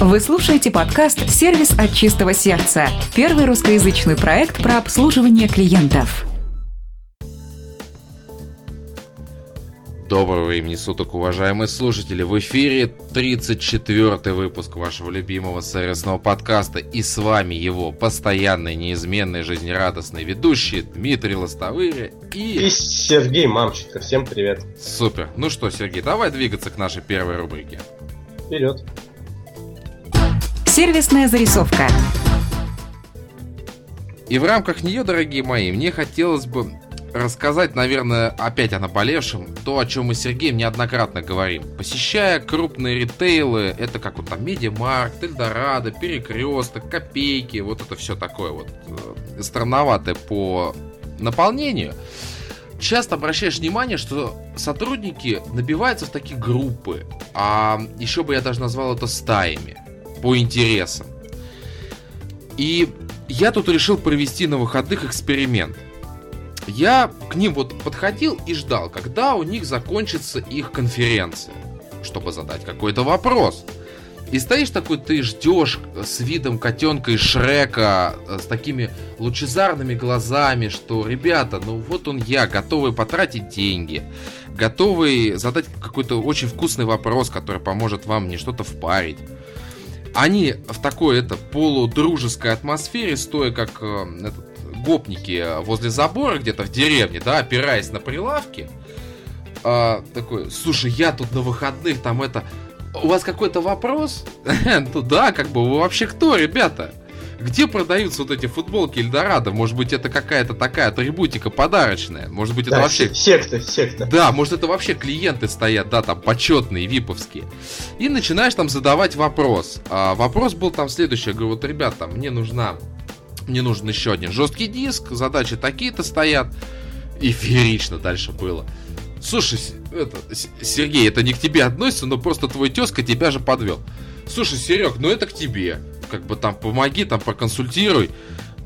Вы слушаете подкаст «Сервис от чистого сердца» – первый русскоязычный проект про обслуживание клиентов. Доброго времени суток, уважаемые слушатели! В эфире 34 выпуск вашего любимого сервисного подкаста. И с вами его постоянный, неизменный, жизнерадостный ведущий Дмитрий Лостовыря и... И Сергей Мамченко. Всем привет! Супер! Ну что, Сергей, давай двигаться к нашей первой рубрике. Вперед! Сервисная зарисовка. И в рамках нее, дорогие мои, мне хотелось бы рассказать, наверное, опять о наболевшем, то, о чем мы с Сергеем неоднократно говорим. Посещая крупные ритейлы, это как вот там Медиамаркт, Эльдорадо, Перекресток, Копейки, вот это все такое вот э, странноватое по наполнению, часто обращаешь внимание, что сотрудники набиваются в такие группы, а еще бы я даже назвал это стаями, по интересам. И я тут решил провести на выходных эксперимент – я к ним вот подходил и ждал, когда у них закончится их конференция, чтобы задать какой-то вопрос. И стоишь такой, ты ждешь с видом котенка из Шрека, э, с такими лучезарными глазами, что, ребята, ну вот он я, готовый потратить деньги, готовый задать какой-то очень вкусный вопрос, который поможет вам мне что-то впарить. Они в такой это полудружеской атмосфере, стоя как э, этот гопники возле забора где-то в деревне, да, опираясь на прилавки, а, такой, слушай, я тут на выходных, там это, у вас какой-то вопрос? Ну да, как бы, вы вообще кто, ребята? Где продаются вот эти футболки Эльдорадо? Может быть, это какая-то такая атрибутика подарочная? Может быть, это да, вообще... Секта, секта. Да, может, это вообще клиенты стоят, да, там, почетные, виповские. И начинаешь там задавать вопрос. А вопрос был там следующий. Я говорю, вот, ребята, мне нужна мне нужен еще один жесткий диск, задачи такие-то стоят. И феерично дальше было. Слушай, это, Сергей, это не к тебе относится, но просто твой тезка тебя же подвел. Слушай, Серег, ну это к тебе. Как бы там помоги, там проконсультируй.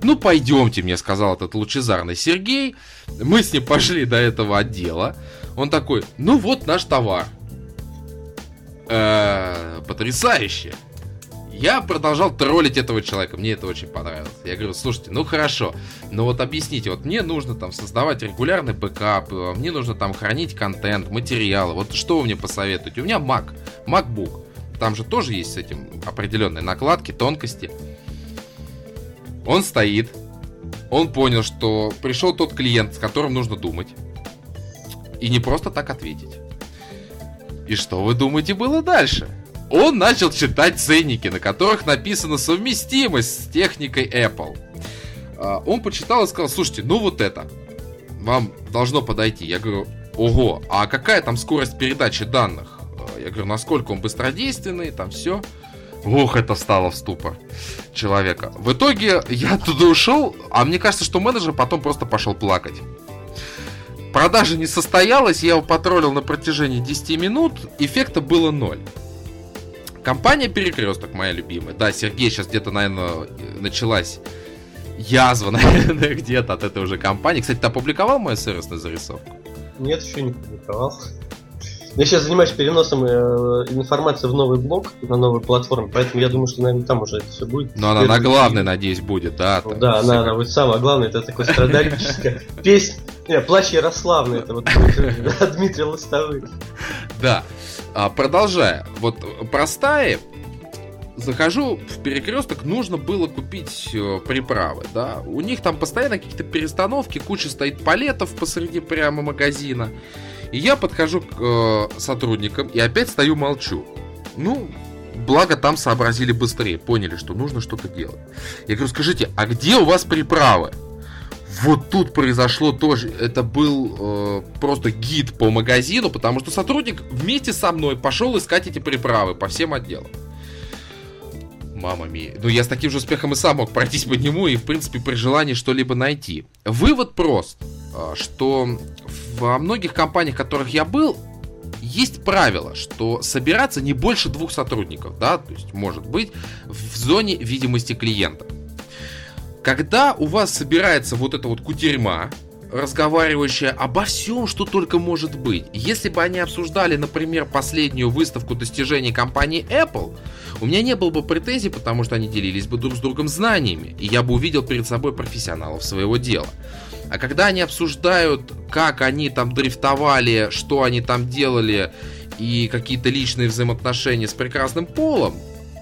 Ну, пойдемте, мне сказал этот лучезарный Сергей. Мы с ним пошли до этого отдела. Он такой, ну вот наш товар. Э -э, потрясающе. Я продолжал троллить этого человека, мне это очень понравилось. Я говорю, слушайте, ну хорошо, но вот объясните, вот мне нужно там создавать регулярный бэкап, э, мне нужно там хранить контент, материалы, вот что вы мне посоветуете? У меня Mac, MacBook, там же тоже есть с этим определенные накладки, тонкости. Он стоит, он понял, что пришел тот клиент, с которым нужно думать, и не просто так ответить. И что вы думаете было дальше? он начал читать ценники, на которых написана совместимость с техникой Apple. А, он почитал и сказал, слушайте, ну вот это, вам должно подойти. Я говорю, ого, а какая там скорость передачи данных? Я говорю, насколько он быстродейственный, там все. Ох, это стало в ступор человека. В итоге я туда ушел, а мне кажется, что менеджер потом просто пошел плакать. Продажа не состоялась, я его потроллил на протяжении 10 минут, эффекта было ноль. Компания Перекресток, моя любимая. Да, Сергей сейчас где-то, наверное, началась язва, наверное, где-то от этой уже компании. Кстати, ты опубликовал мою сервисную зарисовку? Нет, еще не публиковал. Я сейчас занимаюсь переносом э, информации в новый блог на новую платформу, поэтому я думаю, что, наверное, там уже это все будет. Но она на главной, надеюсь, будет, да? Ну, да, она, она будет самое главное, это такое страдальческая песня. Не, плач Ярославны, это вот Дмитрий Лостовый. Да. А, продолжая, вот простая, захожу в перекресток, нужно было купить э, приправы, да. У них там постоянно какие-то перестановки, куча стоит палетов посреди прямо магазина. И я подхожу к э, сотрудникам и опять стою молчу. Ну, благо там сообразили быстрее, поняли, что нужно что-то делать. Я говорю, скажите, а где у вас приправы? Вот тут произошло тоже, это был э, просто гид по магазину, потому что сотрудник вместе со мной пошел искать эти приправы по всем отделам. Мама ми. Ну, я с таким же успехом и сам мог пройтись по нему и, в принципе, при желании что-либо найти. Вывод прост, что во многих компаниях, в которых я был, есть правило, что собираться не больше двух сотрудников, да, то есть может быть в зоне видимости клиента. Когда у вас собирается вот эта вот кутерьма, разговаривающая обо всем, что только может быть. Если бы они обсуждали, например, последнюю выставку достижений компании Apple, у меня не было бы претензий, потому что они делились бы друг с другом знаниями, и я бы увидел перед собой профессионалов своего дела. А когда они обсуждают, как они там дрифтовали, что они там делали, и какие-то личные взаимоотношения с прекрасным полом,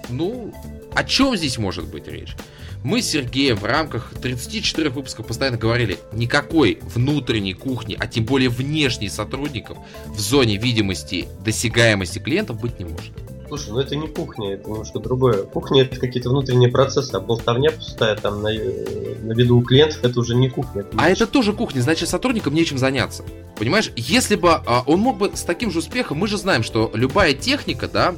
ну, о чем здесь может быть речь? Мы с Сергеем в рамках 34 выпусков постоянно говорили, никакой внутренней кухни, а тем более внешней сотрудников в зоне видимости, досягаемости клиентов быть не может. Слушай, ну это не кухня, это немножко другое. Кухня это какие-то внутренние процессы, а болтовня пустая там на, на виду у клиентов это уже не кухня. Это а это тоже кухня, значит сотрудникам нечем заняться. Понимаешь, если бы а, он мог бы с таким же успехом, мы же знаем, что любая техника, да,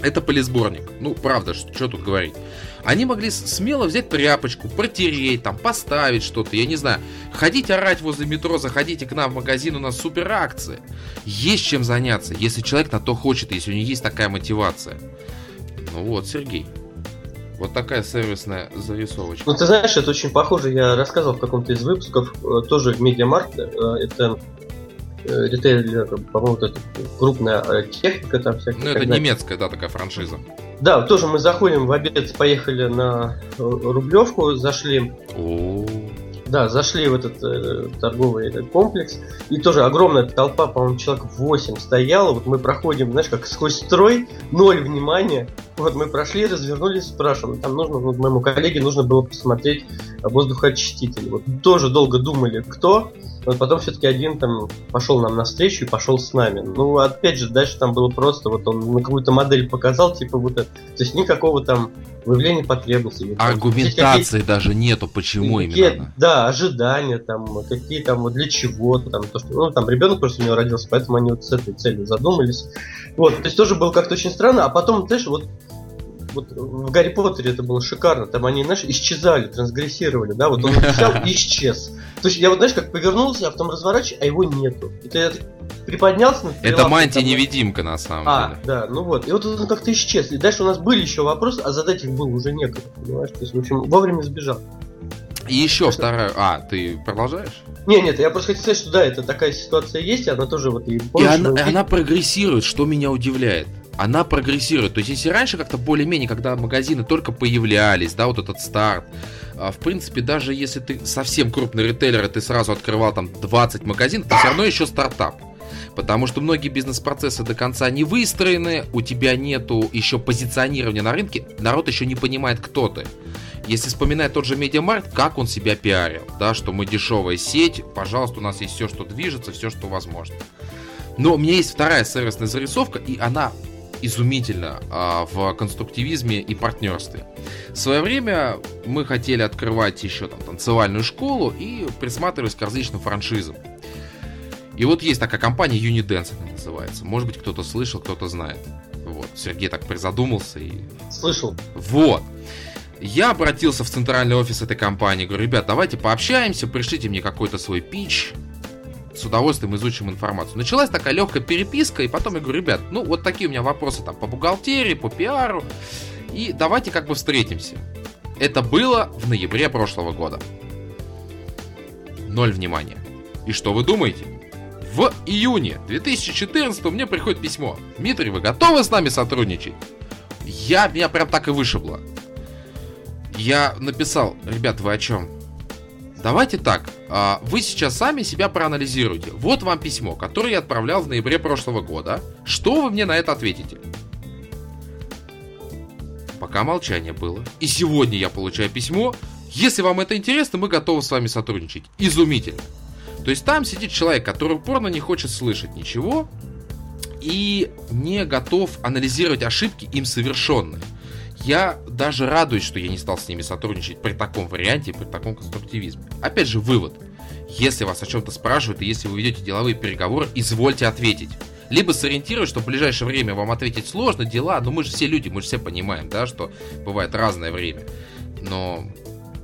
это полисборник. Ну, правда, что тут говорить. Они могли смело взять тряпочку, протереть, там, поставить что-то, я не знаю. Ходить орать возле метро, заходите к нам в магазин, у нас супер акции. Есть чем заняться, если человек на то хочет, если у него есть такая мотивация. Ну вот, Сергей. Вот такая сервисная зарисовочка. Ну, ты знаешь, это очень похоже, я рассказывал в каком-то из выпусков, э, тоже Media Markt, э, это ритейлер, по-моему, это крупная э, техника там всякая. Ну, это когда... немецкая, да, такая франшиза. Да, тоже мы заходим в обед, поехали на э, Рублевку, зашли. О. Да, зашли в этот э, торговый этот комплекс, и тоже огромная толпа, по-моему, человек 8 стояла. Вот мы проходим, знаешь, как сквозь строй, ноль внимания. Вот мы прошли, развернулись, спрашиваем. Там нужно, вот моему коллеге нужно было посмотреть воздухоочиститель. Вот тоже долго думали, кто. Вот потом все-таки один там пошел нам навстречу и пошел с нами. Ну, опять же, дальше там было просто, вот он на какую-то модель показал, типа вот это. То есть никакого там выявления потребностей. Аргументации даже нету, почему какие, именно. Да, ожидания там, какие там, для чего там, то, что, ну, там ребенок просто у него родился, поэтому они вот с этой целью задумались. Вот, то есть тоже было как-то очень странно, а потом, знаешь, вот вот в Гарри Поттере это было шикарно. Там они, знаешь, исчезали, трансгрессировали, да, вот он взял и исчез. То есть я вот, знаешь, как повернулся, а потом разворачиваю, а его нету. Это я приподнялся над Это мантия-невидимка, на самом а, деле. да, ну вот. И вот он как-то исчез. И дальше у нас были еще вопросы, а задать их было уже некогда, понимаешь? То есть, в общем, вовремя сбежал. И еще Конечно. вторая... А, ты продолжаешь? Не, нет, я просто хотел сказать, что да, это такая ситуация есть, и она тоже вот... И, помнишь, и она, вы... она прогрессирует, что меня удивляет она прогрессирует. То есть, если раньше как-то более-менее, когда магазины только появлялись, да, вот этот старт, а, в принципе, даже если ты совсем крупный ритейлер, и ты сразу открывал там 20 магазинов, ты все равно еще стартап. Потому что многие бизнес-процессы до конца не выстроены, у тебя нету еще позиционирования на рынке, народ еще не понимает, кто ты. Если вспоминать тот же Медиамаркт, как он себя пиарил, да, что мы дешевая сеть, пожалуйста, у нас есть все, что движется, все, что возможно. Но у меня есть вторая сервисная зарисовка, и она изумительно а, в конструктивизме и партнерстве. В свое время мы хотели открывать еще там танцевальную школу и присматривались к различным франшизам. И вот есть такая компания Unidance, она называется. Может быть, кто-то слышал, кто-то знает. Вот, Сергей так призадумался и... Слышал. Вот. Я обратился в центральный офис этой компании, говорю, ребят, давайте пообщаемся, пришлите мне какой-то свой пич, с удовольствием изучим информацию. Началась такая легкая переписка, и потом я говорю, ребят, ну вот такие у меня вопросы там по бухгалтерии, по пиару, и давайте как бы встретимся. Это было в ноябре прошлого года. Ноль внимания. И что вы думаете? В июне 2014 мне приходит письмо. Дмитрий, вы готовы с нами сотрудничать? Я, меня прям так и вышибло. Я написал, ребят, вы о чем? Давайте так, а, вы сейчас сами себя проанализируйте. Вот вам письмо, которое я отправлял в ноябре прошлого года. Что вы мне на это ответите? Пока молчание было. И сегодня я получаю письмо. Если вам это интересно, мы готовы с вами сотрудничать. Изумительно. То есть там сидит человек, который упорно не хочет слышать ничего и не готов анализировать ошибки им совершенные. Я даже радуюсь, что я не стал с ними сотрудничать при таком варианте, при таком конструктивизме. Опять же, вывод. Если вас о чем-то спрашивают, и если вы ведете деловые переговоры, извольте ответить. Либо сориентировать, что в ближайшее время вам ответить сложно, дела, но мы же все люди, мы же все понимаем, да, что бывает разное время. Но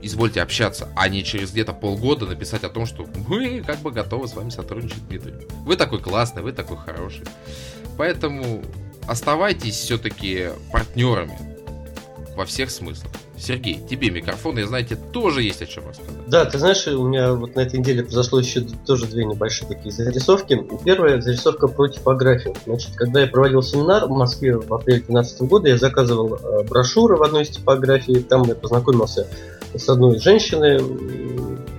извольте общаться, а не через где-то полгода написать о том, что мы как бы готовы с вами сотрудничать, Дмитрий. Вы такой классный, вы такой хороший. Поэтому оставайтесь все-таки партнерами во всех смыслах. Сергей, тебе микрофон, я знаете, тоже есть о чем рассказать. Да, ты знаешь, у меня вот на этой неделе произошло еще тоже две небольшие такие зарисовки. Первая зарисовка про типографию. Значит, когда я проводил семинар в Москве в апреле 2012 года, я заказывал э, брошюры в одной из типографий, там я познакомился с одной женщиной,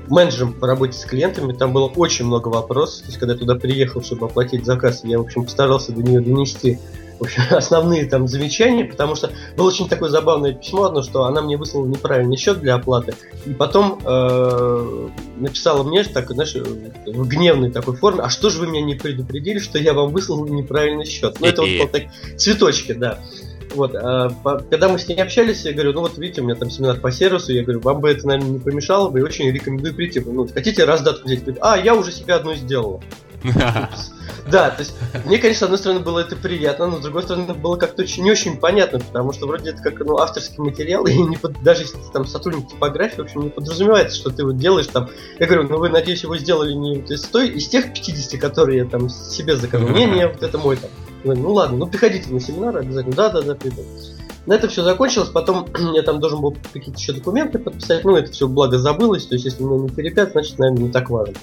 менеджером по работе с клиентами, там было очень много вопросов. То есть, когда я туда приехал, чтобы оплатить заказ, я, в общем, постарался до нее донести в общем, основные там замечания, потому что было очень такое забавное письмо одно, что она мне выслала неправильный счет для оплаты, и потом э, написала мне, так, знаешь, в гневной такой форме, а что же вы меня не предупредили, что я вам выслал неправильный счет? Ну, это вот, вот так, цветочки, да. Вот, а, по, когда мы с ней общались, я говорю, ну вот видите, у меня там семинар по сервису, я говорю, вам бы это, наверное, не помешало бы, и очень рекомендую прийти. Ну, хотите раздатку взять? Говорит, а, я уже себе одну сделала. Да, то есть мне, конечно, с одной стороны было это приятно, но с другой стороны было как-то очень не очень понятно, потому что вроде это как ну, авторский материал, и не под, даже если ты там сотрудник типографии, в общем, не подразумевается, что ты вот делаешь там. Я говорю, ну вы, надеюсь, его сделали не вот из той, из тех 50, которые я там себе заказал. Не, не, вот это мой там. Ну ладно, ну приходите на семинар обязательно. Да, да, да, приду. На это все закончилось, потом я там должен был какие-то еще документы подписать, ну это все благо забылось, то есть если меня не перепят, значит, наверное, не так важно.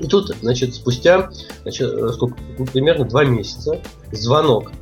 И тут, значит, спустя значит, э, сколько, ну, примерно два месяца звонок.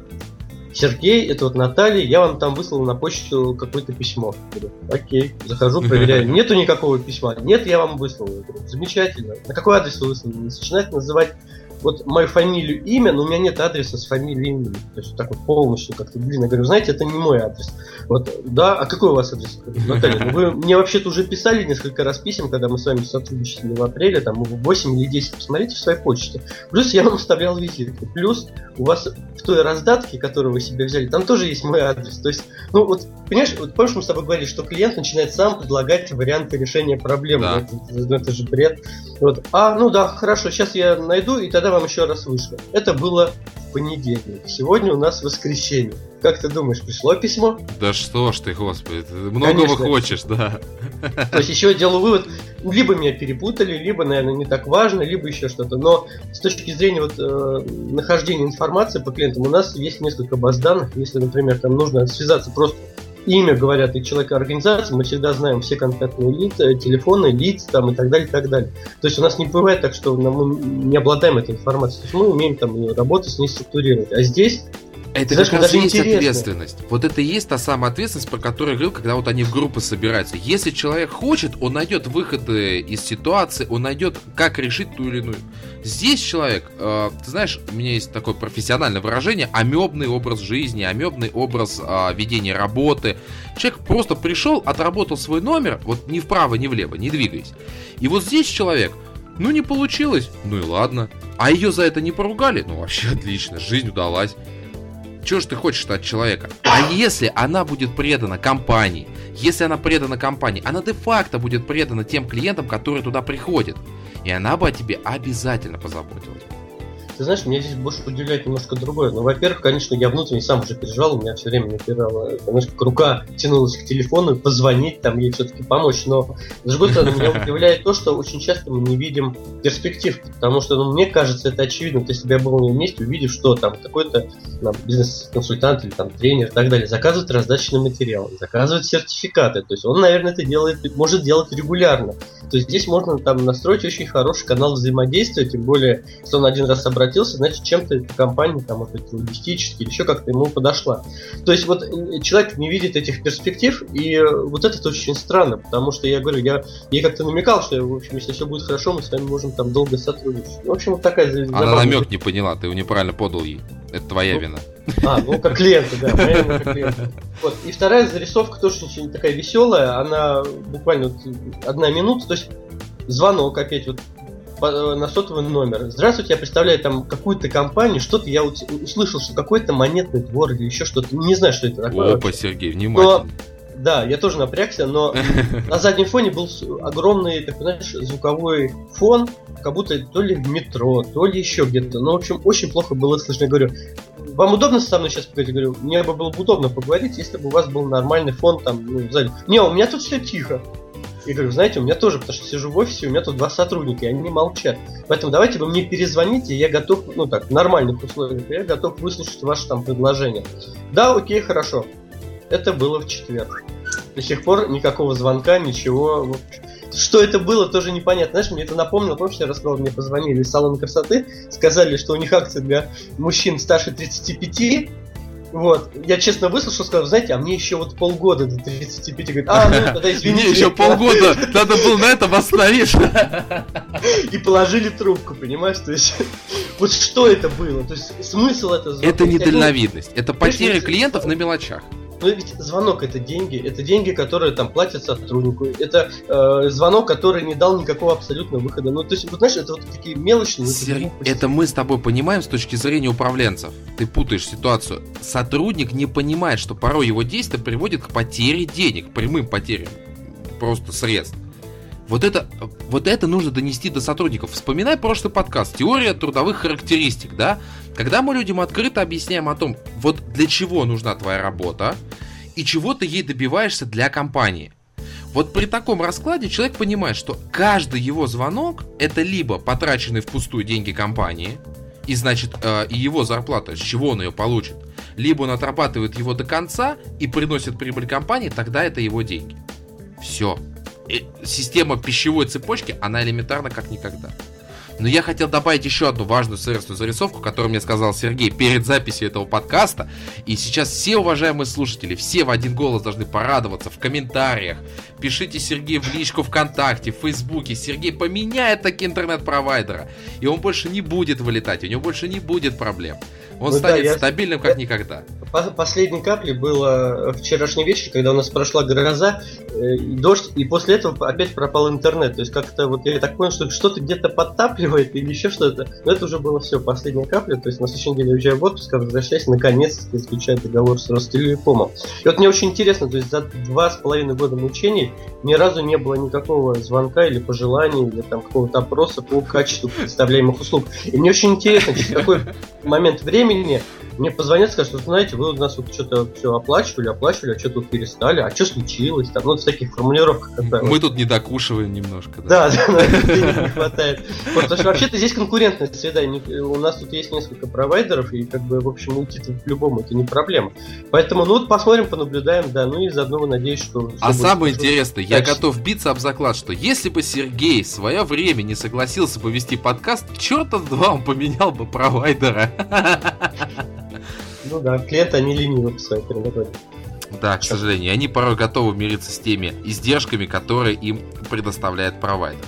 Сергей, это вот Наталья, я вам там выслал на почту какое-то письмо. Говорю, окей, захожу, проверяю. Нету никакого письма. Нет, я вам выслал. Я говорю, замечательно. На какой адрес вы выслали? Начинает называть вот мою фамилию, имя, но у меня нет адреса с фамилией именем. То есть так вот полностью как-то длинно. Я говорю, знаете, это не мой адрес. Вот, да, а какой у вас адрес? Наталья, ну вы мне вообще-то уже писали несколько раз писем, когда мы с вами сотрудничали в апреле, там, 8 или 10, посмотрите в своей почте. Плюс я вам оставлял визитку. Плюс у вас в той раздатке, которую вы себе взяли, там тоже есть мой адрес. То есть, ну вот, понимаешь, вот помнишь, мы с тобой говорили, что клиент начинает сам предлагать варианты решения проблемы. Да. Это, это же бред. Вот. А, ну да, хорошо, сейчас я найду, и тогда когда вам еще раз вышло? Это было в понедельник. Сегодня у нас воскресенье. Как ты думаешь, пришло письмо? Да что ж ты, господи, ты многого Конечно. хочешь, да. То есть еще я делаю вывод, либо меня перепутали, либо, наверное, не так важно, либо еще что-то. Но с точки зрения вот, э, нахождения информации по клиентам, у нас есть несколько баз данных. Если, например, там нужно связаться просто имя говорят и человека организации, мы всегда знаем все контактные лица, телефоны, лица там и так далее, и так далее. То есть у нас не бывает так, что мы не обладаем этой информацией. То есть мы умеем там работать с ней структурировать. А здесь это Знаешь, как раз и есть интересно. ответственность. Вот это и есть та самая ответственность, про которую я говорил, когда вот они в группы собираются. Если человек хочет, он найдет выходы из ситуации, он найдет, как решить ту или иную. Здесь человек, э, ты знаешь, у меня есть такое профессиональное выражение, амебный образ жизни, амебный образ э, ведения работы. Человек просто пришел, отработал свой номер, вот ни вправо, ни влево, не двигаясь. И вот здесь человек, ну не получилось, ну и ладно. А ее за это не поругали? Ну вообще отлично, жизнь удалась. Чего же ты хочешь от человека? А если она будет предана компании, если она предана компании, она де-факто будет предана тем клиентам, которые туда приходят. И она бы о тебе обязательно позаботилась. Ты знаешь, меня здесь больше удивляет немножко другое. Ну, во-первых, конечно, я внутренне сам уже переживал, у меня все время напирала, знаешь, как рука тянулась к телефону, позвонить, там, ей все-таки помочь. Но, с другой стороны, меня удивляет то, что очень часто мы не видим перспектив, потому что, ну, мне кажется, это очевидно. Ты я был на месте, увидишь, что там какой-то бизнес-консультант или там тренер и так далее заказывает раздаточный материал, заказывает сертификаты. То есть он, наверное, это делает, может делать регулярно. То здесь можно там настроить очень хороший канал взаимодействия, тем более, если он один раз обратился значит, чем-то эта компания, там, может быть, логистически или еще как-то ему подошла. То есть вот э, человек не видит этих перспектив, и вот это очень странно, потому что я говорю, я ей как-то намекал, что, в общем, если все будет хорошо, мы с вами можем там долго сотрудничать. В общем, вот такая Она намек не поняла, ты его неправильно подал ей. Это твоя ну, вина. А, ну как клиента, да, как. Вот. И вторая зарисовка тоже очень такая веселая, она буквально вот одна минута, то есть звонок опять вот Э, на сотовый номер. Здравствуйте, я представляю там какую-то компанию, что-то я услышал, что какой-то монетный двор или еще что-то. Не знаю, что это такое. Опа, Сергей, внимательно. Но, да, я тоже напрягся, но на заднем фоне был огромный, так знаешь, звуковой фон, как будто то ли в метро, то ли еще где-то. Ну, в общем, очень плохо было слышно. Я говорю, вам удобно со мной сейчас поговорить? Я говорю, мне бы было бы удобно поговорить, если бы у вас был нормальный фон там, ну, зале. Не, у меня тут все тихо. И говорю, знаете, у меня тоже, потому что сижу в офисе, у меня тут два сотрудника, и они молчат. Поэтому давайте вы мне перезвоните, я готов, ну так, в нормальных условиях, я готов выслушать ваше там предложение. Да, окей, хорошо. Это было в четверг. До сих пор никакого звонка, ничего. Что это было, тоже непонятно. Знаешь, мне это напомнило, помнишь, я рассказал, мне позвонили из салона красоты, сказали, что у них акция для мужчин старше 35, вот. Я честно выслушал, сказал, знаете, а мне еще вот полгода до 35. Говорит, а, ну тогда извините. Мне еще полгода, надо было на этом остановиться. И положили трубку, понимаешь? То есть, вот что это было? То есть, смысл это... Это недальновидность, это потеря клиентов на мелочах. Ну ведь звонок это деньги, это деньги, которые там платят сотруднику, это э, звонок, который не дал никакого абсолютно выхода. Ну то есть, вот знаешь, это вот такие мелочные. Сер... Это мы с тобой понимаем с точки зрения управленцев. Ты путаешь ситуацию. Сотрудник не понимает, что порой его действия приводят к потере денег, прямым потерям просто средств. Вот это, вот это нужно донести до сотрудников. Вспоминай прошлый подкаст «Теория трудовых характеристик», да? Когда мы людям открыто объясняем о том, вот для чего нужна твоя работа и чего ты ей добиваешься для компании. Вот при таком раскладе человек понимает, что каждый его звонок это либо потраченные впустую деньги компании, и значит э, и его зарплата, с чего он ее получит, либо он отрабатывает его до конца и приносит прибыль компании, тогда это его деньги. Все система пищевой цепочки, она элементарна как никогда. Но я хотел добавить еще одну важную сервисную зарисовку, которую мне сказал Сергей перед записью этого подкаста. И сейчас все уважаемые слушатели, все в один голос должны порадоваться в комментариях. Пишите Сергею в личку ВКонтакте, в Фейсбуке. Сергей поменяет таки интернет-провайдера. И он больше не будет вылетать, у него больше не будет проблем. Он ну, станет да, я... стабильным, как никогда. Последней каплей было вчерашний вечер, когда у нас прошла гроза, э, дождь, и после этого опять пропал интернет. То есть как-то вот я так понял, что что-то где-то подтапливает или еще что-то. Но это уже было все, последняя капля. То есть на следующей неделе уезжаю в отпуск, а возвращаясь, наконец-то заключаю договор с Ростелекомом. И вот мне очень интересно, то есть за два с половиной года мучений ни разу не было никакого звонка или пожелания, или там какого-то опроса по качеству представляемых услуг. И мне очень интересно, через какой момент времени мне позвонят, скажут, что знаете, вы у нас вот что-то все оплачивали, оплачивали, а что тут перестали, а что случилось, там, ну, в таких формулировках. Когда, Мы вот. тут не докушиваем немножко, да? Да, да, не хватает. Потому что вообще-то здесь конкурентная среда, у нас тут есть несколько провайдеров, и как бы, в общем, уйти в любому это не проблема. Поэтому, ну, вот посмотрим, понаблюдаем, да, ну и заодно надеюсь, что... А самое интересное, я готов биться об заклад, что если бы Сергей в свое время не согласился повести подкаст, черта с два он поменял бы провайдера. Ну да, клиенты, они ленивы по своей природе. Да, к сожалению, они порой готовы мириться с теми издержками, которые им предоставляет провайдер.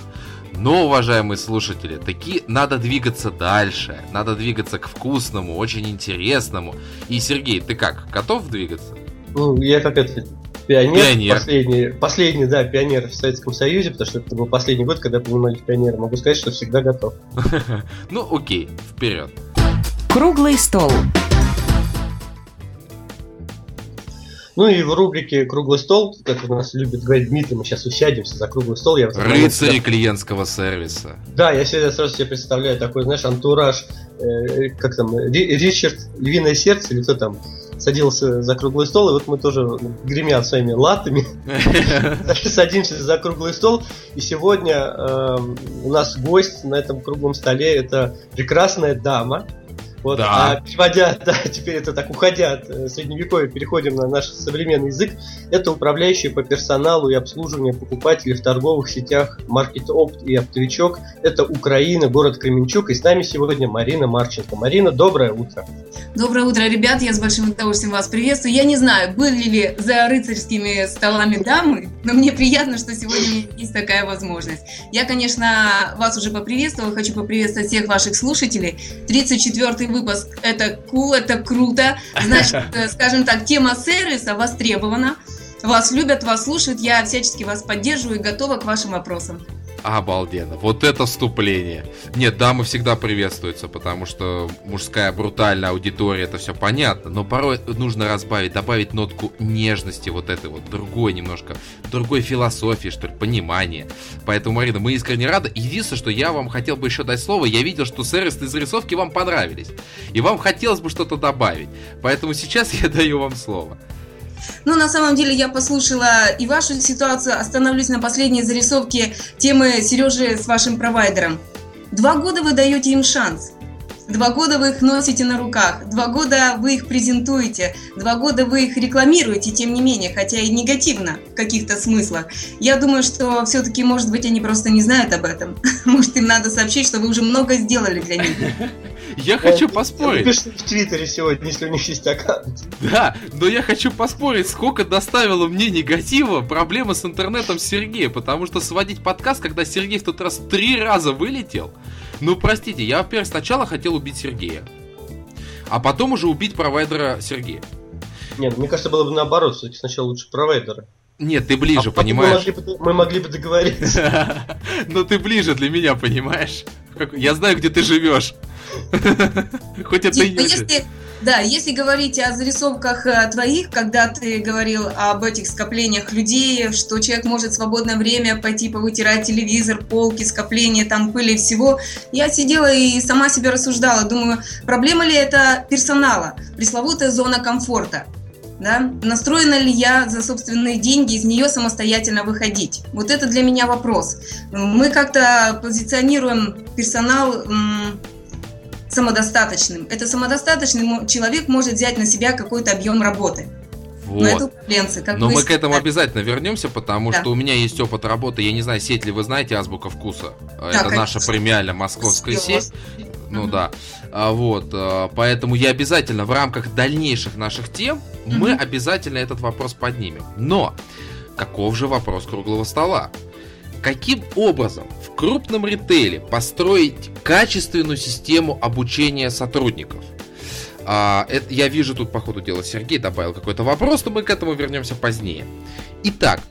Но, уважаемые слушатели, таки надо двигаться дальше. Надо двигаться к вкусному, очень интересному. И, Сергей, ты как, готов двигаться? Ну, я как это, пионер, пионер. Последний, последний, да, пионер в Советском Союзе, потому что это был последний год, когда принимали пионеры. Могу сказать, что всегда готов. Ну, окей, вперед. Круглый стол. Ну и в рубрике «Круглый стол», как у нас любит говорить Дмитрий, мы сейчас усядемся за круглый стол. Я Рыцари себя... клиентского сервиса. Да, я себе сразу себе представляю такой, знаешь, антураж, э, как там, Ричард, Львиное сердце, или кто там, садился за круглый стол, и вот мы тоже, гремя своими латами, садимся за круглый стол. И сегодня э, у нас гость на этом круглом столе это прекрасная дама, вот, да. А переводя, да, теперь это так, уходя от э, средневековья, переходим на наш современный язык. Это управляющие по персоналу и обслуживанию покупателей в торговых сетях Market Opt и Оптовичок. Это Украина, город Кременчук. И с нами сегодня Марина Марченко. Марина, доброе утро. Доброе утро, ребят. Я с большим удовольствием вас приветствую. Я не знаю, были ли за рыцарскими столами дамы, но мне приятно, что сегодня есть такая возможность. Я, конечно, вас уже поприветствовала. Хочу поприветствовать всех ваших слушателей. 34-й выпуск. Это cool, это круто. Значит, э, скажем так, тема сервиса востребована. Вас любят, вас слушают. Я всячески вас поддерживаю и готова к вашим вопросам. Обалденно. Вот это вступление. Нет, дамы всегда приветствуются, потому что мужская брутальная аудитория, это все понятно. Но порой нужно разбавить, добавить нотку нежности, вот этой вот другой немножко, другой философии, что ли, понимания. Поэтому, Марина, мы искренне рады. Единственное, что я вам хотел бы еще дать слово, я видел, что сервисные зарисовки вам понравились. И вам хотелось бы что-то добавить. Поэтому сейчас я даю вам слово. Ну, на самом деле, я послушала и вашу ситуацию, остановлюсь на последней зарисовке темы Сережи с вашим провайдером. Два года вы даете им шанс. Два года вы их носите на руках, два года вы их презентуете, два года вы их рекламируете, тем не менее, хотя и негативно в каких-то смыслах. Я думаю, что все-таки, может быть, они просто не знают об этом. Может, им надо сообщить, что вы уже много сделали для них. Я хочу поспорить. Пишите в Твиттере сегодня, если у них есть аккаунт. Да, но я хочу поспорить, сколько доставило мне негатива проблема с интернетом Сергея, потому что сводить подкаст, когда Сергей в тот раз три раза вылетел, ну простите, я, во-первых, сначала хотел убить Сергея, а потом уже убить провайдера Сергея. Нет, мне кажется, было бы наоборот, все-таки сначала лучше провайдера. Нет, ты ближе, А понимаешь? Мы могли, бы, мы могли бы договориться. Но ты ближе для меня, понимаешь? Как- Я знаю, где ты живешь. Хоть это и Дим, не ну да, если говорить о зарисовках э, твоих, когда ты говорил об этих скоплениях людей, что человек может в свободное время пойти повытирать телевизор, полки, скопления там пыли и всего, я сидела и сама себе рассуждала, думаю, проблема ли это персонала, пресловутая зона комфорта. Да? Настроена ли я за собственные деньги из нее самостоятельно выходить? Вот это для меня вопрос. Мы как-то позиционируем персонал самодостаточным. Это самодостаточный мо- человек может взять на себя какой-то объем работы. Но это Вот. управленцы, как Но вы мы к этому обязательно вернемся, потому Да. что у меня есть опыт работы. Я не знаю, сеть ли вы знаете Азбука вкуса. Это конечно. наша премиальная московская сеть. Ну Мгм. да. А, вот, а, поэтому я обязательно в рамках дальнейших наших тем мы Мгм. обязательно этот вопрос поднимем. Но каков же вопрос круглого стола? Каким образом в крупном ритейле построить качественную систему обучения сотрудников? А, это, я вижу тут по ходу дела Сергей добавил какой-то вопрос, но мы к этому вернемся позднее. Итак,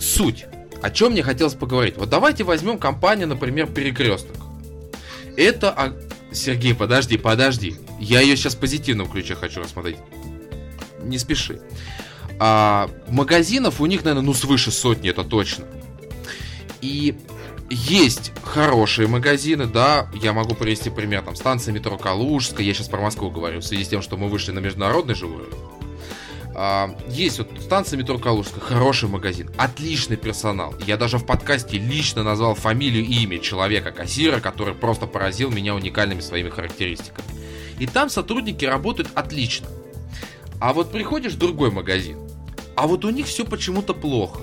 суть. О чем мне хотелось поговорить? Вот давайте возьмем компанию, например, Перекресток. Это... Сергей, подожди, подожди. Я ее сейчас в позитивном ключе хочу рассмотреть. Не спеши. А, магазинов у них, наверное, ну свыше сотни, это точно. И есть хорошие магазины, да, я могу привести пример, там, станция метро Калужская, я сейчас про Москву говорю, в связи с тем, что мы вышли на международный же уровень. А, есть вот станция метро Калужская, хороший магазин, отличный персонал. Я даже в подкасте лично назвал фамилию и имя человека-кассира, который просто поразил меня уникальными своими характеристиками. И там сотрудники работают отлично. А вот приходишь в другой магазин, а вот у них все почему-то плохо.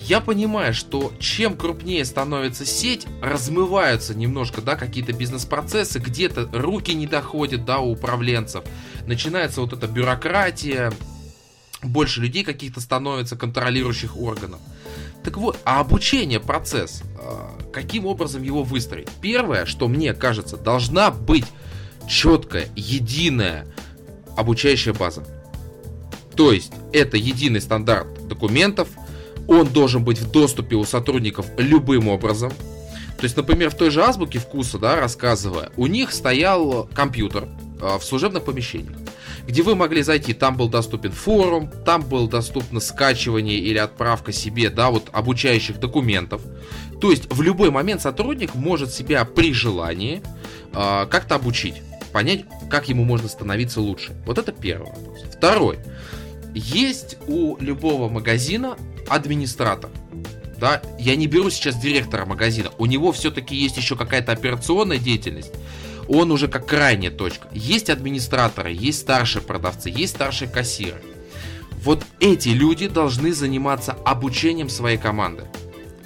Я понимаю, что чем крупнее становится сеть, размываются немножко, да, какие-то бизнес-процессы, где-то руки не доходят, да, у управленцев. Начинается вот эта бюрократия, больше людей каких-то становится, контролирующих органов. Так вот, а обучение, процесс, э, каким образом его выстроить? Первое, что мне кажется, должна быть четкая, единая обучающая база. То есть, это единый стандарт документов, он должен быть в доступе у сотрудников любым образом. То есть, например, в той же азбуке вкуса, да, рассказывая, у них стоял компьютер э, в служебных помещениях, где вы могли зайти, там был доступен форум, там было доступно скачивание или отправка себе, да, вот обучающих документов. То есть в любой момент сотрудник может себя при желании э, как-то обучить, понять, как ему можно становиться лучше. Вот это первый вопрос. Второй. Есть у любого магазина администратор. Да, я не беру сейчас директора магазина. У него все-таки есть еще какая-то операционная деятельность. Он уже как крайняя точка. Есть администраторы, есть старшие продавцы, есть старшие кассиры. Вот эти люди должны заниматься обучением своей команды.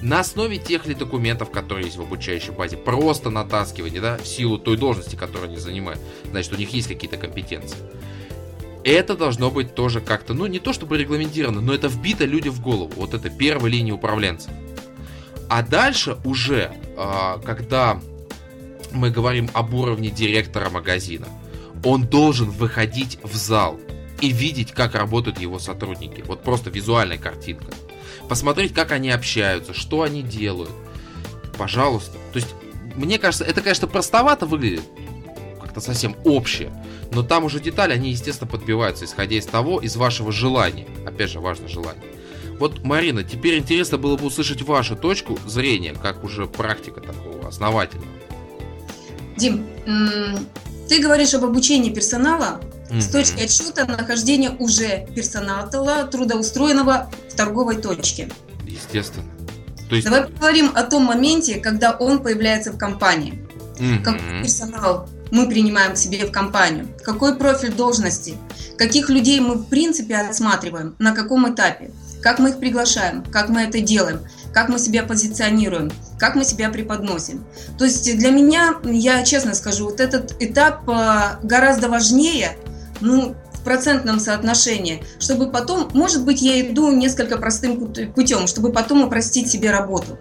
На основе тех ли документов, которые есть в обучающей базе, просто натаскивание, да, в силу той должности, которую они занимают, значит, у них есть какие-то компетенции. Это должно быть тоже как-то, ну, не то чтобы регламентировано, но это вбито людям в голову. Вот это первая линия управленцев. А дальше уже, а, когда мы говорим об уровне директора магазина, он должен выходить в зал и видеть, как работают его сотрудники. Вот просто визуальная картинка. Посмотреть, как они общаются, что они делают. Пожалуйста. То есть, мне кажется, это, конечно, простовато выглядит, как-то совсем общее, но там уже детали, они, естественно, подбиваются, исходя из того, из вашего желания. Опять же, важно желание. Вот, Марина, теперь интересно было бы услышать вашу точку зрения, как уже практика такого основательного. Дим, ты говоришь об обучении персонала с точки отсчета нахождения уже персонала, трудоустроенного в торговой точке. Естественно. То есть... Давай поговорим о том моменте, когда он появляется в компании. Мгм. Как персонал мы принимаем к себе в компанию, какой профиль должности, каких людей мы в принципе отсматриваем, на каком этапе, как мы их приглашаем, как мы это делаем, как мы себя позиционируем, как мы себя преподносим. То есть для меня, я честно скажу, вот этот этап э, гораздо важнее, ну, в процентном соотношении, чтобы потом, может быть, я иду несколько простым путем, чтобы потом упростить себе работу.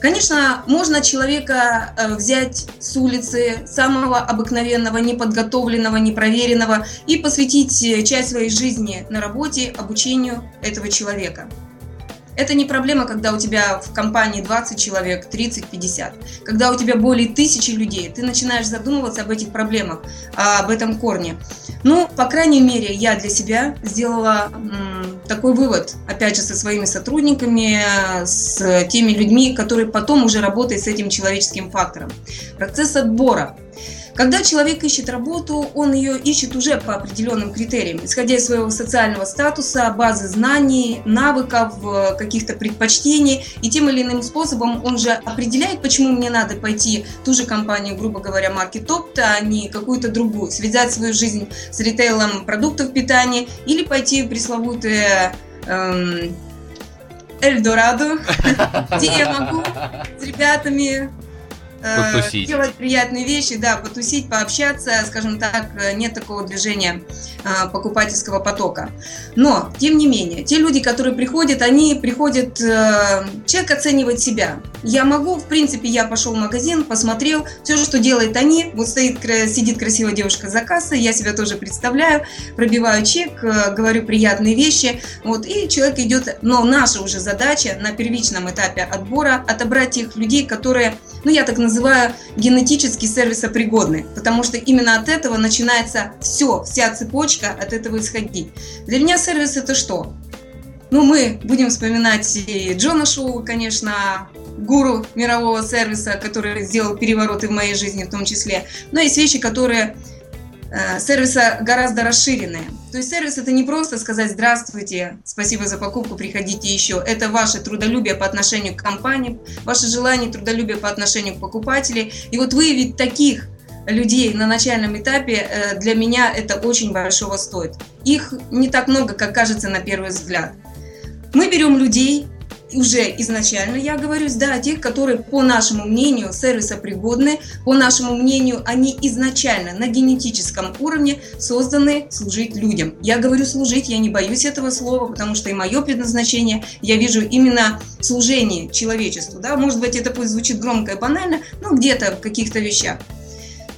Конечно, можно человека э, взять с улицы, самого обыкновенного, неподготовленного, непроверенного, и посвятить э, часть своей жизни на работе обучению этого человека. Это не проблема, когда у тебя в компании 20 человек, 30, 50. Когда у тебя более тысячи людей, ты начинаешь задумываться об этих проблемах, об этом корне. Ну, по крайней мере, я для себя сделала такой вывод, опять же, со своими сотрудниками, с теми людьми, которые потом уже работают с этим человеческим фактором. Процесс отбора – когда человек ищет работу, он ее ищет уже по определенным критериям, исходя из своего социального статуса, базы знаний, навыков, э, каких-то предпочтений, и тем или иным способом он же определяет, почему мне надо пойти в ту же компанию, грубо говоря, марки топ а не какую-то другую, связать свою жизнь с ритейлом продуктов питания или пойти в пресловутые эм, Эльдорадо, где я могу с ребятами потусить. делать приятные вещи, да, потусить, пообщаться, скажем так, э, нет такого движения э, покупательского потока. Но, тем не менее, те люди, которые приходят, они приходят, человек оценивает себя. Я могу, в принципе, я пошел в магазин, посмотрел, все же, что делают они, вот стоит, сидит красивая девушка за кассой, я себя тоже представляю, пробиваю чек, говорю приятные вещи, вот, и человек идет, но наша уже задача на первичном этапе отбора отобрать тех людей, которые, ну, я так называю, называю генетически сервисопригодны, потому что именно от этого начинается все, вся цепочка от этого исходить. Для меня сервис это что? Ну, мы будем вспоминать и Джона Шоу, конечно, гуру мирового сервиса, который сделал перевороты в моей жизни в том числе. Но есть вещи, которые сервиса гораздо расширенные. То есть сервис это не просто сказать здравствуйте, спасибо за покупку, приходите еще. Это ваше трудолюбие по отношению к компании, ваше желание трудолюбие по отношению к покупателю. И вот выявить таких людей на начальном этапе э, для меня это очень большого стоит. Их не так много, как кажется на первый взгляд. Мы берем людей, уже изначально я говорю, да, тех, которые, по нашему мнению, сервисопригодны, по нашему мнению, они изначально на генетическом уровне созданы служить людям. Я говорю служить, я не боюсь этого слова, потому что и мое предназначение, я вижу именно служение человечеству. Да? Может быть, это пусть звучит громко и банально, но где-то в каких-то вещах.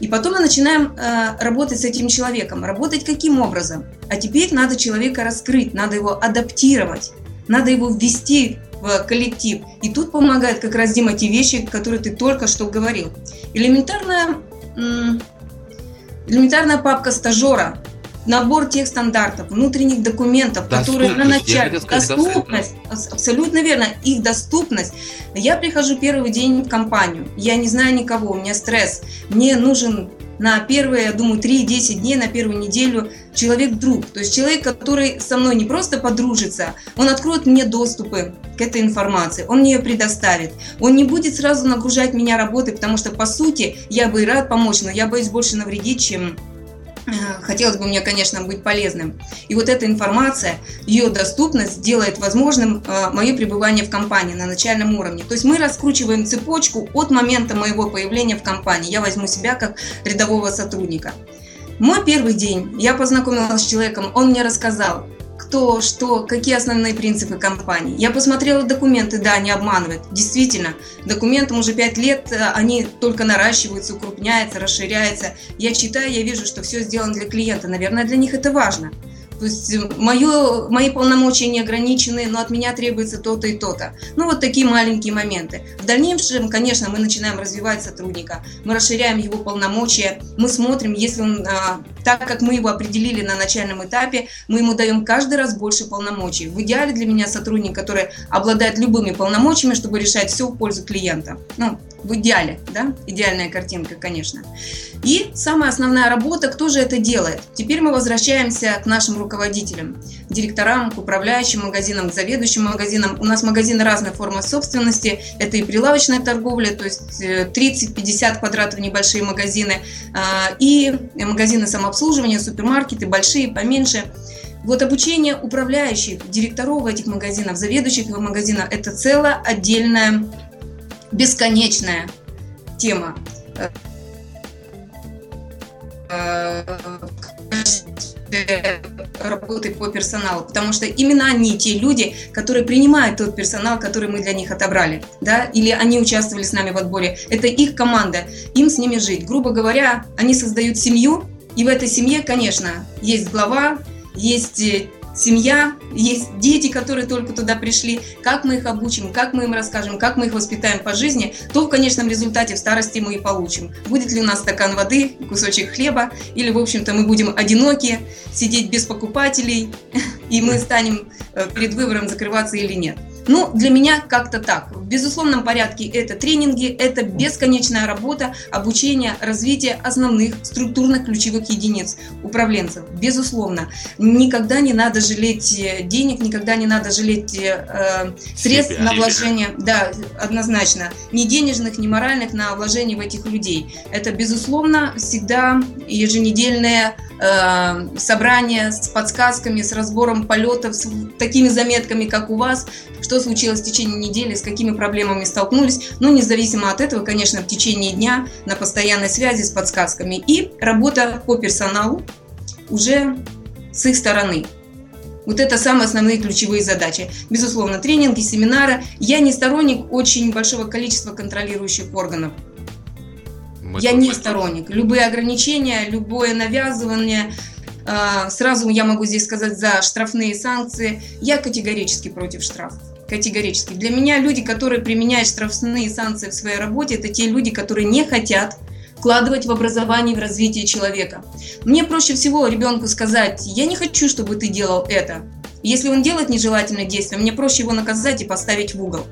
И потом мы начинаем э, работать с этим человеком. Работать каким образом? А теперь надо человека раскрыть, надо его адаптировать, надо его ввести в коллектив. И тут помогает как раз, Дима, те вещи, которые ты только что говорил. Элементарная, элементарная папка стажера, набор тех стандартов, внутренних документов, которые на начале... Доступность, абсолютно верно, их доступность. Я прихожу первый день в компанию, я не знаю никого, у меня стресс, мне нужен на первые, я думаю, 3-10 дней, на первую неделю человек-друг. То есть человек, который со мной не просто подружится, он откроет мне доступы к этой информации, он мне ее предоставит. Он не будет сразу нагружать меня работой, потому что, по сути, я бы и рад помочь, но я боюсь больше навредить, чем Э, хотелось бы мне, конечно, быть полезным. И вот эта информация, ее доступность делает возможным э, мое пребывание в компании на начальном уровне. То есть мы раскручиваем цепочку от момента моего появления в компании. Я возьму себя как рядового сотрудника. Мой первый день, я познакомилась с человеком, он мне рассказал, кто, что, какие основные принципы компании. Я посмотрела документы, да, не обманывают. Действительно, документам уже 5 лет, э, они только наращиваются, укрупняются, расширяются. Я читаю, я вижу, что все сделано для клиента. Наверное, для них это важно. То есть э, мое, мои полномочия не ограничены, но от меня требуется то-то и то-то. Ну, вот такие маленькие моменты. В дальнейшем, конечно, мы начинаем развивать сотрудника, мы расширяем его полномочия, мы смотрим, если он а, так как мы его определили на начальном этапе, мы ему даем каждый раз больше полномочий. В идеале для меня сотрудник, который обладает любыми полномочиями, чтобы решать все в пользу клиента. Ну, в идеале, да, идеальная картинка, конечно. И самая основная работа, кто же это делает? Теперь мы возвращаемся к нашим руководителям, директорам, к управляющим магазинам, к заведующим магазинам. У нас магазины разной формы собственности, это и прилавочная торговля, то есть 30-50 э, квадратов небольшие магазины, а, и магазины самообслуживания, супермаркеты, большие, поменьше. Вот обучение управляющих, директоров этих магазинов, заведующих его магазина – это целая отдельная бесконечная тема работы по персоналу, потому что именно они те люди, которые принимают тот персонал, который мы для них отобрали, да, или они участвовали с нами в отборе. Это их команда, им с ними жить. Грубо говоря, они создают семью, и в этой семье, конечно, есть глава, есть э, семья, есть дети, которые только туда пришли, как мы их обучим, как мы им расскажем, как мы их воспитаем по жизни, то в конечном результате в старости мы и получим. Будет ли у нас стакан воды, кусочек хлеба, или, в общем-то, мы будем одиноки, сидеть без покупателей, и мы станем э, перед выбором закрываться или нет. Ну, для меня как-то так. В безусловном порядке это тренинги, это бесконечная работа, обучение, развитие основных структурных ключевых единиц управленцев. Безусловно. Никогда не надо жалеть э, денег, никогда не надо жалеть э, средств Себя, на вложение. Да, однозначно. Ни денежных, ни моральных на вложение в этих людей. Это, безусловно, всегда еженедельное э, собрание с подсказками, с разбором полетов, с такими заметками, как у вас, что случилось в течение недели, с какими проблемами столкнулись. Но независимо от этого, конечно, в течение дня на постоянной связи с подсказками. И работа по персоналу уже с их стороны. Вот это самые основные ключевые задачи. Безусловно, тренинги, семинары. Я не сторонник очень большого количества контролирующих органов. Мы я не сторонник. Любые ограничения, любое навязывание, а, сразу я могу здесь сказать за штрафные санкции. Я категорически против штрафов категорически. Для меня люди, которые применяют штрафные санкции в своей работе, это те люди, которые не хотят вкладывать в образование в развитие человека. Мне проще всего ребенку сказать, я не хочу, чтобы ты делал это. Если он делает нежелательное действие, мне проще его наказать и поставить в угол.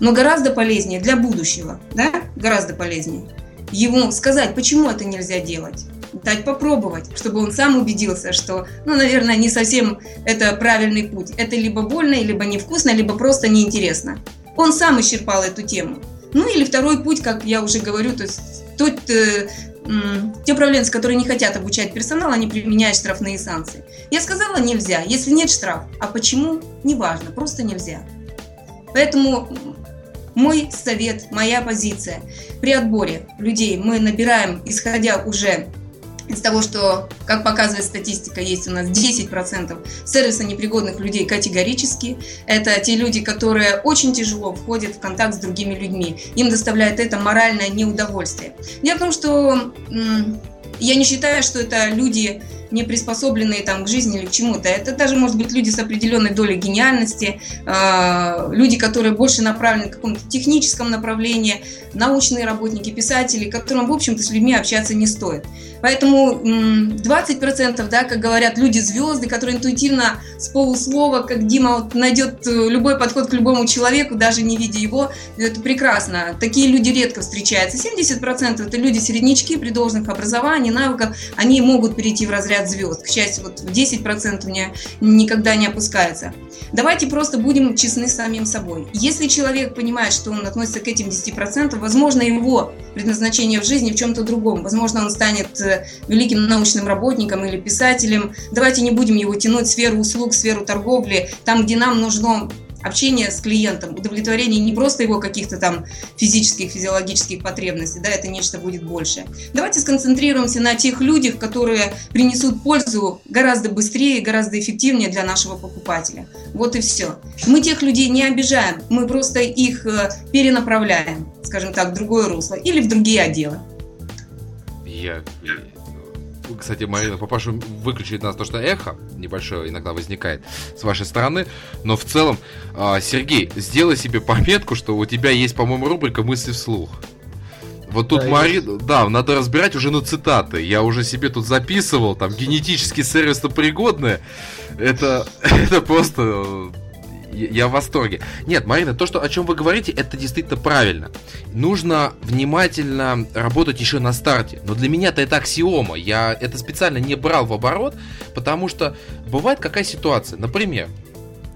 Но гораздо полезнее для будущего, да, гораздо полезнее ему сказать, почему это нельзя делать дать попробовать, чтобы он сам убедился, что, ну, наверное, не совсем это правильный путь. Это либо больно, либо невкусно, либо просто неинтересно. Он сам исчерпал эту тему. Ну или второй путь, как я уже говорю, то есть тот, э, те управленцы, которые не хотят обучать персонал, они применяют штрафные санкции. Я сказала, нельзя. Если нет штраф, а почему, неважно, просто нельзя. Поэтому мой совет, моя позиция. При отборе людей мы набираем, исходя уже из того, что, как показывает статистика, есть у нас 10% сервисно непригодных людей категорически. Это те люди, которые очень тяжело входят в контакт с другими людьми. Им доставляет это моральное неудовольствие. Дело в том, что я не считаю, что это люди не приспособленные там к жизни или к чему-то. Это даже, может быть, люди с определенной долей гениальности, э, люди, которые больше направлены к какому-то техническому направлению, научные работники, писатели, которым, в общем-то, с людьми общаться не стоит. Поэтому 20%, да, как говорят, люди-звезды, которые интуитивно с полуслова, как Дима вот, найдет э, любой подход к любому человеку, даже не видя его, это прекрасно. Такие люди редко встречаются. 70% это люди середнячки при должных образовании, навыках, они могут перейти в разряд ряд звезд. К счастью, вот в 10% у меня никогда не опускается. Давайте просто будем честны с самим собой. Если человек понимает, что он относится к этим 10%, возможно, его предназначение в жизни в чем-то другом. Возможно, он станет э, великим научным работником или писателем. Давайте не будем его тянуть в сферу услуг, в сферу торговли, там, где нам нужно общение с клиентом, удовлетворение не просто его каких-то там физических, физиологических потребностей, да, это нечто будет больше. Давайте сконцентрируемся на тех людях, которые принесут пользу гораздо быстрее, гораздо эффективнее для нашего покупателя. Вот и все. Мы тех людей не обижаем, мы просто их э, перенаправляем, скажем так, в другое русло или в другие отделы. Я кстати, Марина, попрошу выключить нас то, что эхо небольшое иногда возникает с вашей стороны. Но в целом, а, Сергей, сделай себе пометку, что у тебя есть, по-моему, рубрика «Мысли вслух». Вот тут да, Марина, да, надо разбирать уже на цитаты. Я уже себе тут записывал, там, генетически сервисно пригодное. Это, это просто я в восторге. Нет, Марина, то, что, о чем вы говорите, это действительно правильно. Нужно внимательно работать еще на старте. Но для меня-то это аксиома. Я это специально не брал в оборот, потому что бывает какая ситуация. Например,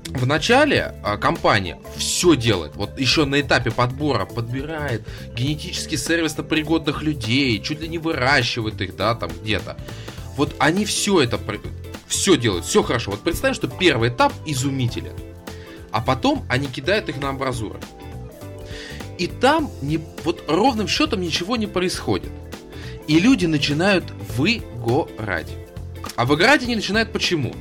в начале а, компания все делает. Вот еще на этапе подбора подбирает генетически сервисно пригодных людей, чуть ли не выращивает их, да, там где-то. Вот они все это все делают, все хорошо. Вот представим, что первый этап изумителен а потом они кидают их на амбразуры. И там не, вот ровным счетом ничего не происходит. И люди начинают выгорать. А выгорать они начинают почему?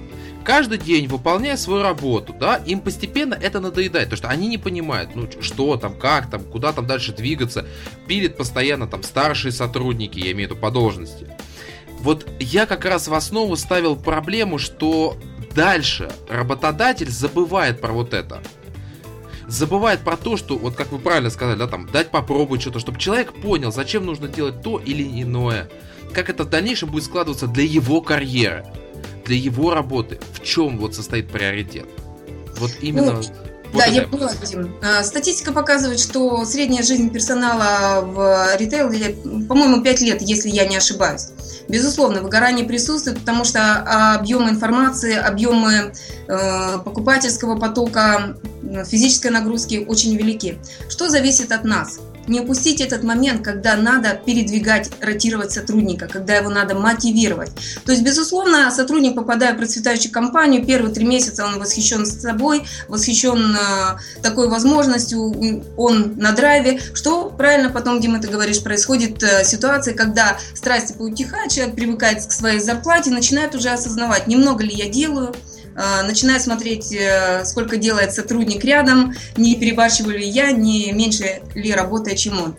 Каждый день, выполняя свою работу, да, им постепенно это надоедает, потому что они не понимают, ну, что там, как там, куда там дальше двигаться, пилят постоянно там старшие сотрудники, я имею в виду по должности. Вот я как раз в основу ставил проблему, что Дальше работодатель забывает про вот это. Забывает про то, что, вот как вы правильно сказали, да, там, дать попробовать что-то, чтобы человек понял, зачем нужно делать то или иное. Как это в дальнейшем будет складываться для его карьеры, для его работы. В чем вот состоит приоритет. Вот именно... Ну, вот да, я поняла, Дим. А, статистика показывает, что средняя жизнь персонала в ритейле, по-моему, 5 лет, если я не ошибаюсь. Безусловно, выгорание присутствует, потому что объемы информации, объемы э, покупательского потока, физической нагрузки очень велики. Что зависит от нас? Не упустить этот момент, когда надо передвигать, ротировать сотрудника, когда его надо мотивировать. То есть, безусловно, сотрудник, попадая в процветающую компанию, первые три месяца он восхищен собой, восхищен э, такой возможностью, он на драйве. Что правильно потом, Дима, ты говоришь, происходит э, ситуация, когда страсти поутихают, человек привыкает к своей зарплате, начинает уже осознавать, немного ли я делаю, начинаю смотреть, э, сколько делает сотрудник рядом, не перебарщиваю ли я, не меньше ли работает, чем он.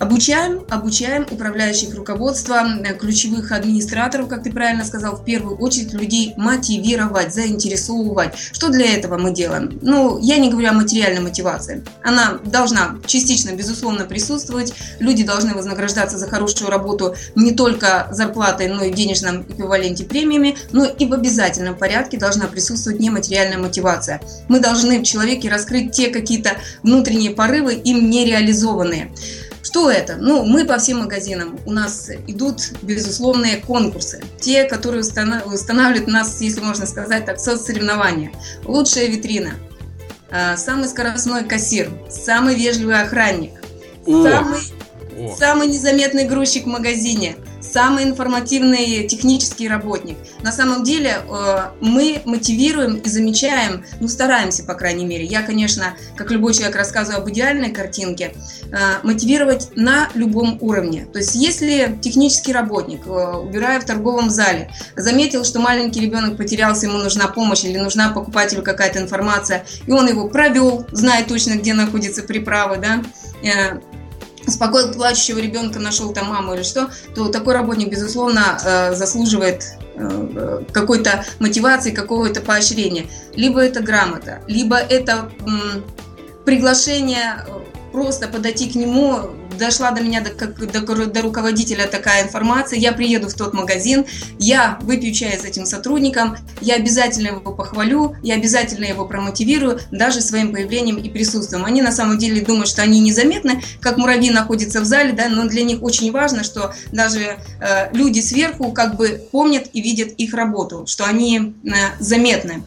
Обучаем, обучаем управляющих руководства, э, ключевых администраторов, как ты правильно сказал, в первую очередь людей мотивировать, заинтересовывать. Что для этого мы делаем? Ну, я не говорю о материальной мотивации. Она должна частично, безусловно, присутствовать. Люди должны вознаграждаться за хорошую работу не только зарплатой, но и в денежном эквиваленте премиями, но и в обязательном порядке должна присутствовать нематериальная мотивация. Мы должны в человеке раскрыть те какие-то внутренние порывы, им нереализованные. Что это? Ну, мы по всем магазинам. У нас идут безусловные конкурсы. Те, которые устанавливают нас, если можно сказать так, соцсоревнования. Лучшая витрина. А, самый скоростной кассир. Самый вежливый охранник. О! Самый, О! самый незаметный грузчик в магазине самый информативный технический работник. На самом деле э, мы мотивируем и замечаем, ну стараемся, по крайней мере. Я, конечно, как любой человек рассказываю об идеальной картинке, э, мотивировать на любом уровне. То есть если технический работник, э, убирая в торговом зале, заметил, что маленький ребенок потерялся, ему нужна помощь или нужна покупателю какая-то информация, и он его провел, зная точно, где находится приправы, да, спокойно плачущего ребенка нашел там маму или что, то такой работник, безусловно, э, заслуживает э, какой-то мотивации, какого-то поощрения. Либо это грамота, либо это приглашение э, просто подойти к нему, дошла до меня, до, как, до, до руководителя такая информация, я приеду в тот магазин, я выпью чай с этим сотрудником, я обязательно его похвалю, я обязательно его промотивирую, даже своим появлением и присутствием. Они на самом деле думают, что они незаметны, как муравьи находятся в зале, да, но для них очень важно, что даже э, люди сверху как бы помнят и видят их работу, что они э, заметны.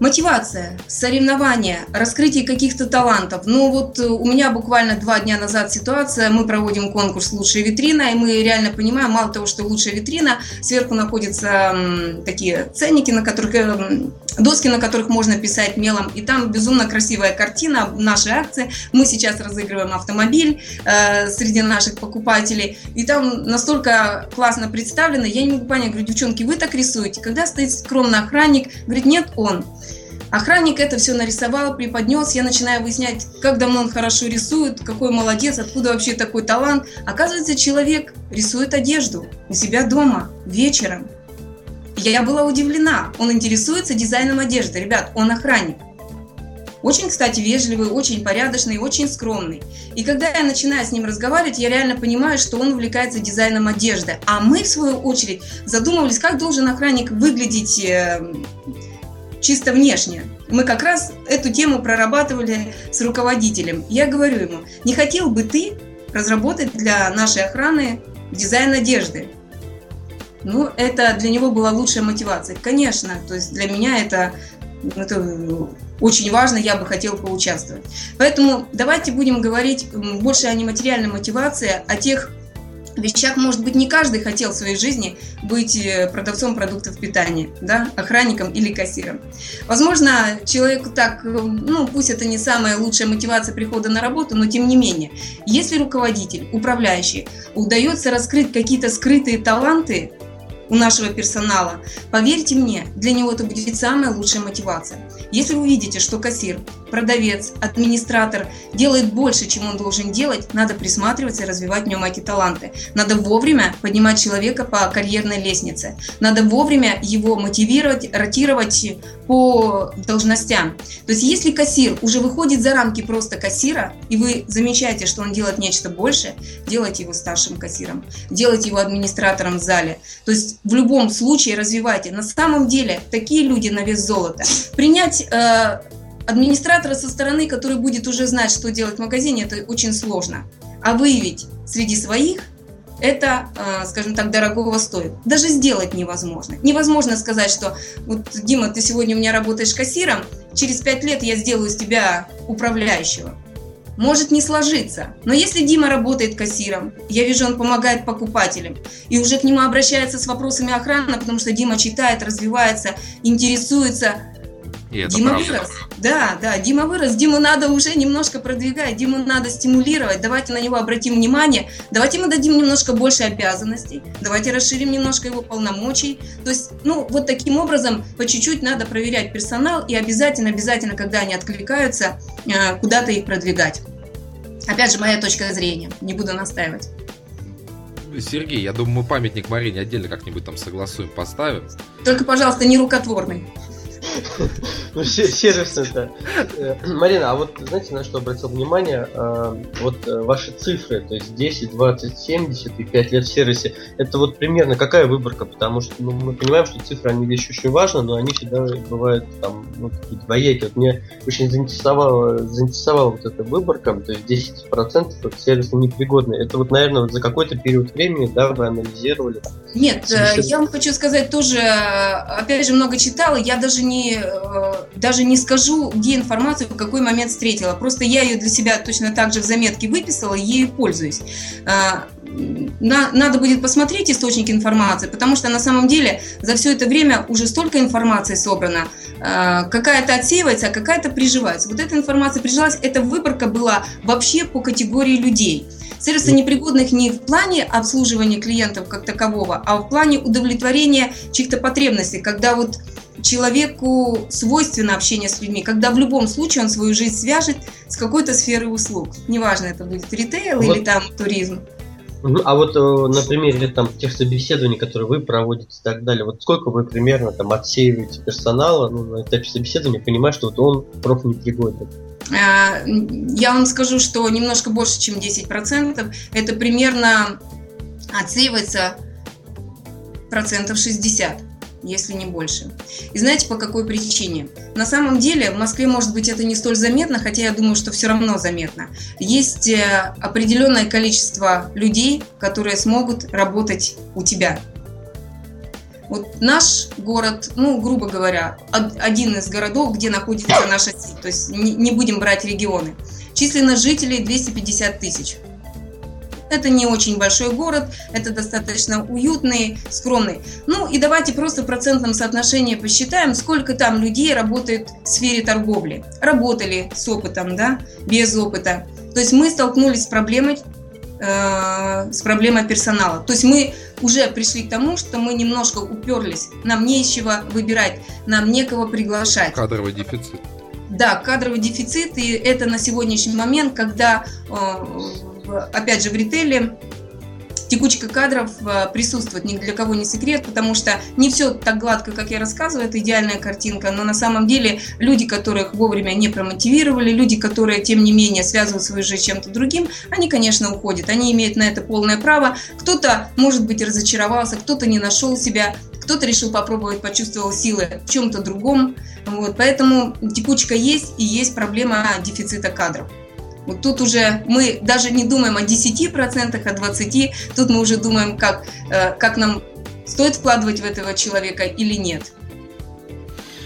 Мотивация, соревнования, раскрытие каких-то талантов. Ну вот э, у меня буквально два дня назад ситуация, мы проводим конкурс «Лучшая витрина», и мы реально понимаем, мало того, что лучшая витрина, сверху находятся такие ценники, на которых, э, доски, на которых можно писать мелом, и там безумно красивая картина нашей акции. Мы сейчас разыгрываем автомобиль э, среди наших покупателей, и там настолько классно представлено, я не могу понять, говорю, девчонки, вы так рисуете, когда стоит скромный охранник, говорит, нет, он. Охранник это все нарисовал, преподнес. Я начинаю выяснять, как давно он хорошо рисует, какой молодец, откуда вообще такой талант. Оказывается, человек рисует одежду у себя дома вечером. Я была удивлена. Он интересуется дизайном одежды. Ребят, он охранник. Очень, кстати, вежливый, очень порядочный, очень скромный. И когда я начинаю с ним разговаривать, я реально понимаю, что он увлекается дизайном одежды. А мы, в свою очередь, задумывались, как должен охранник выглядеть э, чисто внешне. Мы как раз эту тему прорабатывали с руководителем. Я говорю ему, не хотел бы ты разработать для нашей охраны дизайн одежды? Ну, это для него была лучшая мотивация. Конечно, то есть для меня это, это очень важно, я бы хотела поучаствовать. Поэтому давайте будем говорить больше о нематериальной мотивации, о тех вещах, может быть, не каждый хотел в своей жизни быть э, продавцом продуктов питания, да, охранником или кассиром. Возможно, человеку так, ну, пусть это не самая лучшая мотивация прихода на работу, но тем не менее, если руководитель, управляющий удается раскрыть какие-то скрытые таланты, у нашего персонала, поверьте мне, для него это будет самая лучшая мотивация. Если вы видите, что кассир, продавец, администратор делает больше, чем он должен делать, надо присматриваться и развивать в нем эти таланты. Надо вовремя поднимать человека по карьерной лестнице. Надо вовремя его мотивировать, ротировать по должностям. То есть если кассир уже выходит за рамки просто кассира, и вы замечаете, что он делает нечто больше, делайте его старшим кассиром, делайте его администратором в зале. То есть в любом случае развивайте. На самом деле такие люди на вес золота. Принять э, администратора со стороны, который будет уже знать, что делать в магазине, это очень сложно. А выявить среди своих это, э, скажем так, дорогого стоит. Даже сделать невозможно. Невозможно сказать, что вот, Дима, ты сегодня у меня работаешь кассиром, через пять лет я сделаю из тебя управляющего может не сложиться. Но если Дима работает кассиром, я вижу, он помогает покупателям, и уже к нему обращается с вопросами охраны, потому что Дима читает, развивается, интересуется, и это Дима правда. вырос. Да, да, Дима вырос. Диму надо уже немножко продвигать, Диму надо стимулировать. Давайте на него обратим внимание. Давайте мы дадим немножко больше обязанностей. Давайте расширим немножко его полномочий. То есть, ну, вот таким образом по чуть-чуть надо проверять персонал и обязательно, обязательно, когда они откликаются, э, куда-то их продвигать. Опять же, моя точка зрения. Не буду настаивать. Сергей, я думаю, мы памятник Марине отдельно как-нибудь там согласуем, поставим. Только, пожалуйста, не рукотворный. Ну, сервисно-то. Э, Марина, а вот знаете, на что обратил внимание? Э, вот э, ваши цифры, то есть 10, 20, 70 и 5 лет в сервисе, это вот примерно какая выборка? Потому что ну, мы понимаем, что цифры, они вещь очень важны, но они всегда бывают там, ну, какие-то двоякие. Вот мне очень заинтересовала, заинтересовала вот эта выборка, то есть 10% это сервисно непригодные. Это вот, наверное, вот за какой-то период времени, да, вы анализировали? Нет, я вам хочу сказать тоже, опять же, много читала, я даже не, э, даже не скажу, где информацию в какой момент встретила. Просто я ее для себя точно так же в заметке выписала, ею пользуюсь. А, надо будет посмотреть источники информации, потому что на самом деле за все это время уже столько информации собрано. А, какая-то отсеивается, а какая-то приживается. Вот эта информация прижилась, эта выборка была вообще по категории людей. Сервисы непригодных не в плане обслуживания клиентов как такового, а в плане удовлетворения чьих-то потребностей, когда вот человеку свойственно общение с людьми, когда в любом случае он свою жизнь свяжет с какой-то сферой услуг. Неважно, это будет ритейл вот. или там туризм. А вот э, на примере там тех собеседований, которые вы проводите и так далее, вот сколько вы примерно там отсеиваете персонала ну, на этапе собеседования, понимая, что вот он проф непригоден? А, я вам скажу, что немножко больше, чем 10%. Это примерно отсеивается процентов 60 если не больше. И знаете, по какой причине? На самом деле в Москве, может быть, это не столь заметно, хотя я думаю, что все равно заметно. Есть э, определенное количество людей, которые смогут работать у тебя. Вот наш город, ну, грубо говоря, один из городов, где находится наша сеть, то есть не будем брать регионы. Численность жителей 250 тысяч. Это не очень большой город, это достаточно уютный, скромный. Ну и давайте просто в процентном соотношении посчитаем, сколько там людей работает в сфере торговли. Работали с опытом, да, без опыта. То есть мы столкнулись с проблемой э, с проблемой персонала. То есть мы уже пришли к тому, что мы немножко уперлись. Нам нечего выбирать, нам некого приглашать. Кадровый дефицит. Да, кадровый дефицит, и это на сегодняшний момент, когда э, опять же, в ритейле текучка кадров э, присутствует, ни для кого не секрет, потому что не все так гладко, как я рассказываю, это идеальная картинка, но на самом деле люди, которых вовремя не промотивировали, люди, которые, тем не менее, связывают свою жизнь чем-то другим, они, конечно, уходят, они имеют на это полное право. Кто-то, может быть, разочаровался, кто-то не нашел себя, кто-то решил попробовать, почувствовал силы в чем-то другом. Вот, поэтому текучка есть и есть проблема дефицита кадров. Вот тут уже мы даже не думаем о 10%, о 20%, тут мы уже думаем, как, э, как нам стоит вкладывать в этого человека или нет.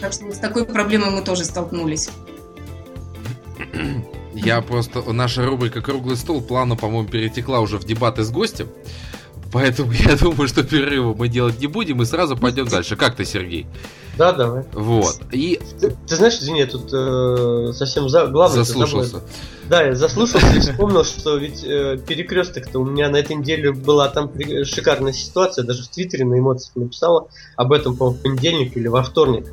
Так что с такой проблемой мы тоже столкнулись. Я просто... Наша рубрика «Круглый стол» плавно, по-моему, перетекла уже в дебаты с гостем. Поэтому я думаю, что перерыва мы делать не будем и сразу пойдем дальше. Как ты, Сергей? Да, давай. Вот. И... Ты, ты знаешь, извини, я тут э, совсем за... главное... Заслушался. Да, я заслушался и вспомнил, что ведь э, перекресток-то у меня на этой неделе была там шикарная ситуация, даже в Твиттере на эмоциях написала об этом, по-моему, в понедельник или во вторник.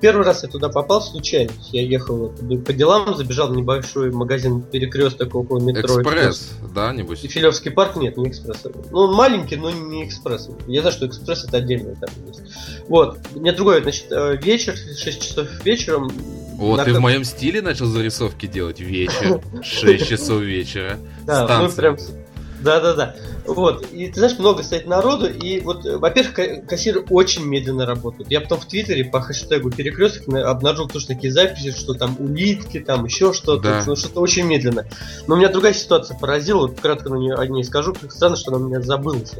Первый раз я туда попал случайно. Я ехал по делам, забежал в небольшой магазин перекресток около метро. Экспресс, да, небось? И Филевский парк нет, не экспресс. Ну, он маленький, но не экспресс. Я знаю, что экспресс это отдельно там есть. Вот. У меня другой, значит, э, вечер, 6 часов вечером. Вот, на... ты в моем стиле начал зарисовки делать вечер, 6 часов вечера. Да, мы прям да-да-да. Вот. И ты знаешь, много стоит народу, и вот, э, во-первых, кассиры очень медленно работают. Я потом в Твиттере по хэштегу перекресток обнаружил тоже такие записи, что там улитки, там еще что-то, да. ну, что-то очень медленно. Но у меня другая ситуация поразила, вот кратко на нее о ней скажу, как странно, что она меня забылась.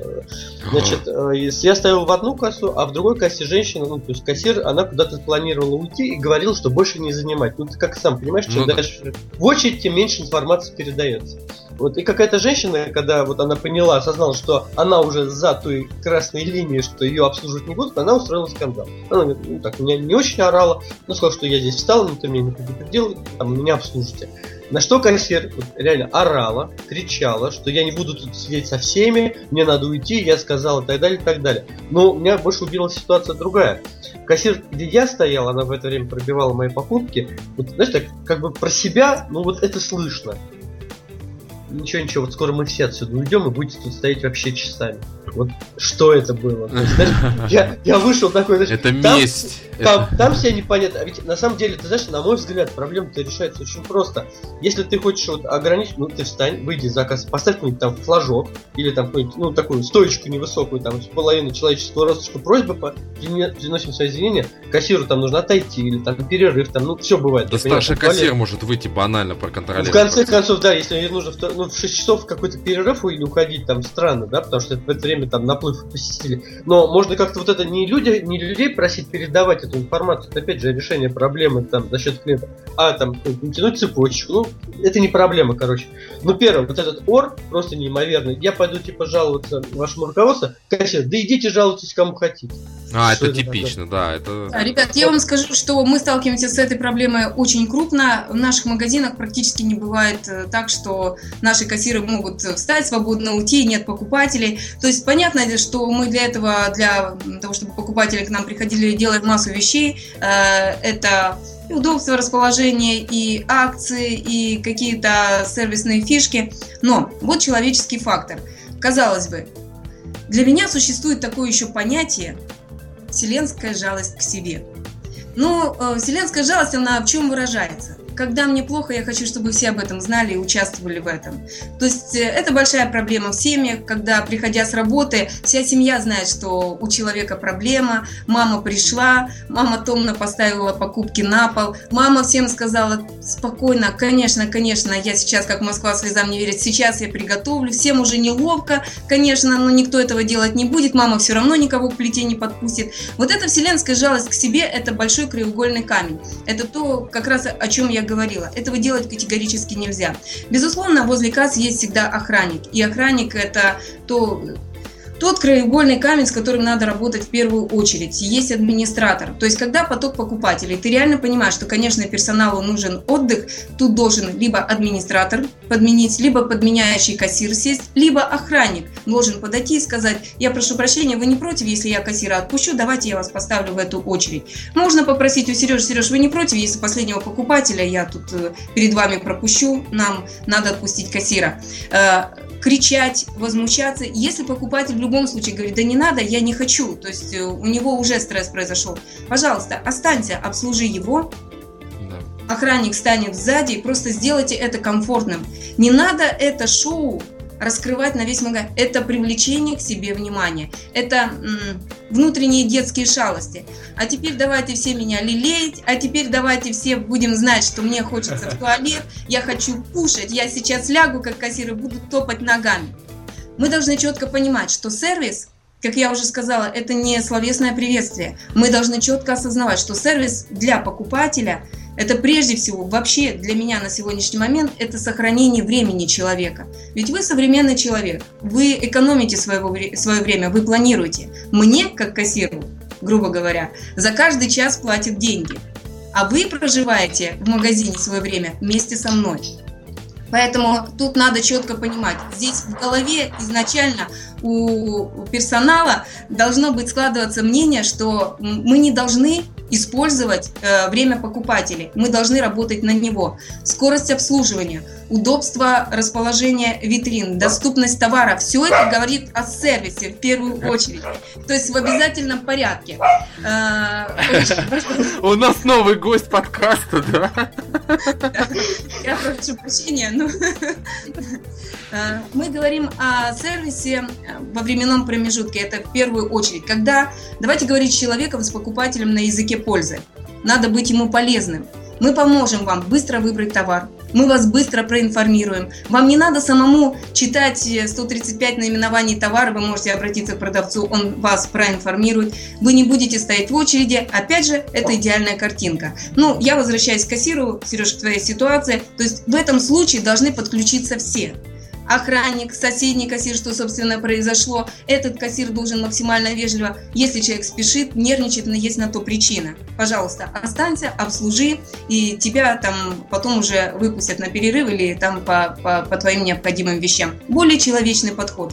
Значит, э, я стоял в одну кассу, а в другой кассе женщина, ну, то есть кассир, она куда-то планировала уйти и говорила, что больше не занимать. Ну, ты как сам понимаешь, чем ну, дальше да. в очередь, тем меньше информации передается. Вот, и какая-то женщина, когда вот она поняла, осознала, что она уже за той красной линией, что ее обслуживать не будут, она устроила скандал. Она говорит, ну так, меня не очень орала, но сказала, что я здесь встал, никто меня не предупредил, там, меня обслужите. На что кассир вот, реально орала, кричала, что я не буду тут сидеть со всеми, мне надо уйти, я сказал и так далее, и так далее. Но меня больше убила ситуация другая. Кассир, где я стоял, она в это время пробивала мои покупки, вот, знаешь, так, как бы про себя, ну вот это слышно ничего, ничего, вот скоро мы все отсюда уйдем и будете тут стоять вообще часами. Вот что это было? есть, знаешь, я, я вышел такой, знаешь, Это там, месть. Там, это... там все непонятно. А ведь на самом деле, ты знаешь, на мой взгляд, проблема-то решается очень просто. Если ты хочешь вот ограничить, ну ты встань, выйди из заказа, поставь какой-нибудь там флажок, или там какую-нибудь, ну такую стоечку невысокую, там, с половины человеческого роста, что просьба по приносим свои извинения, кассиру там нужно отойти, или там перерыв, там, ну все бывает. Да старший кассир может выйти банально проконтролировать. В конце концов, да, если нужно ну, в 6 часов какой-то перерыв или уходить, там странно, да, потому что в это время там наплыв посетителей. Но можно как-то вот это не люди, не людей просить передавать эту информацию, это опять же решение проблемы там за счет клиента, а там тянуть цепочку, ну, это не проблема, короче. Ну, первое, вот этот ор просто неимоверный. Я пойду типа жаловаться вашему руководству, конечно, да идите жалуйтесь кому хотите. А, это, это типично, такое? да, это... Да, ребят, я вам скажу, что мы сталкиваемся с этой проблемой очень крупно. В наших магазинах практически не бывает э, так, что наши кассиры могут встать, свободно уйти, нет покупателей. То есть понятно, что мы для этого, для того, чтобы покупатели к нам приходили, делаем массу вещей. Э, это и удобство расположения, и акции, и какие-то сервисные фишки. Но вот человеческий фактор. Казалось бы, для меня существует такое еще понятие вселенская жалость к себе. Ну, э, вселенская жалость, она в чем выражается? Когда мне плохо, я хочу, чтобы все об этом знали и участвовали в этом. То есть э, это большая проблема в семьях, когда, приходя с работы, вся семья знает, что у человека проблема, мама пришла, мама томно поставила покупки на пол, мама всем сказала спокойно, конечно, конечно, я сейчас, как Москва слезам не верит, сейчас я приготовлю, всем уже неловко, конечно, но никто этого делать не будет, мама все равно никого к плите не подпустит. Вот эта вселенская жалость к себе – это большой краеугольный камень. Это то, как раз о чем я говорила, этого делать категорически нельзя. Безусловно, возле касс есть всегда охранник. И охранник это то, тот краеугольный камень, с которым надо работать в первую очередь. Есть администратор. То есть, когда поток покупателей, ты реально понимаешь, что, конечно, персоналу нужен отдых, тут должен либо администратор подменить, либо подменяющий кассир сесть, либо охранник должен подойти и сказать, я прошу прощения, вы не против, если я кассира отпущу, давайте я вас поставлю в эту очередь. Можно попросить у Сережи, Сереж, вы не против, если последнего покупателя я тут э, перед вами пропущу, нам надо отпустить кассира. Кричать, возмущаться. Если покупатель в любом случае говорит, да не надо, я не хочу, то есть э, у него уже стресс произошел, пожалуйста, останься, обслужи его, охранник станет сзади, просто сделайте это комфортным. Не надо это шоу раскрывать на весь магазин. Это привлечение к себе внимания. Это внутренние детские шалости. А теперь давайте все меня лелеять, а теперь давайте все будем знать, что мне хочется в туалет, я хочу кушать, я сейчас лягу как кассир и буду топать ногами. Мы должны четко понимать, что сервис как я уже сказала, это не словесное приветствие. Мы должны четко осознавать, что сервис для покупателя это прежде всего, вообще для меня на сегодняшний момент, это сохранение времени человека. Ведь вы современный человек, вы экономите своего, свое время, вы планируете. Мне, как кассиру, грубо говоря, за каждый час платят деньги. А вы проживаете в магазине свое время вместе со мной. Поэтому тут надо четко понимать, здесь в голове изначально у персонала должно быть складываться мнение, что мы не должны использовать э, время покупателей. Мы должны работать на него. Скорость обслуживания, удобство расположения витрин, доступность товара. Все это говорит о сервисе в первую очередь. То есть в обязательном порядке. Э, У нас новый гость подкаста, да? Я прошу прощения, но э, мы говорим о сервисе во временном промежутке. Это в первую очередь. Когда, давайте говорить с человеком, с покупателем на языке пользы. Надо быть ему полезным. Мы поможем вам быстро выбрать товар. Мы вас быстро проинформируем. Вам не надо самому читать 135 наименований товара. Вы можете обратиться к продавцу, он вас проинформирует. Вы не будете стоять в очереди. Опять же, это идеальная картинка. Ну, я возвращаюсь к кассиру. Сереж, к твоей ситуации. То есть в этом случае должны подключиться все охранник, соседний кассир, что, собственно, произошло. Этот кассир должен максимально вежливо, если человек спешит, нервничает, но есть на то причина. Пожалуйста, останься, обслужи, и тебя там потом уже выпустят на перерыв или там по, по, по твоим необходимым вещам. Более человечный подход.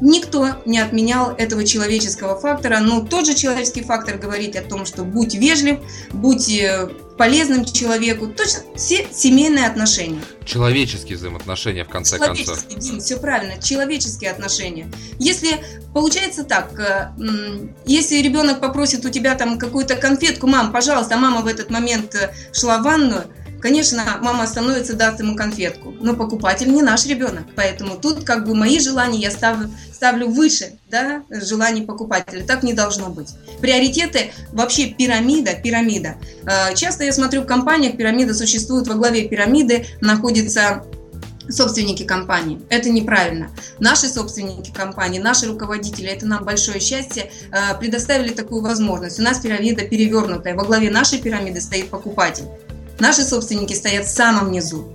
Никто не отменял этого человеческого фактора, но тот же человеческий фактор говорит о том, что будь вежлив, будь э, полезным человеку, точно все семейные отношения. Человеческие взаимоотношения, в конце концов. Дим, все правильно, человеческие отношения. Если получается так, э, если ребенок попросит у тебя там какую-то конфетку, мам, пожалуйста, а мама в этот момент э, шла в ванную, Конечно, мама остановится, даст ему конфетку, но покупатель не наш ребенок, поэтому тут как бы мои желания я ставлю, ставлю выше да, желаний покупателя. Так не должно быть. Приоритеты вообще пирамида, пирамида. Э, часто я смотрю в компаниях, пирамида существует, во главе пирамиды находится собственники компании. Это неправильно. Наши собственники компании, наши руководители, это нам большое счастье, э, предоставили такую возможность. У нас пирамида перевернутая. Во главе нашей пирамиды стоит покупатель. Наши собственники стоят в самом низу.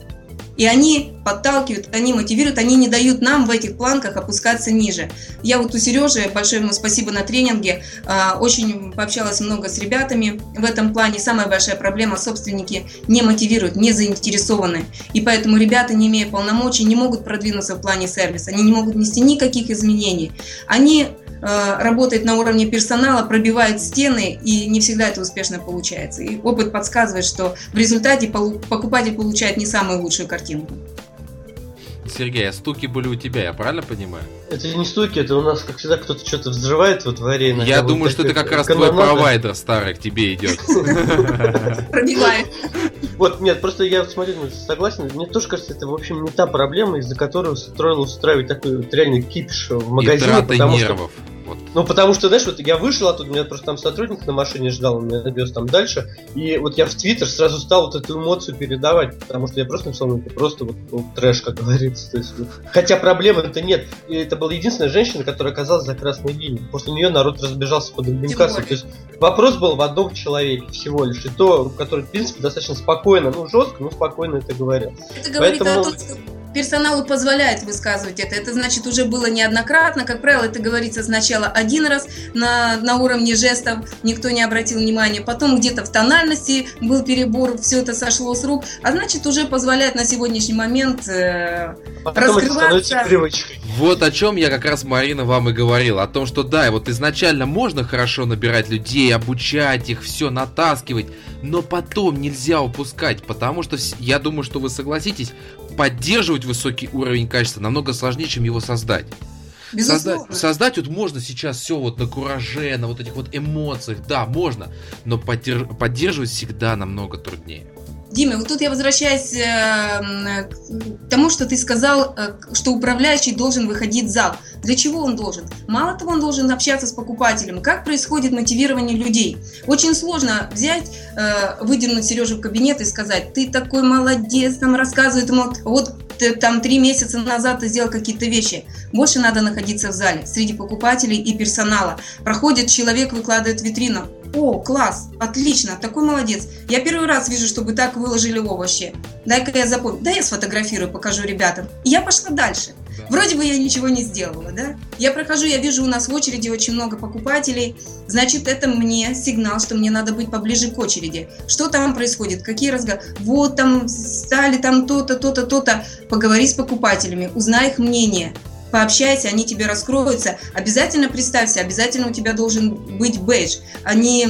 И они подталкивают, они мотивируют, они не дают нам в этих планках опускаться ниже. Я вот у Сережи, большое ему спасибо на тренинге, а, очень пообщалась много с ребятами в этом плане. Самая большая проблема – собственники не мотивируют, не заинтересованы. И поэтому ребята, не имея полномочий, не могут продвинуться в плане сервиса, они не могут внести никаких изменений. Они работает на уровне персонала, пробивает стены, и не всегда это успешно получается. И опыт подсказывает, что в результате покупатель получает не самую лучшую картинку. Сергей, а стуки были у тебя, я правильно понимаю? Это не стуки, это у нас, как всегда, кто-то что-то взрывает во дворе. Я думаю, что это как раз твой провайдер старый к тебе идет. Пробивает. Вот, нет, просто я смотрю, ну, согласен, мне тоже кажется, это, в общем, не та проблема, из-за которой стоило устраивать такой вот реальный кипиш в магазине. потому нервов. Что. Ну, потому что, знаешь, вот я вышел оттуда, меня просто там сотрудник на машине ждал, он меня довез там дальше, и вот я в Твиттер сразу стал вот эту эмоцию передавать, потому что я просто написал, ну, это просто вот ну, трэш, как говорится. То есть, вот. Хотя проблемы-то нет. И это была единственная женщина, которая оказалась за красной линией. После нее народ разбежался под админкассой. То есть вопрос был в одном человеке всего лишь. И то, который, в принципе, достаточно спокойно, ну, жестко, но спокойно это говорил. Это говорит Поэтому... о том, что персоналу позволяет высказывать это. Это значит уже было неоднократно. Как правило, это говорится сначала один раз на, на уровне жестов, никто не обратил внимания. Потом где-то в тональности был перебор, все это сошло с рук. А значит, уже позволяет на сегодняшний момент э, а раскрываться. Вот о чем я как раз, Марина, вам и говорил. О том, что да, вот изначально можно хорошо набирать людей, обучать их, все натаскивать, но потом нельзя упускать, потому что я думаю, что вы согласитесь, поддерживать высокий уровень качества намного сложнее, чем его создать. Создать, создать вот можно сейчас все вот на кураже, на вот этих вот эмоциях, да, можно, но поддерж, поддерживать всегда намного труднее. Дима, вот тут я возвращаюсь э, к тому, что ты сказал, э, что управляющий должен выходить в зал. Для чего он должен? Мало того, он должен общаться с покупателем. Как происходит мотивирование людей? Очень сложно взять, э, выдернуть Сережу в кабинет и сказать, ты такой молодец, там рассказывает ему, вот там три месяца назад ты сделал какие-то вещи. Больше надо находиться в зале, среди покупателей и персонала. Проходит человек, выкладывает витрину. О, класс, отлично, такой молодец. Я первый раз вижу, чтобы так выложили овощи. Дай-ка я запомню. Да я сфотографирую, покажу ребятам. И я пошла дальше. Вроде бы я ничего не сделала, да? Я прохожу, я вижу у нас в очереди очень много покупателей. Значит, это мне сигнал, что мне надо быть поближе к очереди. Что там происходит? Какие разговоры? Вот там стали там то-то, то-то, то-то. Поговори с покупателями, узнай их мнение пообщайся, они тебе раскроются. Обязательно представься, обязательно у тебя должен быть бейдж. Они,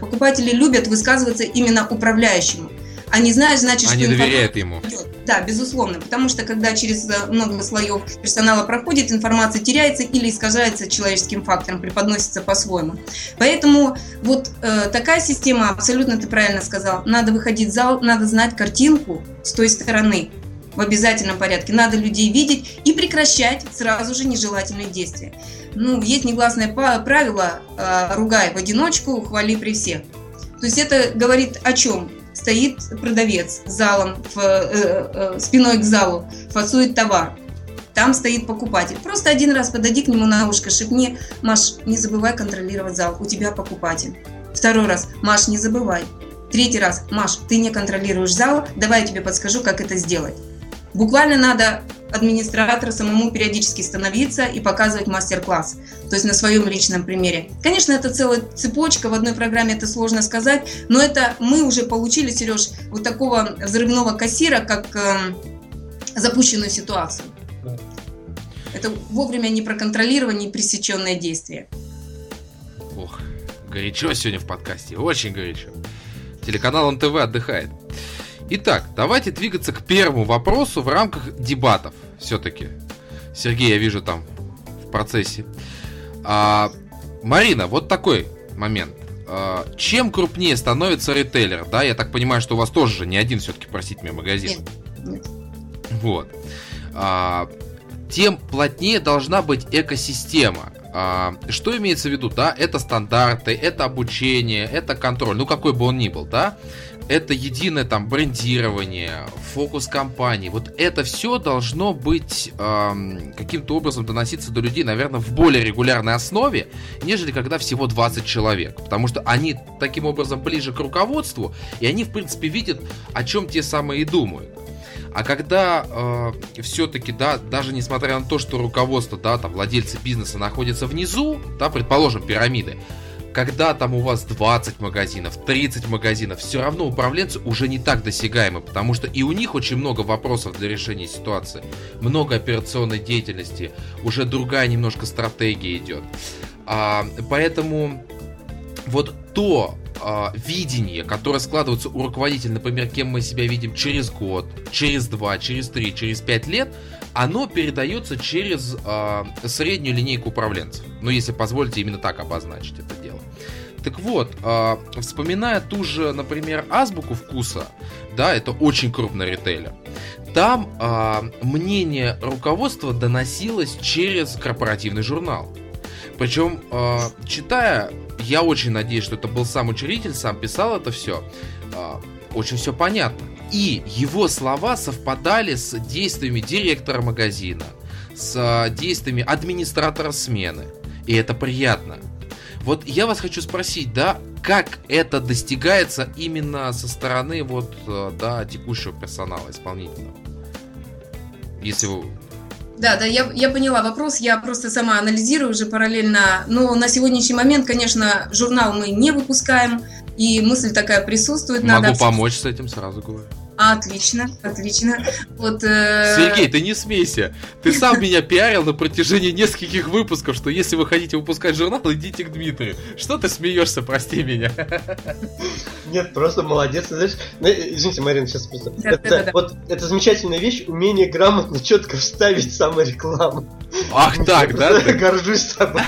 покупатели любят высказываться именно управляющему. Они знают, значит, Они что доверяют ему. Идет. Да, безусловно, потому что когда через э, много слоев персонала проходит, информация теряется или искажается человеческим фактором, преподносится по-своему. Поэтому вот э, такая система, абсолютно ты правильно сказал, надо выходить в зал, надо знать картинку с той стороны, в обязательном порядке. Надо людей видеть и прекращать сразу же нежелательные действия. Ну, есть негласное правило э, «ругай в одиночку, хвали при всех». То есть это говорит о чем? стоит продавец залом, в, э, э, спиной к залу, фасует товар. Там стоит покупатель. Просто один раз подойди к нему на ушко, шепни, Маш, не забывай контролировать зал, у тебя покупатель. Второй раз, Маш, не забывай. Третий раз, Маш, ты не контролируешь зал, давай я тебе подскажу, как это сделать. Буквально надо администратору самому периодически становиться и показывать мастер-класс, то есть на своем личном примере. Конечно, это целая цепочка, в одной программе это сложно сказать, но это мы уже получили, Сереж, вот такого взрывного кассира, как э, запущенную ситуацию. Это вовремя не проконтролирование и пресеченное действие. Ох, горячо сегодня в подкасте, очень горячо. Телеканал НТВ отдыхает. Итак, давайте двигаться к первому вопросу в рамках дебатов. Все-таки. Сергей, я вижу там в процессе. А, Марина, вот такой момент. А, чем крупнее становится ритейлер, да, я так понимаю, что у вас тоже же не один все-таки, простите меня, магазин. Нет. Вот. А, тем плотнее должна быть экосистема. А, что имеется в виду, да? Это стандарты, это обучение, это контроль, ну какой бы он ни был, да? Это единое там брендирование, фокус компании, вот это все должно быть эм, каким-то образом доноситься до людей, наверное, в более регулярной основе, нежели когда всего 20 человек. Потому что они таким образом ближе к руководству, и они, в принципе, видят, о чем те самые и думают. А когда э, все-таки, да, даже несмотря на то, что руководство, да, там, владельцы бизнеса находятся внизу, да, предположим, пирамиды, когда там у вас 20 магазинов, 30 магазинов, все равно управленцы уже не так досягаемы, потому что и у них очень много вопросов для решения ситуации, много операционной деятельности, уже другая немножко стратегия идет. А, поэтому вот то а, видение, которое складывается у руководителя, например, кем мы себя видим через год, через два, через три, через пять лет, оно передается через э, среднюю линейку управленцев. Ну, если позволите именно так обозначить это дело. Так вот, э, вспоминая ту же, например, азбуку вкуса, да, это очень крупный ритейлер. Там э, мнение руководства доносилось через корпоративный журнал. Причем, э, читая, я очень надеюсь, что это был сам учредитель, сам писал это все. Э, очень все понятно. И его слова совпадали с действиями директора магазина, с а, действиями администратора смены. И это приятно. Вот я вас хочу спросить, да, как это достигается именно со стороны вот, а, да, текущего персонала исполнительного? Если вы да, да, я, я поняла вопрос, я просто сама анализирую уже параллельно. Но на сегодняшний момент, конечно, журнал мы не выпускаем, и мысль такая присутствует. Могу надо помочь с этим, сразу говорю. Отлично, отлично. Вот, э... Сергей, ты не смейся. Ты сам меня пиарил на протяжении нескольких выпусков, что если вы хотите выпускать журнал, идите к Дмитрию. Что ты смеешься, прости меня? Нет, просто молодец. Знаешь, ну, извините, Марина, сейчас просто. Да, это, да, да, вот это замечательная вещь, умение грамотно, четко вставить саморекламу. Ах так, да? Горжусь собой.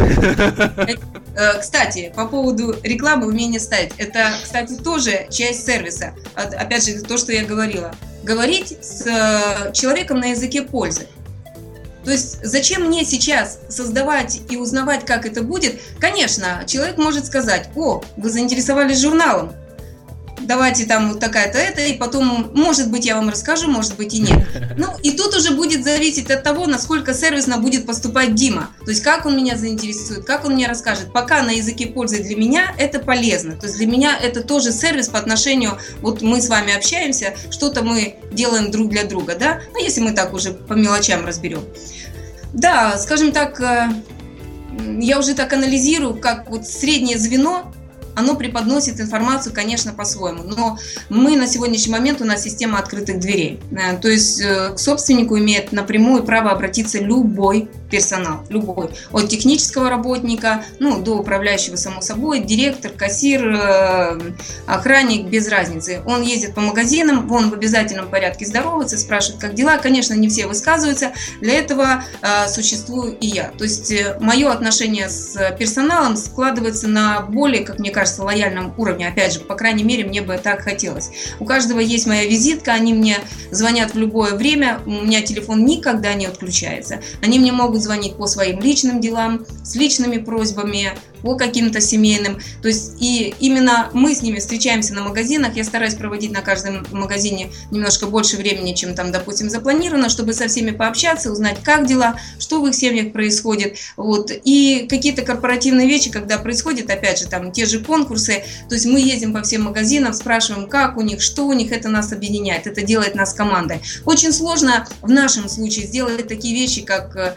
Э, кстати, по поводу рекламы, умение ставить. Это, кстати, тоже часть сервиса. Опять же, то, что я говорила. Говорить с э, человеком на языке пользы. То есть зачем мне сейчас создавать и узнавать, как это будет? Конечно, человек может сказать, о, вы заинтересовались журналом, давайте там вот такая-то это, и потом, может быть, я вам расскажу, может быть и нет. Ну, и тут уже будет зависеть от того, насколько сервисно будет поступать Дима. То есть, как он меня заинтересует, как он мне расскажет. Пока на языке пользы для меня это полезно. То есть, для меня это тоже сервис по отношению, вот мы с вами общаемся, что-то мы делаем друг для друга, да? Ну, если мы так уже по мелочам разберем. Да, скажем так, э, я уже так анализирую, как вот среднее звено оно преподносит информацию, конечно, по-своему. Но мы на сегодняшний момент, у нас система открытых дверей. Э, то есть э, к собственнику имеет напрямую право обратиться любой персонал, любой. От технического работника, ну, до управляющего, само собой, директор, кассир, э, охранник, без разницы. Он ездит по магазинам, он в обязательном порядке здоровается, спрашивает, как дела. Конечно, не все высказываются. Для этого существую и я. То есть мое отношение с персоналом складывается на более, как мне кажется, кажется, лояльном уровне. Опять же, по крайней мере, мне бы так хотелось. У каждого есть моя визитка, они мне звонят в любое время, у меня телефон никогда не отключается. Они мне могут звонить по своим личным делам, с личными просьбами, по каким-то семейным. То есть и именно мы с ними встречаемся на магазинах. Я стараюсь проводить на каждом магазине немножко больше времени, чем там, допустим, запланировано, чтобы со всеми пообщаться, узнать, как дела, что в их семьях происходит. Вот. И какие-то корпоративные вещи, когда происходят, опять же, там те же конкурсы, то есть мы ездим по всем магазинам, спрашиваем, как у них, что у них, это нас объединяет, это делает нас командой. Очень сложно в нашем случае сделать такие вещи, как э,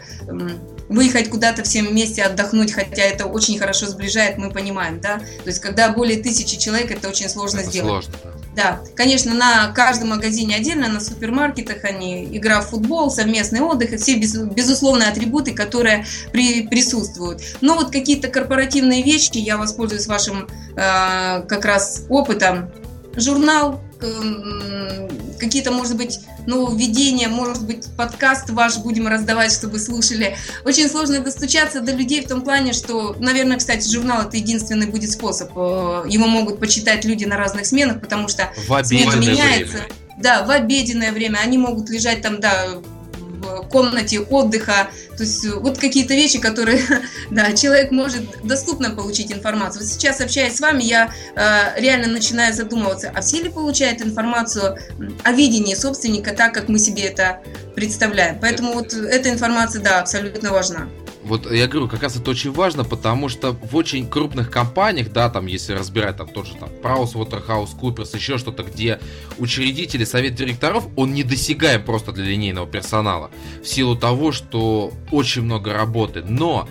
выехать куда-то всем вместе отдохнуть, хотя это очень хорошо сближает, мы понимаем, да. То есть, когда более тысячи человек, это очень сложно это сделать. Сложно, да. Да, конечно, на каждом магазине отдельно, на супермаркетах они игра в футбол, совместный отдых, все без, безусловные атрибуты, которые при, присутствуют. Но вот какие-то корпоративные вещи, я воспользуюсь вашим э, как раз опытом. Журнал, какие-то, может быть, нововведения, может быть, подкаст ваш будем раздавать, чтобы слушали. Очень сложно достучаться до людей в том плане, что, наверное, кстати, журнал это единственный будет способ. Э, его могут почитать люди на разных сменах, потому что смена меняется. Время. Да, в обеденное время. Они могут лежать там, да, в комнате отдыха. То есть э, вот какие-то вещи, которые да, человек может доступно получить информацию. Вот сейчас, общаясь с вами, я э, реально начинаю задумываться, а все ли получают информацию о видении собственника так, как мы себе это представляем. Поэтому вот эта информация, да, абсолютно важна. Вот я говорю, как раз это очень важно, потому что в очень крупных компаниях, да, там, если разбирать там тот же там Праус, Waterhouse, Куперс, еще что-то, где учредители, совет директоров, он недосягаем просто для линейного персонала. В силу того, что очень много работы. Но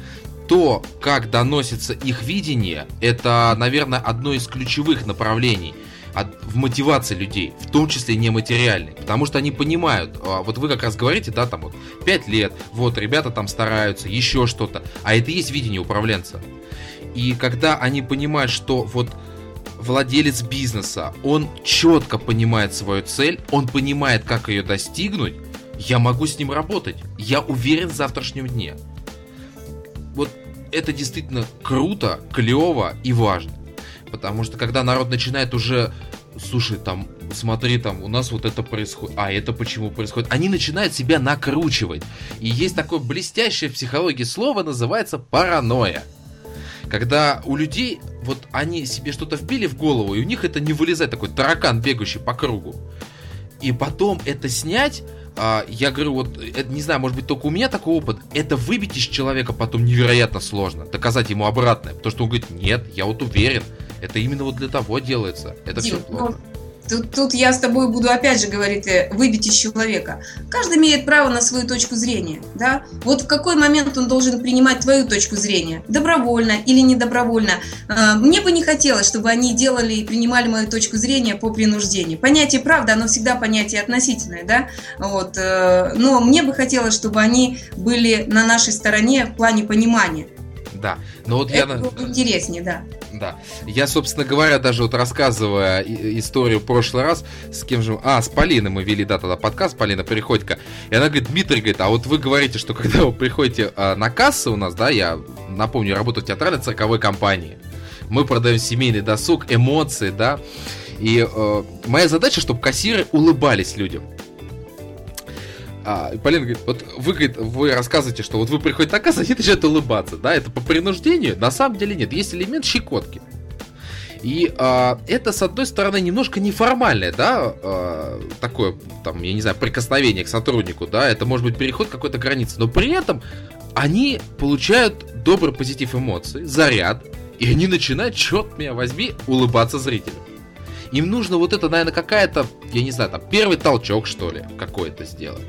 то, как доносится их видение, это, наверное, одно из ключевых направлений – в мотивации людей, в том числе нематериальной. Потому что они понимают, а, вот вы как раз говорите, да, там вот 5 лет, вот ребята там стараются, еще что-то. А это и есть видение управленца. И когда они понимают, что вот владелец бизнеса, он четко понимает свою цель, он понимает, как ее достигнуть, я могу с ним работать. Я уверен в завтрашнем дне. Вот это действительно круто, клево и важно. Потому что когда народ начинает уже слушай, там, смотри, там, у нас вот это происходит, а это почему происходит? Они начинают себя накручивать. И есть такое блестящее в психологии слово, называется паранойя. Когда у людей, вот они себе что-то вбили в голову, и у них это не вылезает, такой таракан, бегущий по кругу. И потом это снять, а, я говорю, вот, это, не знаю, может быть, только у меня такой опыт, это выбить из человека потом невероятно сложно, доказать ему обратное, потому что он говорит, нет, я вот уверен, это именно вот для того делается. Это Дим, все плохо. Тут, тут я с тобой буду опять же говорить, э, выбить из человека. Каждый имеет право на свою точку зрения, да? Вот в какой момент он должен принимать твою точку зрения, добровольно или недобровольно. А, мне бы не хотелось, чтобы они делали и принимали мою точку зрения по принуждению. Понятие правда, оно всегда понятие относительное, да? Вот, э, но мне бы хотелось, чтобы они были на нашей стороне в плане понимания. Да, но вот Это я... было бы интереснее, да. Да. Я, собственно говоря, даже вот рассказывая историю в прошлый раз, с кем же... А, с Полиной мы вели, да, тогда подкаст, Полина Приходько. И она говорит, Дмитрий, говорит, а вот вы говорите, что когда вы приходите а, на кассы у нас, да, я напомню, работаю в театральной цирковой компании. Мы продаем семейный досуг, эмоции, да. И э, моя задача, чтобы кассиры улыбались людям. А, Полина говорит, вот вы, говорит, вы рассказываете, что вот вы приходите на кассу, они начинают улыбаться, да, это по принуждению, на самом деле нет, есть элемент щекотки. И а, это, с одной стороны, немножко неформальное, да, а, такое, там, я не знаю, прикосновение к сотруднику, да, это может быть переход какой-то границы, но при этом они получают добрый позитив эмоций, заряд, и они начинают, черт меня возьми, улыбаться зрителям. Им нужно вот это, наверное, какая-то, я не знаю, там, первый толчок, что ли, какой-то сделать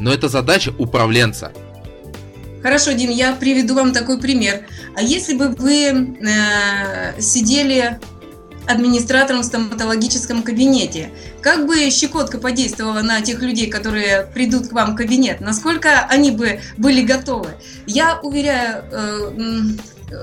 но это задача управленца. Хорошо, Дим, я приведу вам такой пример. А если бы вы э, сидели администратором в стоматологическом кабинете, как бы щекотка подействовала на тех людей, которые придут к вам в кабинет? Насколько они бы были готовы? Я уверяю э,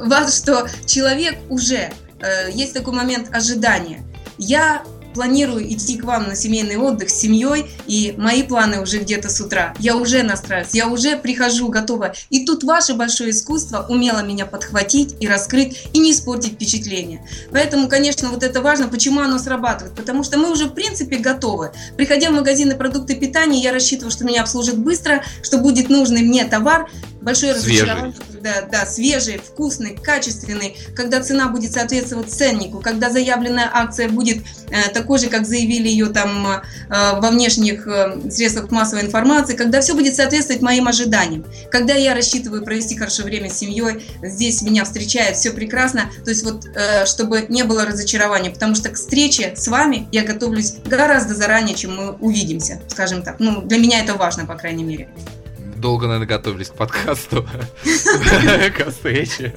вас, что человек уже э, есть такой момент ожидания. Я планирую идти к вам на семейный отдых с семьей, и мои планы уже где-то с утра. Я уже настраиваюсь, я уже прихожу готова. И тут ваше большое искусство умело меня подхватить и раскрыть, и не испортить впечатление. Поэтому, конечно, вот это важно. Почему оно срабатывает? Потому что мы уже, в принципе, готовы. Приходя в магазины продукты питания, я рассчитываю, что меня обслужат быстро, что будет нужный мне товар, большое разочарование, да, да, свежий, вкусный, качественный, когда цена будет соответствовать ценнику, когда заявленная акция будет э, такой же, как заявили ее там э, во внешних э, средствах массовой информации, когда все будет соответствовать моим ожиданиям, когда я рассчитываю провести хорошо время с семьей, здесь меня встречает, все прекрасно, то есть вот, э, чтобы не было разочарования, потому что к встрече с вами я готовлюсь гораздо заранее, чем мы увидимся, скажем так. Ну, для меня это важно, по крайней мере долго, наверное, готовились к подкасту, к встрече,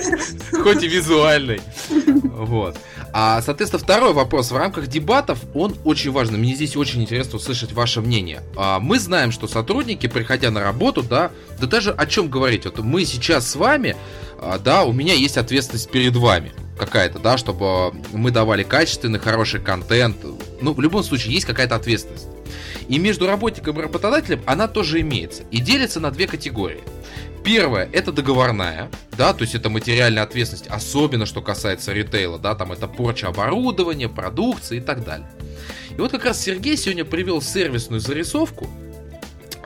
хоть и визуальной. Вот. А, соответственно, второй вопрос. В рамках дебатов он очень важный. Мне здесь очень интересно услышать ваше мнение. А, мы знаем, что сотрудники, приходя на работу, да, да даже о чем говорить. Вот мы сейчас с вами, а, да, у меня есть ответственность перед вами какая-то, да, чтобы мы давали качественный, хороший контент. Ну, в любом случае, есть какая-то ответственность. И между работником и работодателем она тоже имеется. И делится на две категории. Первое – это договорная, да, то есть это материальная ответственность, особенно что касается ритейла, да, там это порча оборудования, продукции и так далее. И вот как раз Сергей сегодня привел сервисную зарисовку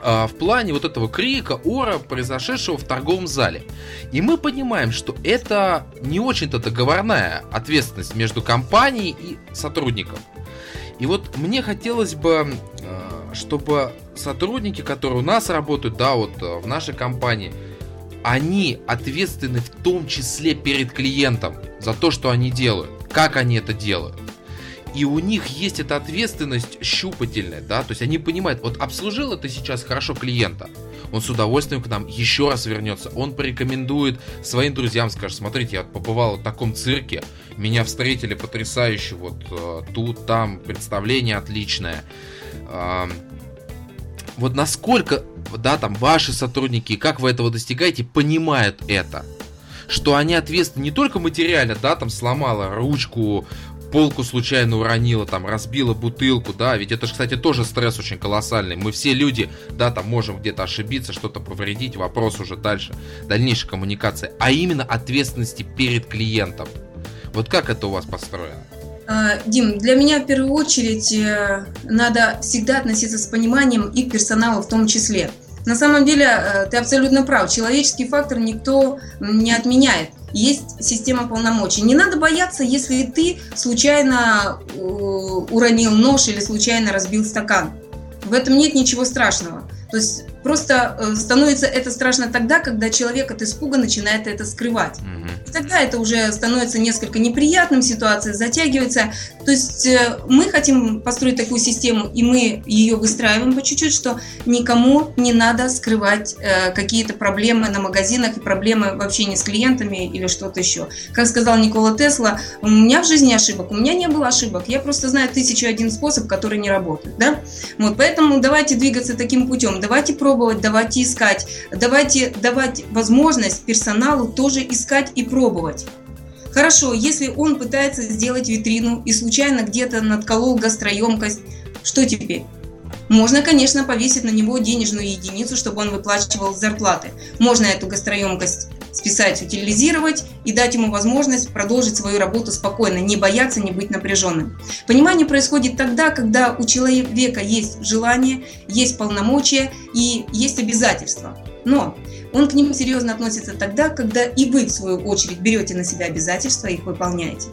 а, в плане вот этого крика, ора, произошедшего в торговом зале. И мы понимаем, что это не очень-то договорная ответственность между компанией и сотрудником. И вот мне хотелось бы чтобы сотрудники, которые у нас работают, да, вот э, в нашей компании, они ответственны в том числе перед клиентом за то, что они делают, как они это делают. И у них есть эта ответственность щупательная, да, то есть они понимают, вот обслужил это сейчас хорошо клиента, он с удовольствием к нам еще раз вернется, он порекомендует своим друзьям, скажет, смотрите, я побывал в таком цирке, меня встретили потрясающе, вот э, тут, там, представление отличное, вот насколько, да, там, ваши сотрудники, как вы этого достигаете, понимают это. Что они ответственны не только материально, да, там сломала ручку, полку случайно уронила, там, разбила бутылку, да, ведь это же, кстати, тоже стресс очень колоссальный. Мы все люди, да, там можем где-то ошибиться, что-то повредить, вопрос уже дальше, дальнейшей коммуникации, а именно ответственности перед клиентом. Вот как это у вас построено? А, Дим, для меня в первую очередь э, надо всегда относиться с пониманием и к персоналу в том числе. На самом деле, э, ты абсолютно прав, человеческий фактор никто не отменяет. Есть система полномочий. Не надо бояться, если ты случайно э, уронил нож или случайно разбил стакан. В этом нет ничего страшного. То есть Просто э, становится это страшно тогда, когда человек от испуга начинает это скрывать. И тогда это уже становится несколько неприятным, ситуация затягивается. То есть э, мы хотим построить такую систему, и мы ее выстраиваем по чуть-чуть, что никому не надо скрывать э, какие-то проблемы на магазинах и проблемы вообще не с клиентами или что-то еще. Как сказал Никола Тесла, у меня в жизни ошибок, у меня не было ошибок, я просто знаю тысячу один способ, который не работает. Да? Вот, поэтому давайте двигаться таким путем, давайте пробовать, давайте искать, давайте давать возможность персоналу тоже искать и пробовать. Хорошо, если он пытается сделать витрину и случайно где-то надколол гастроемкость, что теперь? Можно, конечно, повесить на него денежную единицу, чтобы он выплачивал зарплаты. Можно эту гастроемкость списать, утилизировать и дать ему возможность продолжить свою работу спокойно, не бояться, не быть напряженным. Понимание происходит тогда, когда у человека есть желание, есть полномочия и есть обязательства. Но он к ним серьезно относится тогда, когда и вы, в свою очередь, берете на себя обязательства и их выполняете.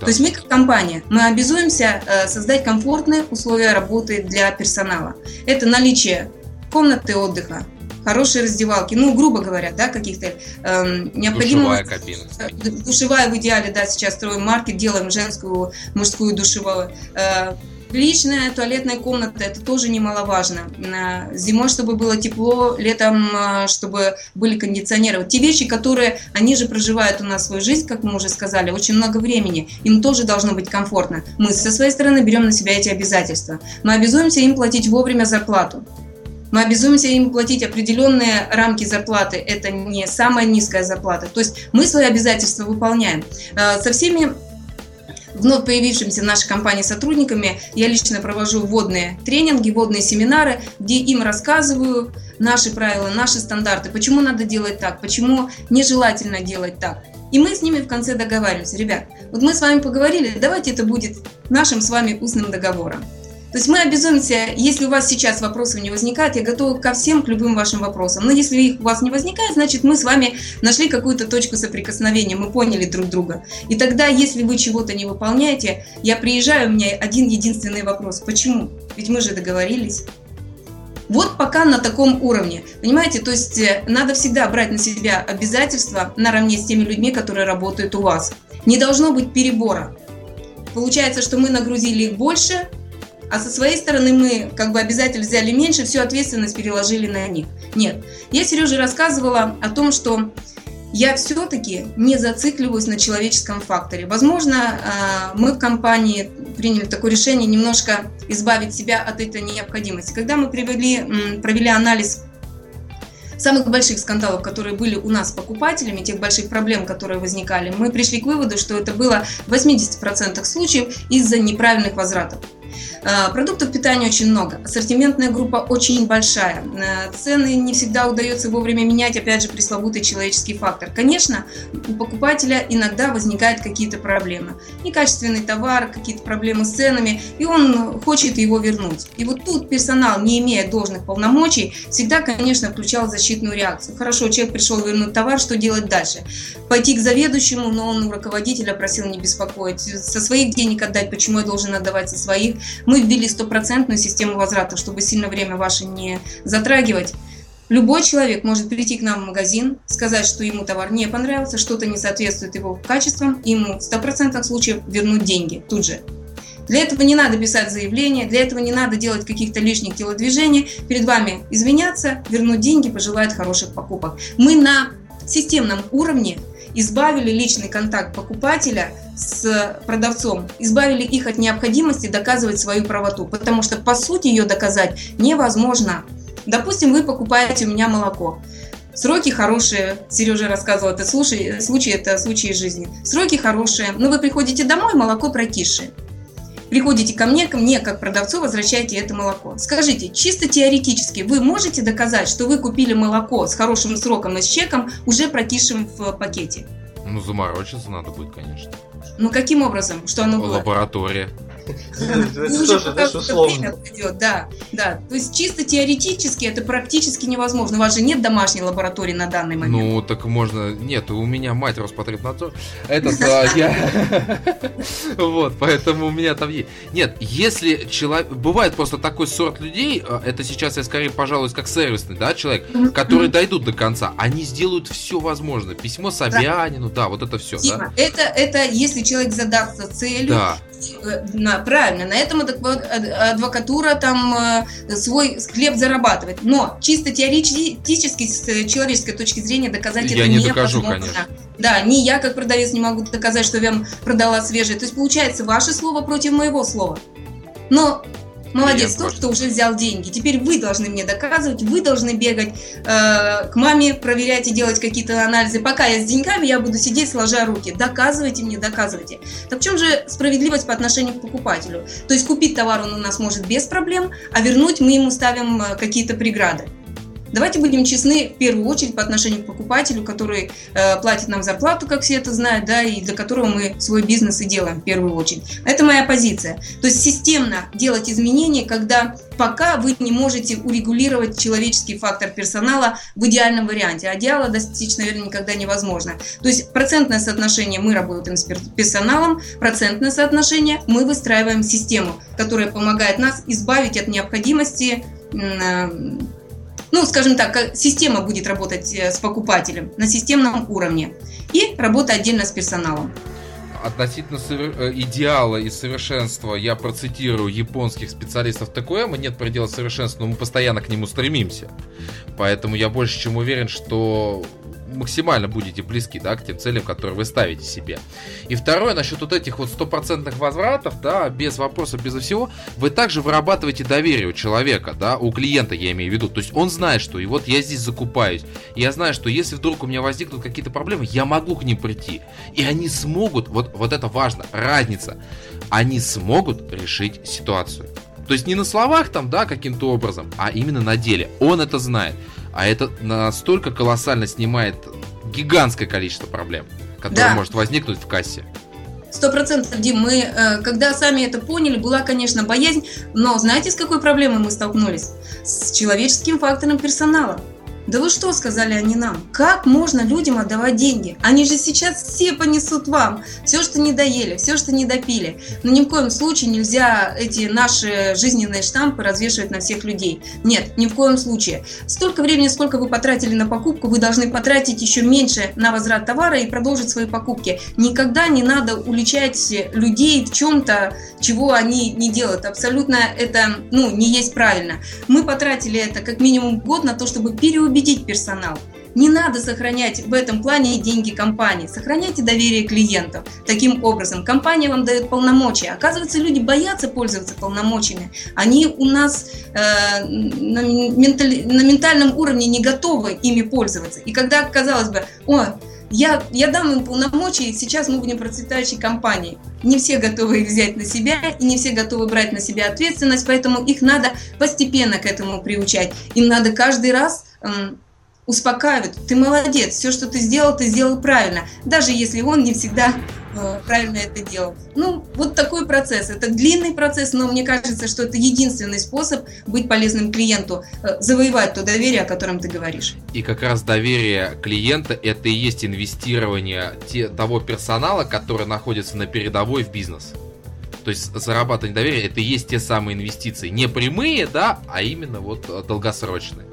Да. То есть мы, как компания, мы обязуемся э, создать комфортные условия работы для персонала. Это наличие комнаты отдыха, хорошие раздевалки, ну, грубо говоря, да, каких-то э, необходимых... Душевая кабина. Э, душевая в идеале, да, сейчас строим маркет, делаем женскую, мужскую душевую. Э, Личная туалетная комната, это тоже немаловажно. Зимой, чтобы было тепло, летом, э, чтобы были кондиционеры. Вот те вещи, которые, они же проживают у нас свою жизнь, как мы уже сказали, очень много времени. Им тоже должно быть комфортно. Мы со своей стороны берем на себя эти обязательства. Мы обязуемся им платить вовремя зарплату. Мы обязуемся им платить определенные рамки зарплаты. Это не самая низкая зарплата. То есть мы свои обязательства выполняем. Э, со всеми вновь появившимся в нашей компании сотрудниками я лично провожу вводные тренинги, вводные семинары, где им рассказываю наши правила, наши стандарты, почему надо делать так, почему нежелательно делать так. И мы с ними в конце договариваемся, ребят, вот мы с вами поговорили, давайте это будет нашим с вами устным договором. То есть мы обязуемся, если у вас сейчас вопросов не возникает, я готова ко всем, к любым вашим вопросам. Но если их у вас не возникает, значит мы с вами нашли какую-то точку соприкосновения, мы поняли друг друга. И тогда, если вы чего-то не выполняете, я приезжаю, у меня один единственный вопрос. Почему? Ведь мы же договорились. Вот пока на таком уровне. Понимаете, то есть э, надо всегда брать на себя обязательства наравне с теми людьми, которые работают у вас. Не должно быть перебора. Получается, что мы нагрузили их больше, а со своей стороны мы как бы обязательно взяли меньше, всю ответственность переложили на них. Нет. Я Сереже рассказывала о том, что я все-таки не зацикливаюсь на человеческом факторе. Возможно, а, мы в компании приняли такое решение немножко избавить себя от этой необходимости. Когда мы привели, провели анализ самых больших скандалов, которые были у нас с покупателями, тех больших проблем, которые возникали, мы пришли к выводу, что это было в 80% случаев из-за неправильных возвратов. Э, продуктов питания очень много, ассортиментная группа очень большая, э, цены не всегда удается вовремя менять, опять же, пресловутый человеческий фактор. Конечно, у покупателя иногда возникают какие-то проблемы. Некачественный товар, какие-то проблемы с ценами, и он хочет его вернуть. И вот тут персонал, не имея должных полномочий, всегда, конечно, включал защитную реакцию. Хорошо, человек пришел вернуть товар, что делать дальше? Пойти к заведующему, но он у руководителя просил не беспокоить. Со своих денег отдать, почему я должен отдавать со своих? Мы ввели стопроцентную систему возврата, чтобы сильно время ваше не затрагивать. Любой человек может прийти к нам в магазин, сказать, что ему товар не понравился, что-то не соответствует его качествам, и ему в 100% случаев вернуть деньги тут же. Для этого не надо писать заявление, для этого не надо делать каких-то лишних телодвижений. Перед вами извиняться, вернуть деньги, пожелать хороших покупок. Мы на системном уровне избавили личный контакт покупателя с продавцом, избавили их от необходимости доказывать свою правоту, потому что по сути ее доказать невозможно. Допустим, вы покупаете у меня молоко. Сроки хорошие, Сережа рассказывал, это случай, случай, это случай жизни. Сроки хорошие, но вы приходите домой, молоко прокисшее приходите ко мне, ко мне как продавцу, возвращаете это молоко. Скажите, чисто теоретически, вы можете доказать, что вы купили молоко с хорошим сроком и с чеком, уже прокисшим в пакете? Ну, заморочиться надо будет, конечно. Ну, каким образом? Что оно было? Лаборатория. Это тоже, знаешь, условно. Да, да. То есть чисто теоретически это практически невозможно. У вас же нет домашней лаборатории на данный момент. Ну, так можно... Нет, у меня мать Роспотребнадзор. Этот, а, я... Вот, поэтому у меня там есть. Нет, если человек... Бывает просто такой сорт людей, а, это сейчас я скорее пожалуюсь как сервисный, да, человек, которые дойдут до конца. Они сделают все возможное. Письмо Собянину, да, вот это все. Дима, это, это если человек задастся целью, да. Э, на, правильно, на этом адвокатура там э, свой хлеб зарабатывает. Но чисто теоретически, с человеческой точки зрения, доказать я это не докажу, конечно. Да, ни я как продавец не могу доказать, что я вам продала свежее. То есть получается ваше слово против моего слова. Но Молодец, тот, кто уже взял деньги. Теперь вы должны мне доказывать, вы должны бегать э, к маме, проверять и делать какие-то анализы. Пока я с деньгами, я буду сидеть сложа руки. Доказывайте мне, доказывайте. Так в чем же справедливость по отношению к покупателю? То есть купить товар он у нас может без проблем, а вернуть мы ему ставим э, какие-то преграды. Давайте будем честны в первую очередь по отношению к покупателю, который э, платит нам зарплату, как все это знают, да, и для которого мы свой бизнес и делаем в первую очередь. Это моя позиция. То есть системно делать изменения, когда пока вы не можете урегулировать человеческий фактор персонала в идеальном варианте. А идеала достичь, наверное, никогда невозможно. То есть процентное соотношение мы работаем с персоналом, процентное соотношение мы выстраиваем систему, которая помогает нас избавить от необходимости ну, скажем так, система будет работать э, с покупателем на системном уровне и работа отдельно с персоналом. Относительно э, идеала и совершенства я процитирую японских специалистов ТКМ, нет предела совершенства, но мы постоянно к нему стремимся. Поэтому я больше чем уверен, что максимально будете близки, да, к тем целям, которые вы ставите себе. И второе, насчет вот этих вот стопроцентных возвратов, да, без вопросов, без всего, вы также вырабатываете доверие у человека, да, у клиента, я имею в виду. То есть он знает, что и вот я здесь закупаюсь, я знаю, что если вдруг у меня возникнут какие-то проблемы, я могу к ним прийти. И они смогут, вот, вот это важно, разница, они смогут решить ситуацию. То есть не на словах там, да, каким-то образом, а именно на деле. Он это знает. А это настолько колоссально снимает гигантское количество проблем, которое да. может возникнуть в кассе. Сто процентов, Дим, мы, э, когда сами это поняли, была, конечно, боязнь, но знаете, с какой проблемой мы столкнулись? С человеческим фактором персонала. Да вы что, сказали они нам? Как можно людям отдавать деньги? Они же сейчас все понесут вам. Все, что не доели, все, что не допили. Но ни в коем случае нельзя эти наши жизненные штампы развешивать на всех людей. Нет, ни в коем случае. Столько времени, сколько вы потратили на покупку, вы должны потратить еще меньше на возврат товара и продолжить свои покупки. Никогда не надо уличать людей в чем-то, чего они не делают. Абсолютно это ну, не есть правильно. Мы потратили это как минимум год на то, чтобы переубедить убедить персонал. Не надо сохранять в этом плане деньги компании. Сохраняйте доверие клиентов. Таким образом, компания вам дает полномочия. Оказывается, люди боятся пользоваться полномочиями. Они у нас э, на, менталь, на ментальном уровне не готовы ими пользоваться. И когда, казалось бы, о, я, я дам им полномочия, и сейчас мы будем процветающей компанией. Не все готовы их взять на себя, и не все готовы брать на себя ответственность, поэтому их надо постепенно к этому приучать. Им надо каждый раз эм, успокаивать. Ты молодец, все, что ты сделал, ты сделал правильно, даже если он не всегда э, правильно это делал. Ну, вот такой процесс. Это длинный процесс, но мне кажется, что это единственный способ быть полезным клиенту, э, завоевать то доверие, о котором ты говоришь. И как раз доверие клиента – это и есть инвестирование те, того персонала, который находится на передовой в бизнес. То есть зарабатывание доверия – это и есть те самые инвестиции. Не прямые, да, а именно вот э, долгосрочные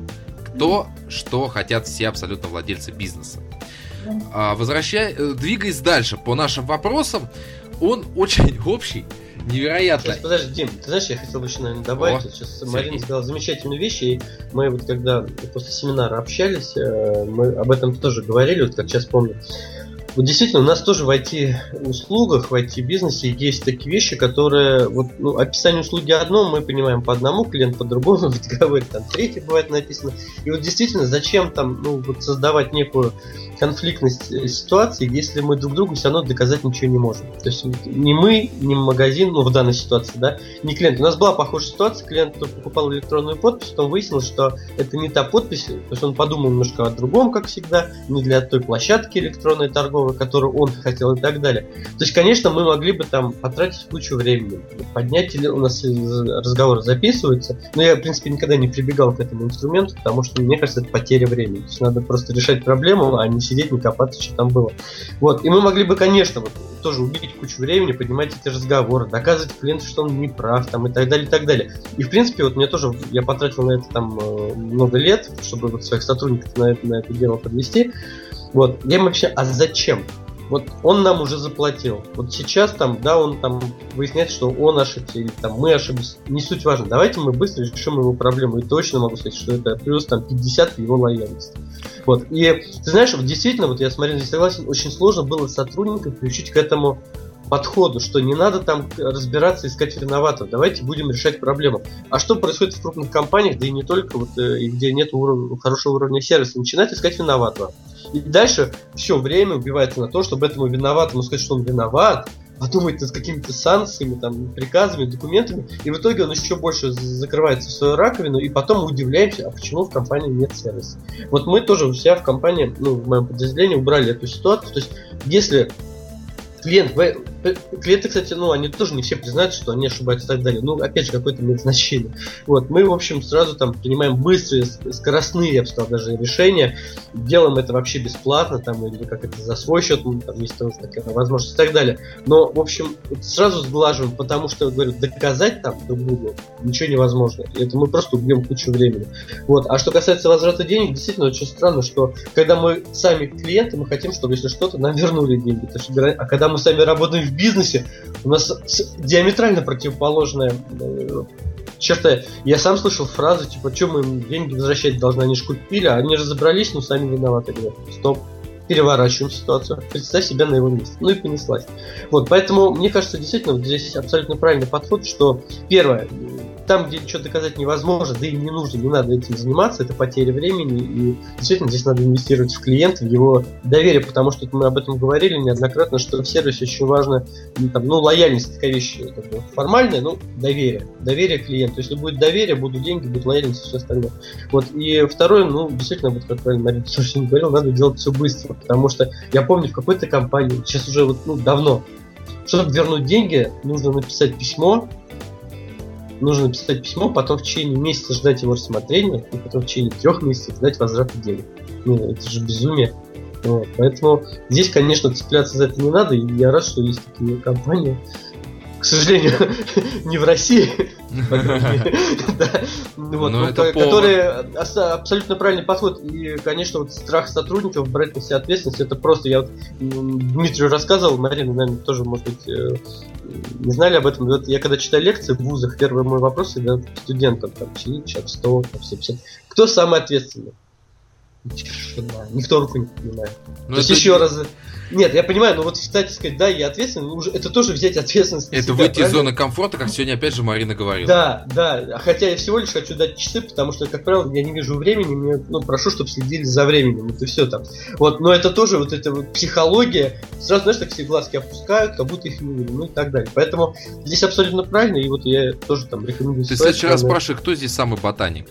то, что хотят все абсолютно владельцы бизнеса. А, возвращая, э, двигаясь дальше по нашим вопросам, он очень общий, невероятно. Сейчас, подожди, Дим, ты знаешь, я хотел бы еще, наверное, добавить. О, сейчас Сергей. Марина сказала замечательную вещь, и мы вот когда после семинара общались, э, мы об этом тоже говорили, вот как сейчас помню. Вот действительно, у нас тоже в IT-услугах, в IT-бизнесе есть такие вещи, которые, вот, ну, описание услуги одно, мы понимаем по одному, клиент по другому, в договоре там третье бывает написано. И вот действительно, зачем там, ну, вот создавать некую конфликтность э, ситуации, если мы друг другу все равно доказать ничего не можем. То есть ни мы, ни магазин, ну в данной ситуации, да, ни клиент. У нас была похожая ситуация, клиент покупал электронную подпись, потом выяснилось, что это не та подпись, то есть он подумал немножко о другом, как всегда, не для той площадки электронной торговой, которую он хотел и так далее. То есть, конечно, мы могли бы там потратить кучу времени, поднять, или у нас разговор записывается, но я, в принципе, никогда не прибегал к этому инструменту, потому что, мне кажется, это потеря времени. То есть надо просто решать проблему, а не сидеть, не копаться, что там было. Вот. И мы могли бы, конечно, вот, тоже убить кучу времени, поднимать эти разговоры, доказывать клиенту, что он не прав, там, и так далее, и так далее. И, в принципе, вот мне тоже, я потратил на это там э, много лет, чтобы вот своих сотрудников на это, на это дело подвести. Вот. Я вообще, а зачем? Вот он нам уже заплатил. Вот сейчас там, да, он там выясняет, что он ошибся или там мы ошиблись. Не суть важно. Давайте мы быстро решим его проблему. И точно могу сказать, что это плюс там 50 его лояльности. Вот. И ты знаешь, вот действительно, вот я с Мариной здесь согласен, очень сложно было сотрудников приучить к этому подходу, что не надо там разбираться, искать виноватых. Давайте будем решать проблему. А что происходит в крупных компаниях, да и не только, вот, э, и где нет уров... хорошего уровня сервиса, начинать искать виноватого. И дальше все время убивается на то, чтобы этому виноватому сказать, что он виноват, подумать над какими-то санкциями, там, приказами, документами, и в итоге он еще больше закрывается в свою раковину, и потом мы удивляемся, а почему в компании нет сервиса. Вот мы тоже у в компании, ну, в моем подразделении убрали эту ситуацию, то есть если клиент Клиенты, кстати, ну, они тоже не все признают, что они ошибаются и так далее. Ну, опять же, какое-то имеет значение. Вот, мы, в общем, сразу там принимаем быстрые, скоростные, я бы сказал, даже решения. Делаем это вообще бесплатно, там, или как это за свой счет, ну, там есть тоже такая возможность и так далее. Но, в общем, сразу сглаживаем, потому что, говорю, доказать там друг другу ничего невозможно. Это мы просто убьем кучу времени. Вот. А что касается возврата денег, действительно очень странно, что когда мы сами клиенты, мы хотим, чтобы если что-то нам вернули деньги. А когда мы сами работаем в бизнесе у нас диаметрально противоположная э, черта. Я сам слышал фразы, типа, что мы им деньги возвращать должны, они же купили, а они разобрались, но сами виноваты. Говорят, стоп, переворачиваем ситуацию, представь себя на его месте. Ну и понеслась. Вот, поэтому, мне кажется, действительно, вот здесь абсолютно правильный подход, что первое, там, где ничего доказать невозможно, да и не нужно, не надо этим заниматься, это потеря времени, и действительно здесь надо инвестировать в клиента, в его доверие, потому что мы об этом говорили неоднократно, что в сервисе очень важно, ну, там, ну, лояльность такая вещь такая формальная, ну, доверие, доверие клиенту. Если будет доверие, будут деньги, будет лояльность и все остальное. Вот, и второе, ну, действительно, вот как правильно Марина не говорил, надо делать все быстро, потому что я помню в какой-то компании, сейчас уже вот, ну, давно, чтобы вернуть деньги, нужно написать письмо, нужно написать письмо, потом в течение месяца ждать его рассмотрения, и потом в течение трех месяцев ждать возврата денег. Ну, это же безумие. Вот. Поэтому здесь, конечно, цепляться за это не надо, и я рад, что есть такие компании, к сожалению, не в России, ну, которые абсолютно правильный подход. И, конечно, вот страх сотрудников брать на себя ответственность, это просто, я Дмитрию рассказывал, Марина, наверное, тоже, может быть, э, не знали об этом. я когда читаю лекции в вузах, первый мой вопрос всегда студентам, там, сидит человек 100, 150. Кто самый ответственный? Тишина. Никто руку не поднимает. Ну, То есть еще раз нет, я понимаю, но вот, кстати сказать, да, я ответственен, уже, это тоже взять ответственность. Это себя, выйти из зоны комфорта, как сегодня опять же Марина говорила. Да, да, хотя я всего лишь хочу дать часы, потому что, как правило, я не вижу времени, мне, ну, прошу, чтобы следили за временем, это все там. Вот, но это тоже вот эта вот психология, сразу, знаешь, так все глазки опускают, как будто их не видно, ну и так далее. Поэтому здесь абсолютно правильно, и вот я тоже там рекомендую. Ты в следующий раз спрашивай, кто здесь самый ботаник?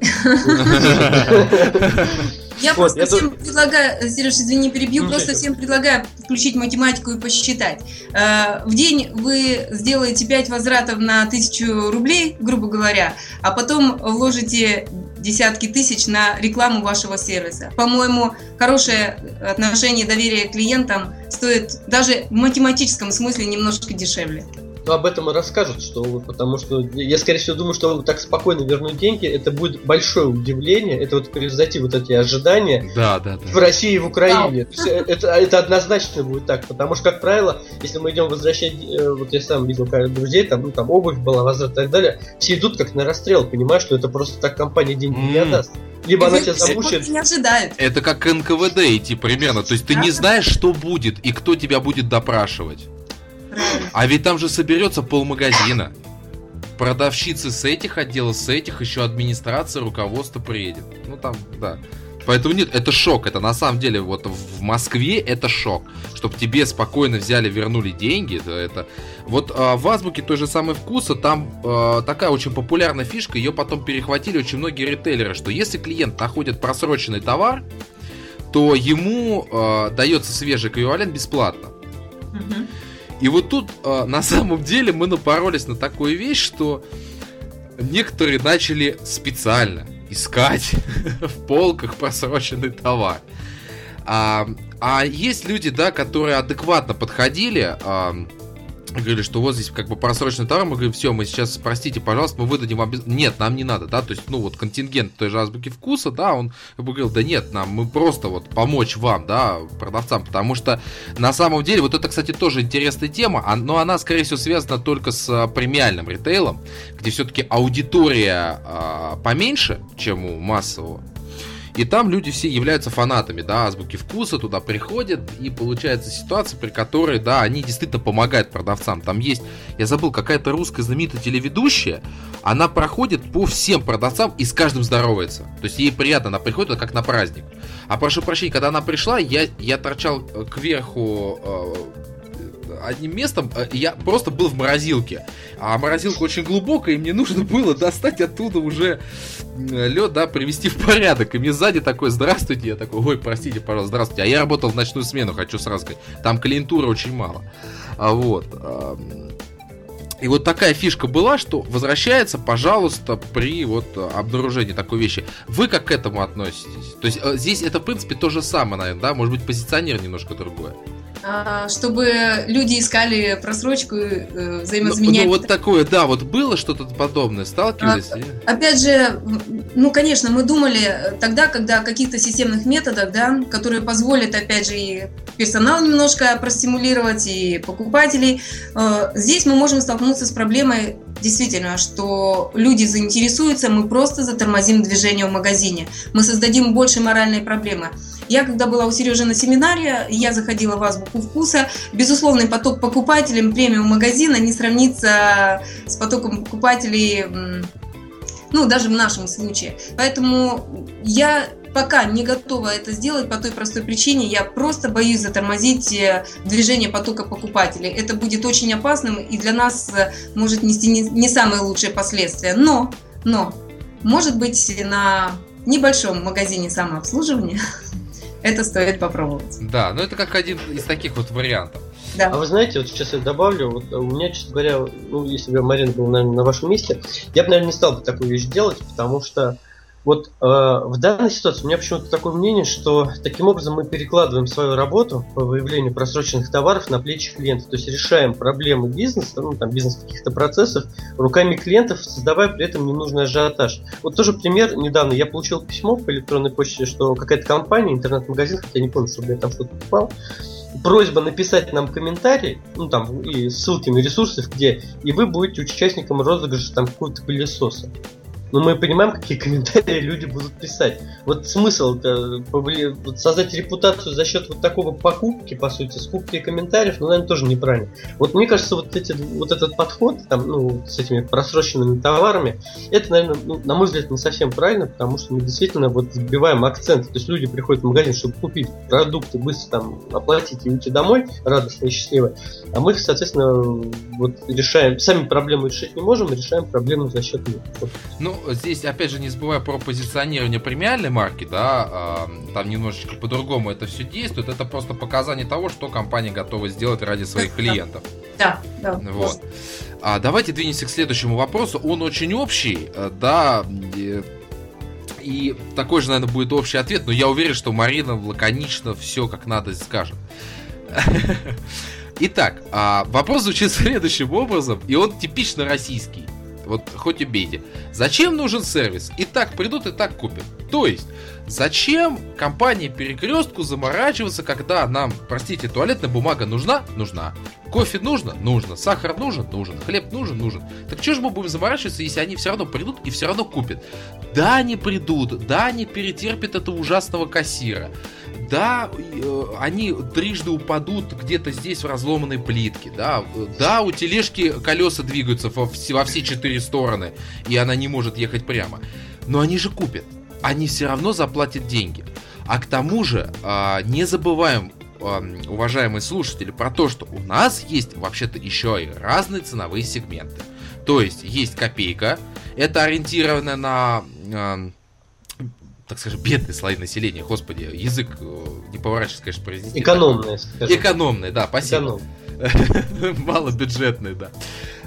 Я вот, просто я всем тут... предлагаю, Сереж, извини, перебью, ну, просто всем предлагаю включить математику и посчитать. Э, в день вы сделаете 5 возвратов на 1000 рублей, грубо говоря, а потом вложите десятки тысяч на рекламу вашего сервиса. По-моему, хорошее отношение доверия клиентам стоит даже в математическом смысле немножко дешевле ну, об этом и расскажут, что потому что я, скорее всего, думаю, что так спокойно вернуть деньги, это будет большое удивление, это вот превзойти вот эти ожидания да, да, да. в России и в Украине. Да. Это, это однозначно будет так, потому что, как правило, если мы идем возвращать, э, вот я сам видел друзей, там, ну, там обувь была, возврат и так далее, все идут как на расстрел, понимаешь, что это просто так компания деньги mm. не отдаст. Либо она тебя замучает. Не ожидает. Это как НКВД идти примерно. То есть ты не знаешь, что будет и кто тебя будет допрашивать. А ведь там же соберется полмагазина. Продавщицы с этих отделов, с этих, еще администрация, руководство приедет. Ну там, да. Поэтому нет, это шок. Это на самом деле вот в Москве это шок. Чтобы тебе спокойно взяли, вернули деньги. Это... Вот а, в азбуке той же самой вкуса там а, такая очень популярная фишка. Ее потом перехватили очень многие ритейлеры, что если клиент находит просроченный товар, то ему а, дается свежий эквивалент бесплатно. Угу. И вот тут а, на самом деле мы напоролись на такую вещь, что некоторые начали специально искать в полках просроченный товар. А, а есть люди, да, которые адекватно подходили, а, говорили, что вот здесь как бы просроченный товар, мы говорим, все, мы сейчас, простите, пожалуйста, мы выдадим вам... Нет, нам не надо, да, то есть, ну, вот контингент той же азбуки вкуса, да, он как бы говорил, да нет, нам, мы просто вот помочь вам, да, продавцам, потому что на самом деле, вот это, кстати, тоже интересная тема, а, но она, скорее всего, связана только с а, премиальным ритейлом, где все-таки аудитория а, поменьше, чем у массового и там люди все являются фанатами, да, азбуки вкуса, туда приходят, и получается ситуация, при которой, да, они действительно помогают продавцам. Там есть, я забыл, какая-то русская знаменитая телеведущая, она проходит по всем продавцам и с каждым здоровается. То есть ей приятно, она приходит как на праздник. А прошу прощения, когда она пришла, я, я торчал кверху э, одним местом, э, я просто был в морозилке. А морозилка очень глубокая, и мне нужно было достать оттуда уже лед, да, привести в порядок. И мне сзади такой, здравствуйте, я такой, ой, простите, пожалуйста, здравствуйте. А я работал в ночную смену, хочу сразу сказать. Там клиентура очень мало. А вот. И вот такая фишка была, что возвращается, пожалуйста, при вот обнаружении такой вещи. Вы как к этому относитесь? То есть э, здесь это, в принципе, то же самое, наверное, да? Может быть, позиционер немножко другое. А, чтобы люди искали просрочку, э, взаимозаменять. Ну, ну вот такое, да, вот было что-то подобное, сталкивались? А, опять же, ну, конечно, мы думали тогда, когда о каких-то системных методах, да, которые позволят, опять же, и персонал немножко простимулировать, и покупателей. Э, здесь мы можем столкнуться с проблемой действительно, что люди заинтересуются, мы просто затормозим движение в магазине. Мы создадим больше моральной проблемы. Я, когда была у Сережи на семинаре, я заходила в азбуку вкуса. Безусловный поток покупателей премиум магазина не сравнится с потоком покупателей, ну, даже в нашем случае. Поэтому я пока не готова это сделать по той простой причине, я просто боюсь затормозить э, движение потока покупателей. Это будет очень опасным и для нас э, может нести не, не самые лучшие последствия. Но, но, может быть, на небольшом магазине самообслуживания это стоит попробовать. Да, но это как один из таких вот вариантов. Да. А вы знаете, вот сейчас я добавлю, вот у меня, честно говоря, ну, если бы Марина был, наверное, на вашем месте, я бы, наверное, не стал бы такую вещь делать, потому что вот э, в данной ситуации у меня почему-то такое мнение, что таким образом мы перекладываем свою работу по выявлению просроченных товаров на плечи клиентов. То есть решаем проблемы бизнеса, ну там бизнес каких-то процессов руками клиентов, создавая при этом ненужный ажиотаж. Вот тоже пример. Недавно я получил письмо по электронной почте, что какая-то компания, интернет-магазин, хотя не помню, чтобы я там что-то покупал, просьба написать нам комментарий, ну там и ссылки на ресурсы, где и вы будете участником розыгрыша там какого-то пылесоса. Но мы понимаем, какие комментарии люди будут писать. Вот смысл вот создать репутацию за счет вот такого покупки, по сути, скупки комментариев, ну, наверное, тоже неправильно. Вот мне кажется, вот, эти, вот этот подход там, ну, с этими просроченными товарами, это, наверное, ну, на мой взгляд, не совсем правильно, потому что мы действительно вот сбиваем акцент. То есть люди приходят в магазин, чтобы купить продукты, быстро там оплатить и уйти домой, радостно и счастливо. А мы, соответственно, вот решаем, сами проблемы решить не можем, решаем проблему за счет них. Ну, здесь, опять же, не забывая про позиционирование премиальной марки, да, э, там немножечко по-другому это все действует. Это просто показание того, что компания готова сделать ради своих клиентов. Да, да. Вот. А давайте двинемся к следующему вопросу. Он очень общий, э, да, и такой же, наверное, будет общий ответ, но я уверен, что Марина лаконично все как надо скажет. Итак, а, вопрос звучит следующим образом, и он типично российский. Вот хоть убейте. Зачем нужен сервис? И так придут, и так купят. То есть, зачем компании перекрестку заморачиваться, когда нам, простите, туалетная бумага нужна? Нужна. Кофе нужно? Нужно. Сахар нужен? Нужен. Хлеб нужен? Нужен. Так что же мы будем заморачиваться, если они все равно придут и все равно купят? Да, они придут, да, они перетерпят этого ужасного кассира. Да, э, они трижды упадут где-то здесь в разломанной плитке, да, да, у тележки колеса двигаются во все, во все четыре стороны, и она не может ехать прямо. Но они же купят, они все равно заплатят деньги. А к тому же, а, не забываем, уважаемые слушатели, про то, что у нас есть вообще-то еще и разные ценовые сегменты. То есть есть копейка, это ориентировано на так скажем, бедные слои населения, господи, язык э, не поворачивается, конечно, произнести. Экономные, скажем. Экономные, да, спасибо. Малобюджетные, да.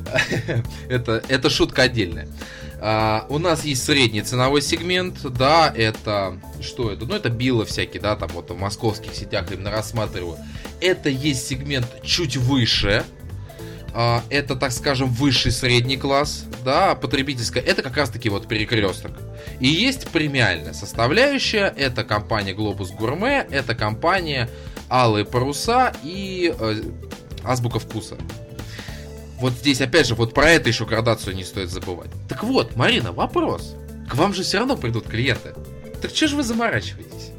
это, это шутка отдельная. А, у нас есть средний ценовой сегмент, да, это что это? Ну, это билы всякие, да, там вот в московских сетях именно рассматриваю. Это есть сегмент чуть выше, а, это, так скажем, высший средний класс, да, потребительская, это как раз-таки вот перекресток. И есть премиальная составляющая, это компания Globus Gourmet, это компания Алые паруса и э, Азбука вкуса. Вот здесь, опять же, вот про это еще градацию не стоит забывать. Так вот, Марина, вопрос. К вам же все равно придут клиенты. Так что же вы заморачиваетесь?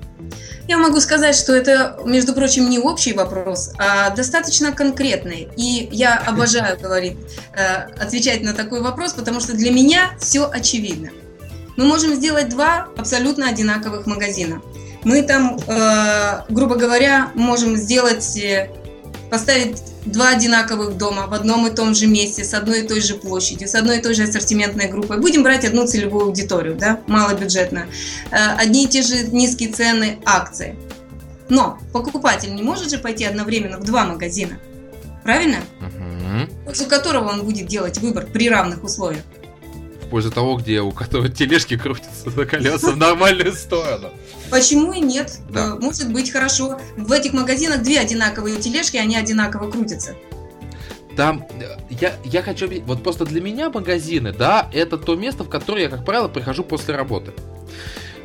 Я могу сказать, что это, между прочим, не общий вопрос, а достаточно конкретный. И я обожаю говорить, э, отвечать на такой вопрос, потому что для меня все очевидно. Мы можем сделать два абсолютно одинаковых магазина. Мы там, э, грубо говоря, можем сделать, э, поставить два одинаковых дома в одном и том же месте, с одной и той же площадью, с одной и той же ассортиментной группой. Будем брать одну целевую аудиторию, да, малобюджетно. Э, одни и те же низкие цены, акции. Но покупатель не может же пойти одновременно в два магазина. Правильно? Угу. После которого он будет делать выбор при равных условиях. Пользу того, где у которого тележки крутятся на колеса в нормальную сторону. Почему и нет? Да. Э, может быть хорошо. В этих магазинах две одинаковые тележки, они одинаково крутятся. Там, э, я, я хочу, вот просто для меня магазины, да, это то место, в которое я, как правило, прихожу после работы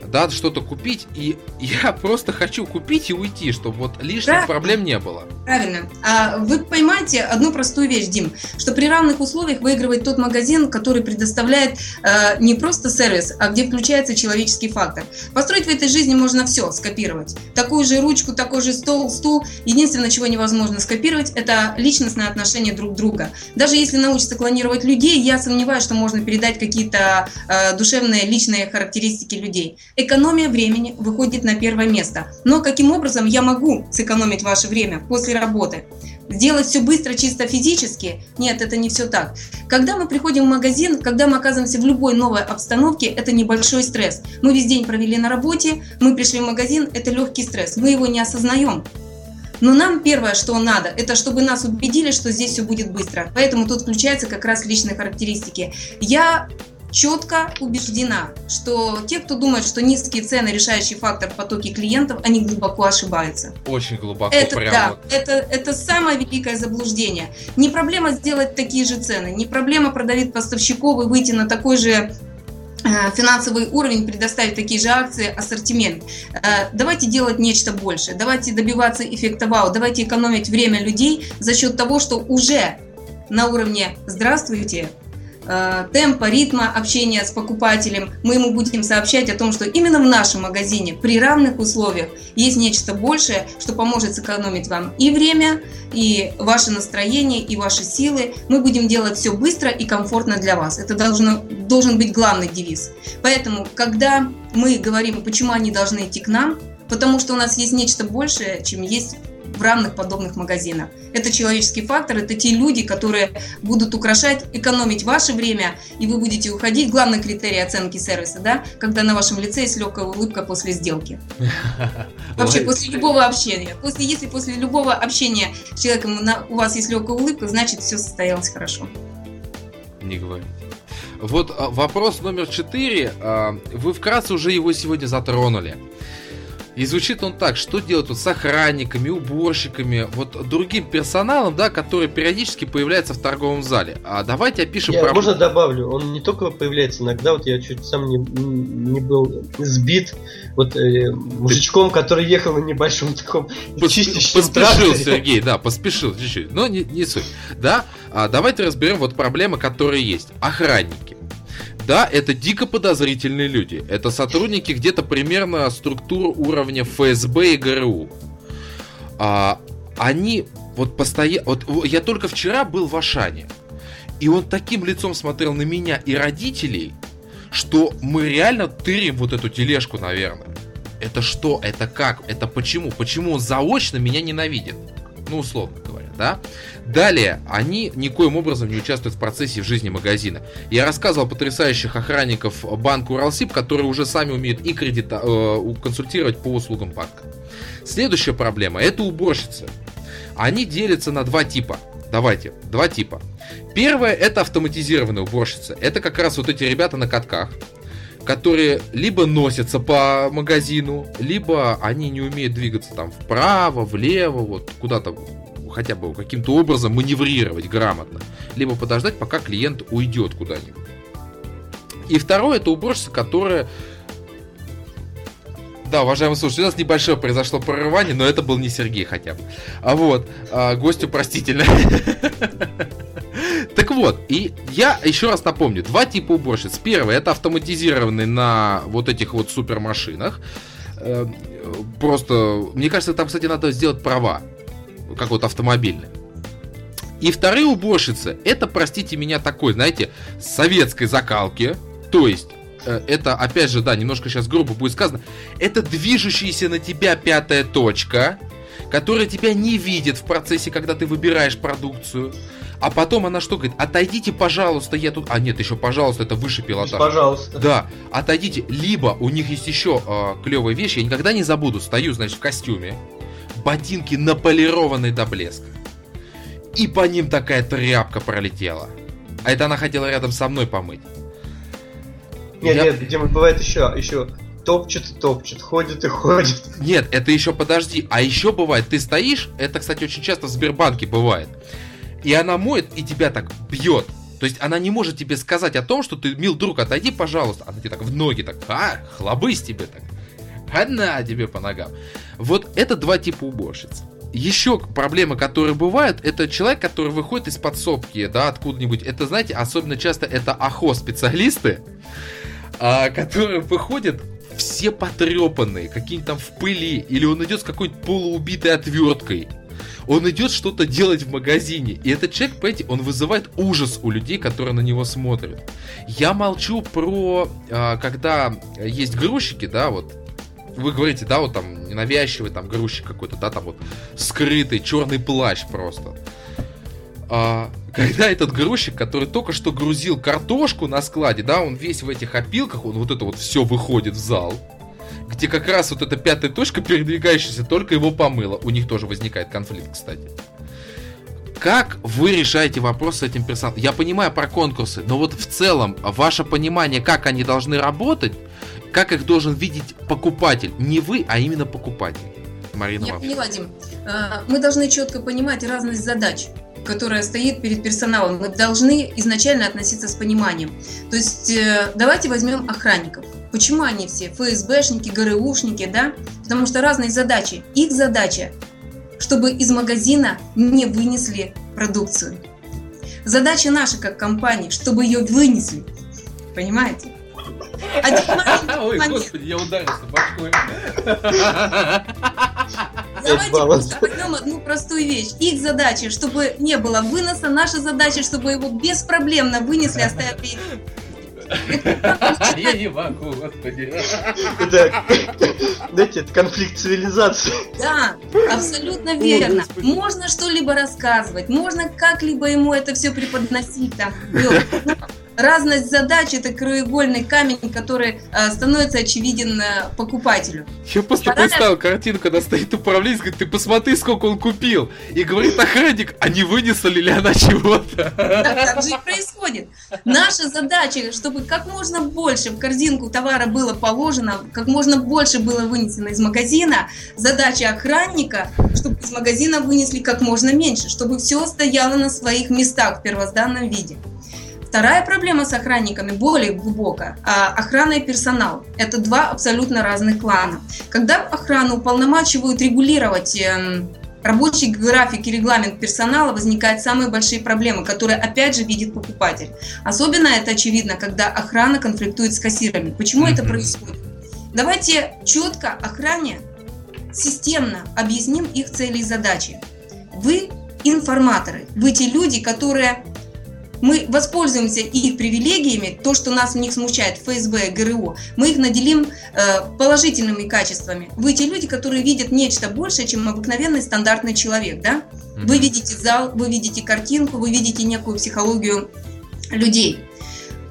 да, что-то купить, и я просто хочу купить и уйти, чтобы вот лишних да. проблем не было. Правильно. А вы поймаете одну простую вещь, Дим, что при равных условиях выигрывает тот магазин, который предоставляет э, не просто сервис, а где включается человеческий фактор. Построить в этой жизни можно все скопировать. Такую же ручку, такой же стол, стул. Единственное, чего невозможно скопировать, это личностное отношение друг друга. Даже если научиться клонировать людей, я сомневаюсь, что можно передать какие-то э, душевные, личные характеристики людей экономия времени выходит на первое место. Но каким образом я могу сэкономить ваше время после работы? Сделать все быстро, чисто физически? Нет, это не все так. Когда мы приходим в магазин, когда мы оказываемся в любой новой обстановке, это небольшой стресс. Мы весь день провели на работе, мы пришли в магазин, это легкий стресс. Мы его не осознаем. Но нам первое, что надо, это чтобы нас убедили, что здесь все будет быстро. Поэтому тут включаются как раз личные характеристики. Я четко убеждена, что те, кто думает, что низкие цены решающий фактор в потоке клиентов, они глубоко ошибаются. Очень глубоко. Это, прямо. Да, это, это самое великое заблуждение. Не проблема сделать такие же цены, не проблема продавить поставщиков и выйти на такой же э, финансовый уровень, предоставить такие же акции, ассортимент. Э, давайте делать нечто большее, давайте добиваться эффекта вау, давайте экономить время людей за счет того, что уже на уровне «Здравствуйте», темпа, ритма общения с покупателем, мы ему будем сообщать о том, что именно в нашем магазине при равных условиях есть нечто большее, что поможет сэкономить вам и время, и ваше настроение, и ваши силы. Мы будем делать все быстро и комфортно для вас. Это должно, должен быть главный девиз. Поэтому, когда мы говорим, почему они должны идти к нам, потому что у нас есть нечто большее, чем есть в равных подобных магазинах. Это человеческий фактор, это те люди, которые будут украшать, экономить ваше время, и вы будете уходить. Главный критерий оценки сервиса, да, когда на вашем лице есть легкая улыбка после сделки. Вообще, после любого общения. После, если после любого общения с человеком у вас есть легкая улыбка, значит, все состоялось хорошо. Не говорите. Вот а, вопрос номер четыре. А, вы вкратце уже его сегодня затронули. И звучит он так, что делать вот с охранниками, уборщиками, вот другим персоналом, да, который периодически появляется в торговом зале. А давайте опишем... Я, про... Можно добавлю, он не только появляется иногда, вот я чуть сам не, не был сбит, вот э, мужичком, который ехал на небольшом таком Пос, чистящем Поспешил, тракторе. Сергей, да, поспешил чуть-чуть, но не, не суть. Да, а давайте разберем вот проблемы, которые есть. Охранники. Да, это дико подозрительные люди. Это сотрудники где-то примерно структур уровня ФСБ и ГРУ. А, они вот постоянно... Вот я только вчера был в Ашане. И он таким лицом смотрел на меня и родителей, что мы реально тырим вот эту тележку, наверное. Это что? Это как? Это почему? Почему он заочно меня ненавидит? Ну, условно говоря, да? Далее, они никоим образом не участвуют в процессе в жизни магазина. Я рассказывал потрясающих охранников банка Уралсиб, которые уже сами умеют и кредита, э, консультировать по услугам банка. Следующая проблема – это уборщицы. Они делятся на два типа. Давайте, два типа. Первое – это автоматизированные уборщицы. Это как раз вот эти ребята на катках, которые либо носятся по магазину, либо они не умеют двигаться там вправо, влево, вот куда-то хотя бы каким-то образом маневрировать грамотно, либо подождать, пока клиент уйдет куда-нибудь. И второе, это уборщица, которая да, уважаемые слушатели, у нас небольшое произошло прорывание, но это был не Сергей хотя бы. А вот, а, гостю простительно. Так вот, и я еще раз напомню, два типа уборщиц. Первый это автоматизированный на вот этих вот супермашинах. Э, просто, мне кажется, там, кстати, надо сделать права, как вот автомобильные. И вторые уборщицы, это, простите меня, такой, знаете, советской закалки. То есть, э, это, опять же, да, немножко сейчас грубо будет сказано, это движущаяся на тебя пятая точка, которая тебя не видит в процессе, когда ты выбираешь продукцию. А потом она что говорит? Отойдите, пожалуйста, я тут... А нет, еще пожалуйста, это выше пилотаж. Пожалуйста. Да, отойдите. Либо у них есть еще э, клевая вещь, я никогда не забуду. Стою, значит, в костюме, ботинки наполированные до блеска. И по ним такая тряпка пролетела. А это она хотела рядом со мной помыть. Нет, я... нет, Дима, бывает еще, еще топчет и топчет, ходит и ходит. Нет, это еще подожди. А еще бывает, ты стоишь, это, кстати, очень часто в Сбербанке бывает. И она моет и тебя так бьет. То есть она не может тебе сказать о том, что ты, мил друг, отойди, пожалуйста. Она тебе так в ноги так, а, хлобысь тебе так. Одна тебе по ногам. Вот это два типа уборщиц. Еще проблема, которая бывает, это человек, который выходит из подсобки, да, откуда-нибудь. Это, знаете, особенно часто это АХО-специалисты, а, которые выходят все потрепанные, какие-нибудь там в пыли, или он идет с какой-нибудь полуубитой отверткой. Он идет что-то делать в магазине. И этот человек, понимаете, он вызывает ужас у людей, которые на него смотрят. Я молчу про, а, когда есть грузчики, да, вот вы говорите, да, вот там ненавязчивый там грузчик какой-то, да, там вот скрытый черный плащ просто. А, когда этот грузчик, который только что грузил картошку на складе, да, он весь в этих опилках, он вот это вот все выходит в зал, где как раз вот эта пятая точка, передвигающаяся, только его помыла. У них тоже возникает конфликт, кстати. Как вы решаете вопрос с этим персоналом? Я понимаю про конкурсы, но вот в целом ваше понимание, как они должны работать, как их должен видеть покупатель, не вы, а именно покупатель. Марина, Я поняла, Дим. А, мы должны четко понимать разность задач которая стоит перед персоналом. Мы должны изначально относиться с пониманием. То есть э, давайте возьмем охранников. Почему они все ФСБшники, ГРУшники, да? Потому что разные задачи. Их задача, чтобы из магазина не вынесли продукцию. Задача наша как компании, чтобы ее вынесли. Понимаете? Один Ой, господи, я ударился башкой. Давайте просто поймем одну простую вещь. Их задача, чтобы не было выноса, наша задача, чтобы его беспроблемно вынесли, оставили я не могу, господи. Это, знаете, это конфликт цивилизации. Да, абсолютно верно. Можно что-либо рассказывать, можно как-либо ему это все преподносить там разность задач это краеугольный камень, который э, становится очевиден э, покупателю. Я просто Вторая... представил картину, когда стоит управленец, говорит, ты посмотри, сколько он купил. И говорит охранник, а не вынесла ли она чего-то? Так, так же и происходит. Наша задача, чтобы как можно больше в корзинку товара было положено, как можно больше было вынесено из магазина. Задача охранника, чтобы из магазина вынесли как можно меньше, чтобы все стояло на своих местах в первозданном виде. Вторая проблема с охранниками более глубокая. А, охрана и персонал. Это два абсолютно разных клана. Когда охрану уполномачивают регулировать эм, рабочий график и регламент персонала возникают самые большие проблемы, которые опять же видит покупатель. Особенно это очевидно, когда охрана конфликтует с кассирами. Почему это происходит? Давайте четко охране системно объясним их цели и задачи. Вы информаторы, вы те люди, которые мы воспользуемся их привилегиями, то, что нас в них смущает, ФСБ, ГРУ, мы их наделим э, положительными качествами. Вы те люди, которые видят нечто большее, чем обыкновенный стандартный человек, да? Вы видите зал, вы видите картинку, вы видите некую психологию людей.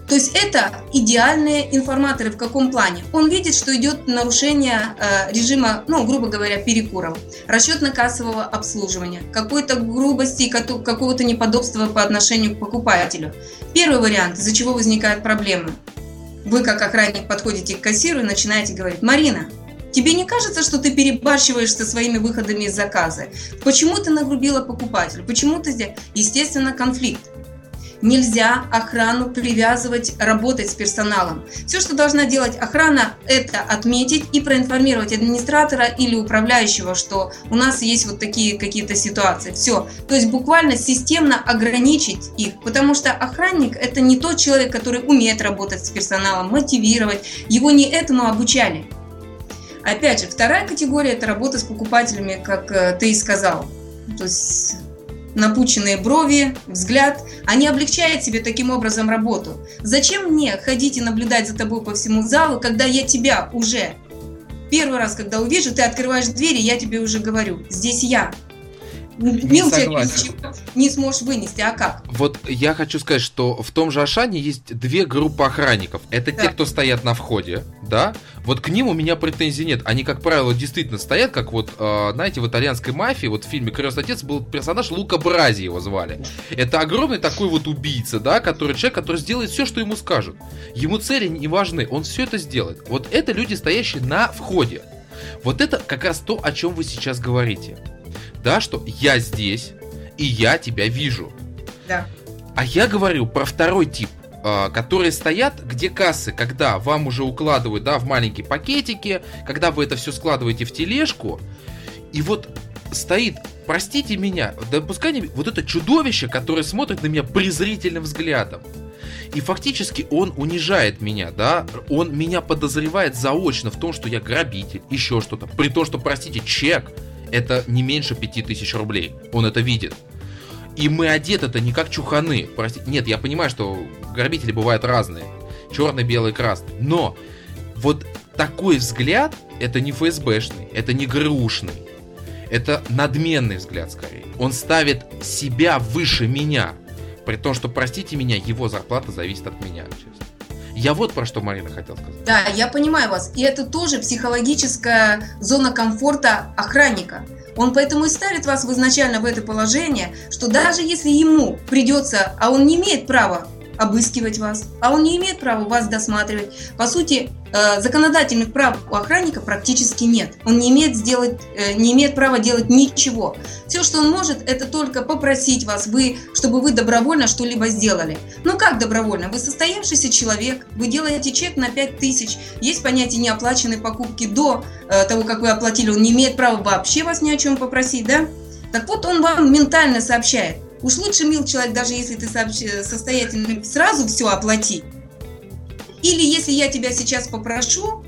То есть это идеальные информаторы в каком плане? Он видит, что идет нарушение э, режима, ну, грубо говоря, перекуров, расчетно-кассового обслуживания, какой-то грубости, какого-то неподобства по отношению к покупателю. Первый вариант, из-за чего возникают проблемы. Вы, как охранник, подходите к кассиру и начинаете говорить, Марина, Тебе не кажется, что ты перебарщиваешь со своими выходами из заказа? Почему ты нагрубила покупателю? Почему ты здесь? Естественно, конфликт. Нельзя охрану привязывать, работать с персоналом. Все, что должна делать охрана, это отметить и проинформировать администратора или управляющего, что у нас есть вот такие какие-то ситуации. Все. То есть буквально системно ограничить их, потому что охранник это не тот человек, который умеет работать с персоналом, мотивировать. Его не этому обучали. Опять же, вторая категория – это работа с покупателями, как э, ты и сказал. То есть напученные брови, взгляд, они облегчают себе таким образом работу. Зачем мне ходить и наблюдать за тобой по всему залу, когда я тебя уже первый раз, когда увижу, ты открываешь двери, я тебе уже говорю, здесь я, не согласен. не сможешь вынести, а как? Вот я хочу сказать, что в том же Ашане есть две группы охранников. Это да. те, кто стоят на входе, да? Вот к ним у меня претензий нет. Они, как правило, действительно стоят, как вот, э, знаете, в итальянской мафии, вот в фильме «Крестный отец» был персонаж Лука Брази его звали. Это огромный такой вот убийца, да, который человек, который сделает все, что ему скажут. Ему цели не важны, он все это сделает. Вот это люди, стоящие на входе. Вот это как раз то, о чем вы сейчас говорите да, что я здесь, и я тебя вижу. Да. А я говорю про второй тип, а, которые стоят, где кассы, когда вам уже укладывают, да, в маленькие пакетики, когда вы это все складываете в тележку, и вот стоит, простите меня, да пускай не, вот это чудовище, которое смотрит на меня презрительным взглядом. И фактически он унижает меня, да, он меня подозревает заочно в том, что я грабитель, еще что-то. При том, что, простите, чек это не меньше 5000 рублей. Он это видит. И мы одеты-то не как чуханы. Простите. Нет, я понимаю, что грабители бывают разные. Черный, белый, красный. Но вот такой взгляд, это не ФСБшный, это не ГРУшный. Это надменный взгляд скорее. Он ставит себя выше меня. При том, что, простите меня, его зарплата зависит от меня, честно. Я вот про что Марина хотела сказать. Да, я понимаю вас. И это тоже психологическая зона комфорта охранника. Он поэтому и ставит вас изначально в это положение, что даже если ему придется, а он не имеет права обыскивать вас, а он не имеет права вас досматривать. По сути, э, законодательных прав у охранника практически нет. Он не имеет, сделать, э, не имеет права делать ничего. Все, что он может, это только попросить вас, вы, чтобы вы добровольно что-либо сделали. Ну как добровольно? Вы состоявшийся человек, вы делаете чек на 5000, есть понятие неоплаченной покупки до э, того, как вы оплатили, он не имеет права вообще вас ни о чем попросить, да? Так вот, он вам ментально сообщает, Уж лучше, мил человек, даже если ты состоятельный, сразу все оплати. Или если я тебя сейчас попрошу,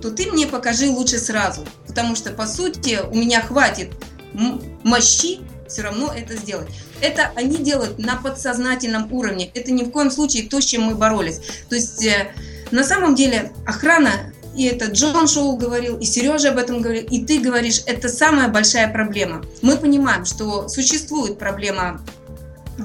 то ты мне покажи лучше сразу. Потому что, по сути, у меня хватит мощи все равно это сделать. Это они делают на подсознательном уровне. Это ни в коем случае то, с чем мы боролись. То есть, э, на самом деле, охрана и это Джон Шоу говорил, и Сережа об этом говорил, и ты говоришь, это самая большая проблема. Мы понимаем, что существует проблема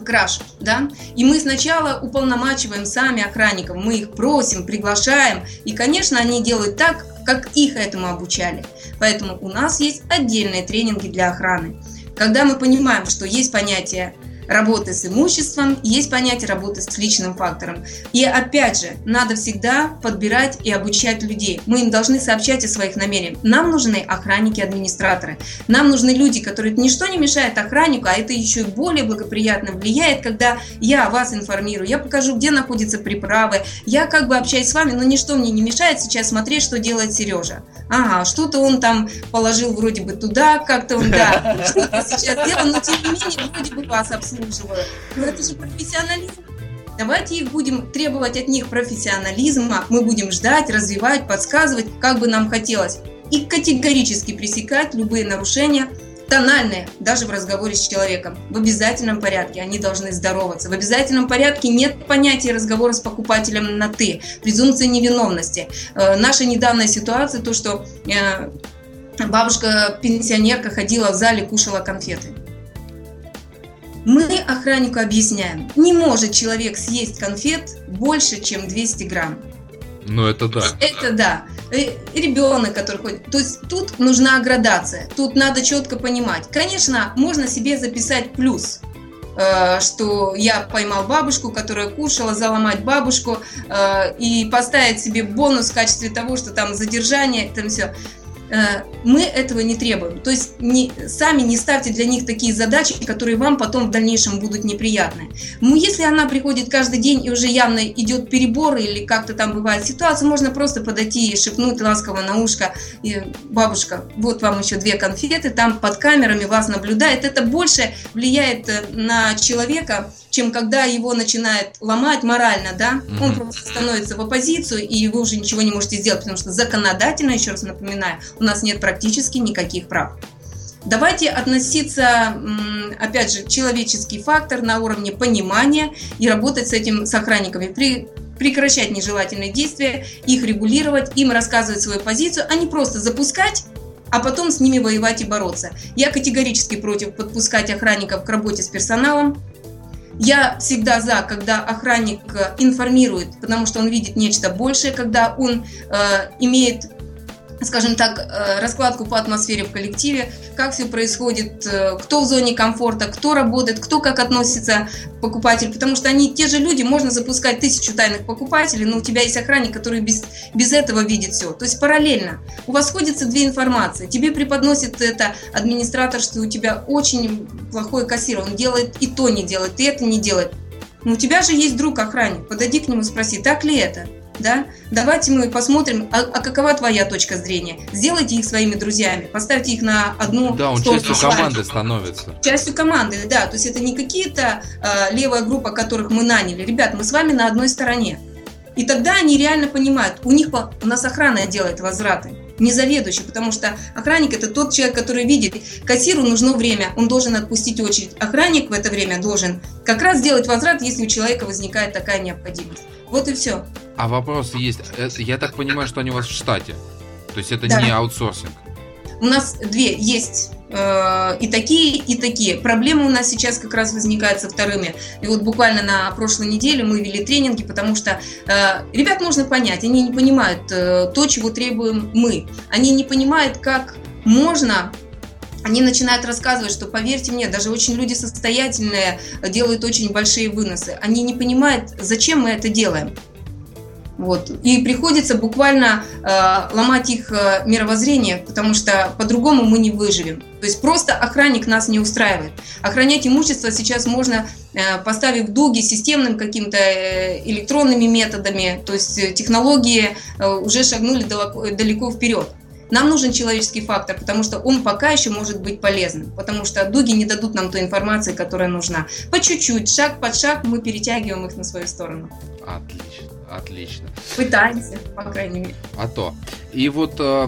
краш, да, и мы сначала уполномачиваем сами охранников, мы их просим, приглашаем, и, конечно, они делают так, как их этому обучали. Поэтому у нас есть отдельные тренинги для охраны. Когда мы понимаем, что есть понятие работы с имуществом, есть понятие работы с личным фактором. И опять же, надо всегда подбирать и обучать людей. Мы им должны сообщать о своих намерениях. Нам нужны охранники-администраторы. Нам нужны люди, которые ничто не мешает охраннику, а это еще и более благоприятно влияет, когда я вас информирую, я покажу, где находятся приправы, я как бы общаюсь с вами, но ничто мне не мешает сейчас смотреть, что делает Сережа. Ага, что-то он там положил вроде бы туда, как-то он, да, что-то сейчас делал, но тем не менее вроде бы вас обслуживает обслуживают. Но это же профессионализм. Давайте их будем требовать от них профессионализма, мы будем ждать, развивать, подсказывать, как бы нам хотелось. И категорически пресекать любые нарушения тональные, даже в разговоре с человеком. В обязательном порядке они должны здороваться. В обязательном порядке нет понятия разговора с покупателем на «ты», презумпции невиновности. Э, наша недавняя ситуация, то, что э, бабушка-пенсионерка ходила в зале, кушала конфеты. Мы охраннику объясняем, не может человек съесть конфет больше, чем 200 грамм. Ну, это да. Это да. Э, ребенок, который ходит. То есть тут нужна градация. Тут надо четко понимать. Конечно, можно себе записать плюс э, что я поймал бабушку, которая кушала, заломать бабушку э, и поставить себе бонус в качестве того, что там задержание, там все. Э, мы этого не требуем. То есть не, сами не ставьте для них такие задачи, которые вам потом в дальнейшем будут неприятны. Ну, если она приходит каждый день и уже явно идет перебор или как-то там бывает ситуация, можно просто подойти и шепнуть ласково на ушко, и, бабушка, вот вам еще две конфеты, там под камерами вас наблюдает. Это больше влияет э, на человека, чем когда его начинает ломать морально, да, он просто становится в оппозицию, и вы уже ничего не можете сделать, потому что законодательно, еще раз напоминаю, у нас нет практически никаких прав. Давайте относиться, опять же, человеческий фактор на уровне понимания и работать с этим, с охранниками. При, прекращать нежелательные действия, их регулировать, им рассказывать свою позицию, а не просто запускать а потом с ними воевать и бороться. Я категорически против подпускать охранников к работе с персоналом, я всегда за, когда охранник э, информирует, потому что он видит нечто большее, когда он э, имеет скажем так, э, раскладку по атмосфере в коллективе, как все происходит, э, кто в зоне комфорта, кто работает, кто как относится к покупателю, потому что они те же люди, можно запускать тысячу тайных покупателей, но у тебя есть охранник, который без, без этого видит все. То есть параллельно. У вас сходятся две информации. Тебе преподносит это администратор, что у тебя очень плохой кассир, он делает и то не делает, и это не делает. Но у тебя же есть друг охранник, подойди к нему и спроси, так ли это? Да? Давайте мы посмотрим, а, а какова твоя точка зрения. Сделайте их своими друзьями, поставьте их на одну Да, он частью команды становится. Частью команды, да. То есть это не какие-то э, левая группа, которых мы наняли. Ребят, мы с вами на одной стороне. И тогда они реально понимают, у них у нас охрана делает возвраты не заведующий, потому что охранник это тот человек, который видит, кассиру нужно время, он должен отпустить очередь. Охранник в это время должен как раз сделать возврат, если у человека возникает такая необходимость. Вот и все. А вопрос есть. Я так понимаю, что они у вас в штате. То есть это да. не аутсорсинг. У нас две есть э, и такие, и такие. Проблемы у нас сейчас как раз возникают со вторыми. И вот буквально на прошлой неделе мы вели тренинги, потому что э, ребят нужно понять, они не понимают э, то, чего требуем мы. Они не понимают, как можно они начинают рассказывать, что, поверьте мне, даже очень люди состоятельные делают очень большие выносы. Они не понимают, зачем мы это делаем. Вот. И приходится буквально э, ломать их э, мировоззрение, потому что по-другому мы не выживем. То есть просто охранник нас не устраивает. Охранять имущество сейчас можно, э, поставив дуги системным каким-то э, электронными методами, то есть э, технологии э, уже шагнули далеко, далеко вперед. Нам нужен человеческий фактор, потому что он пока еще может быть полезным, потому что дуги не дадут нам той информации, которая нужна. По чуть-чуть, шаг под шаг мы перетягиваем их на свою сторону. Отлично, отлично. Пытаемся, по крайней мере. А то. И вот э,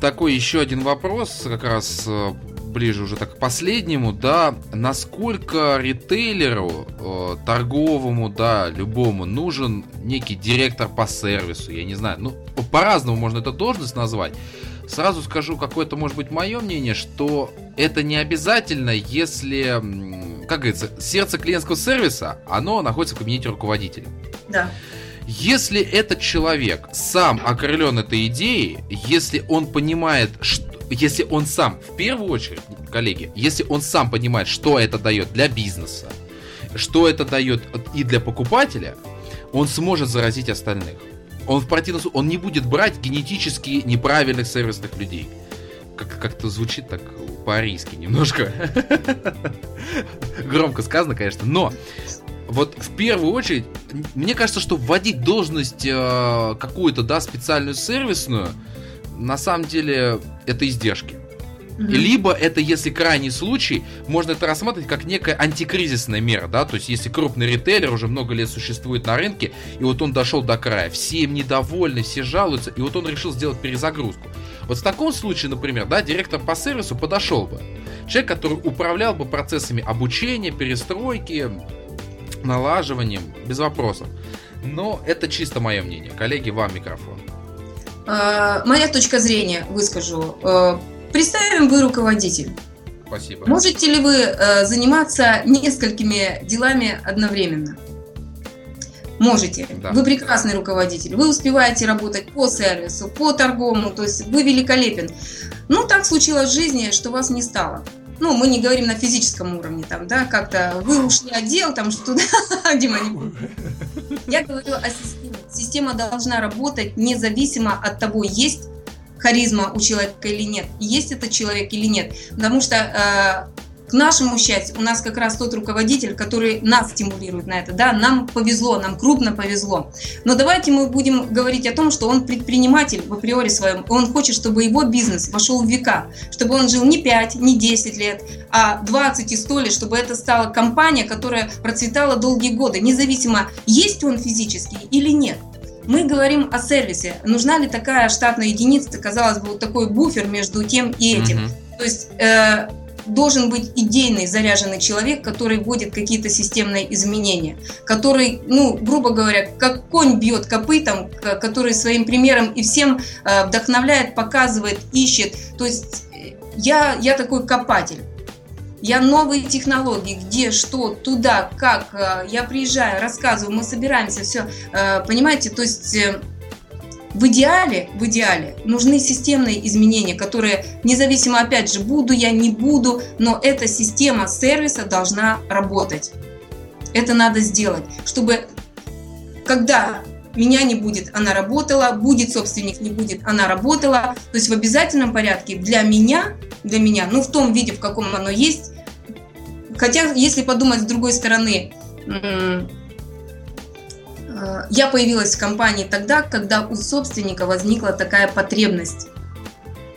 такой еще один вопрос, как раз э, ближе уже так к последнему, да, насколько ритейлеру, э, торговому, да, любому нужен некий директор по сервису, я не знаю, ну, по-разному можно эту должность назвать. Сразу скажу какое-то, может быть, мое мнение, что это не обязательно, если, как говорится, сердце клиентского сервиса, оно находится в кабинете руководителя. Да. Если этот человек сам окрылен этой идеей, если он понимает, что, если он сам, в первую очередь, коллеги, если он сам понимает, что это дает для бизнеса, что это дает и для покупателя, он сможет заразить остальных. Он в противном случае, он не будет брать генетически неправильных сервисных людей. Как, как-то звучит так по-арийски немножко. Громко сказано, конечно, но вот в первую очередь, мне кажется, что вводить должность э, какую-то, да, специальную сервисную, на самом деле это издержки. Угу. Либо это, если крайний случай, можно это рассматривать как некая антикризисная мера, да, то есть если крупный ритейлер уже много лет существует на рынке, и вот он дошел до края, все им недовольны, все жалуются, и вот он решил сделать перезагрузку. Вот в таком случае, например, да, директор по сервису подошел бы. Человек, который управлял бы процессами обучения, перестройки, налаживанием, без вопросов. Но это чисто мое мнение. Коллеги, вам микрофон. А, моя точка зрения выскажу. А, представим, вы руководитель. Спасибо. Можете ли вы э, заниматься несколькими делами одновременно? Можете. Да. Вы прекрасный руководитель. Вы успеваете работать по сервису, по торговому, то есть вы великолепен. Ну, так случилось в жизни, что вас не стало. Ну, мы не говорим на физическом уровне, там, да, как-то вы ушли отдел, там что-то, Дима, не Я говорю о системе. Система должна работать независимо от того, есть харизма у человека или нет, есть этот человек или нет. Потому что э, к нашему счастью, у нас как раз тот руководитель, который нас стимулирует на это. Да, нам повезло, нам крупно повезло. Но давайте мы будем говорить о том, что он предприниматель в априори своем. Он хочет, чтобы его бизнес вошел в века, чтобы он жил не 5, не 10 лет, а 20 и 100 лет, чтобы это стала компания, которая процветала долгие годы, независимо, есть он физически или нет. Мы говорим о сервисе. Нужна ли такая штатная единица, казалось бы, вот такой буфер между тем и этим. Mm-hmm. То есть э, должен быть идейный заряженный человек, который вводит какие-то системные изменения, который, ну, грубо говоря, как конь бьет копытом, который своим примером и всем э, вдохновляет, показывает, ищет. То есть э, я, я такой копатель. Я новые технологии, где, что, туда, как. Э, я приезжаю, рассказываю, мы собираемся, все. Понимаете, то есть в идеале, в идеале нужны системные изменения, которые независимо, опять же, буду я, не буду, но эта система сервиса должна работать. Это надо сделать, чтобы когда меня не будет, она работала, будет собственник, не будет, она работала. То есть в обязательном порядке для меня, для меня, ну в том виде, в каком оно есть. Хотя, если подумать с другой стороны, я появилась в компании тогда, когда у собственника возникла такая потребность.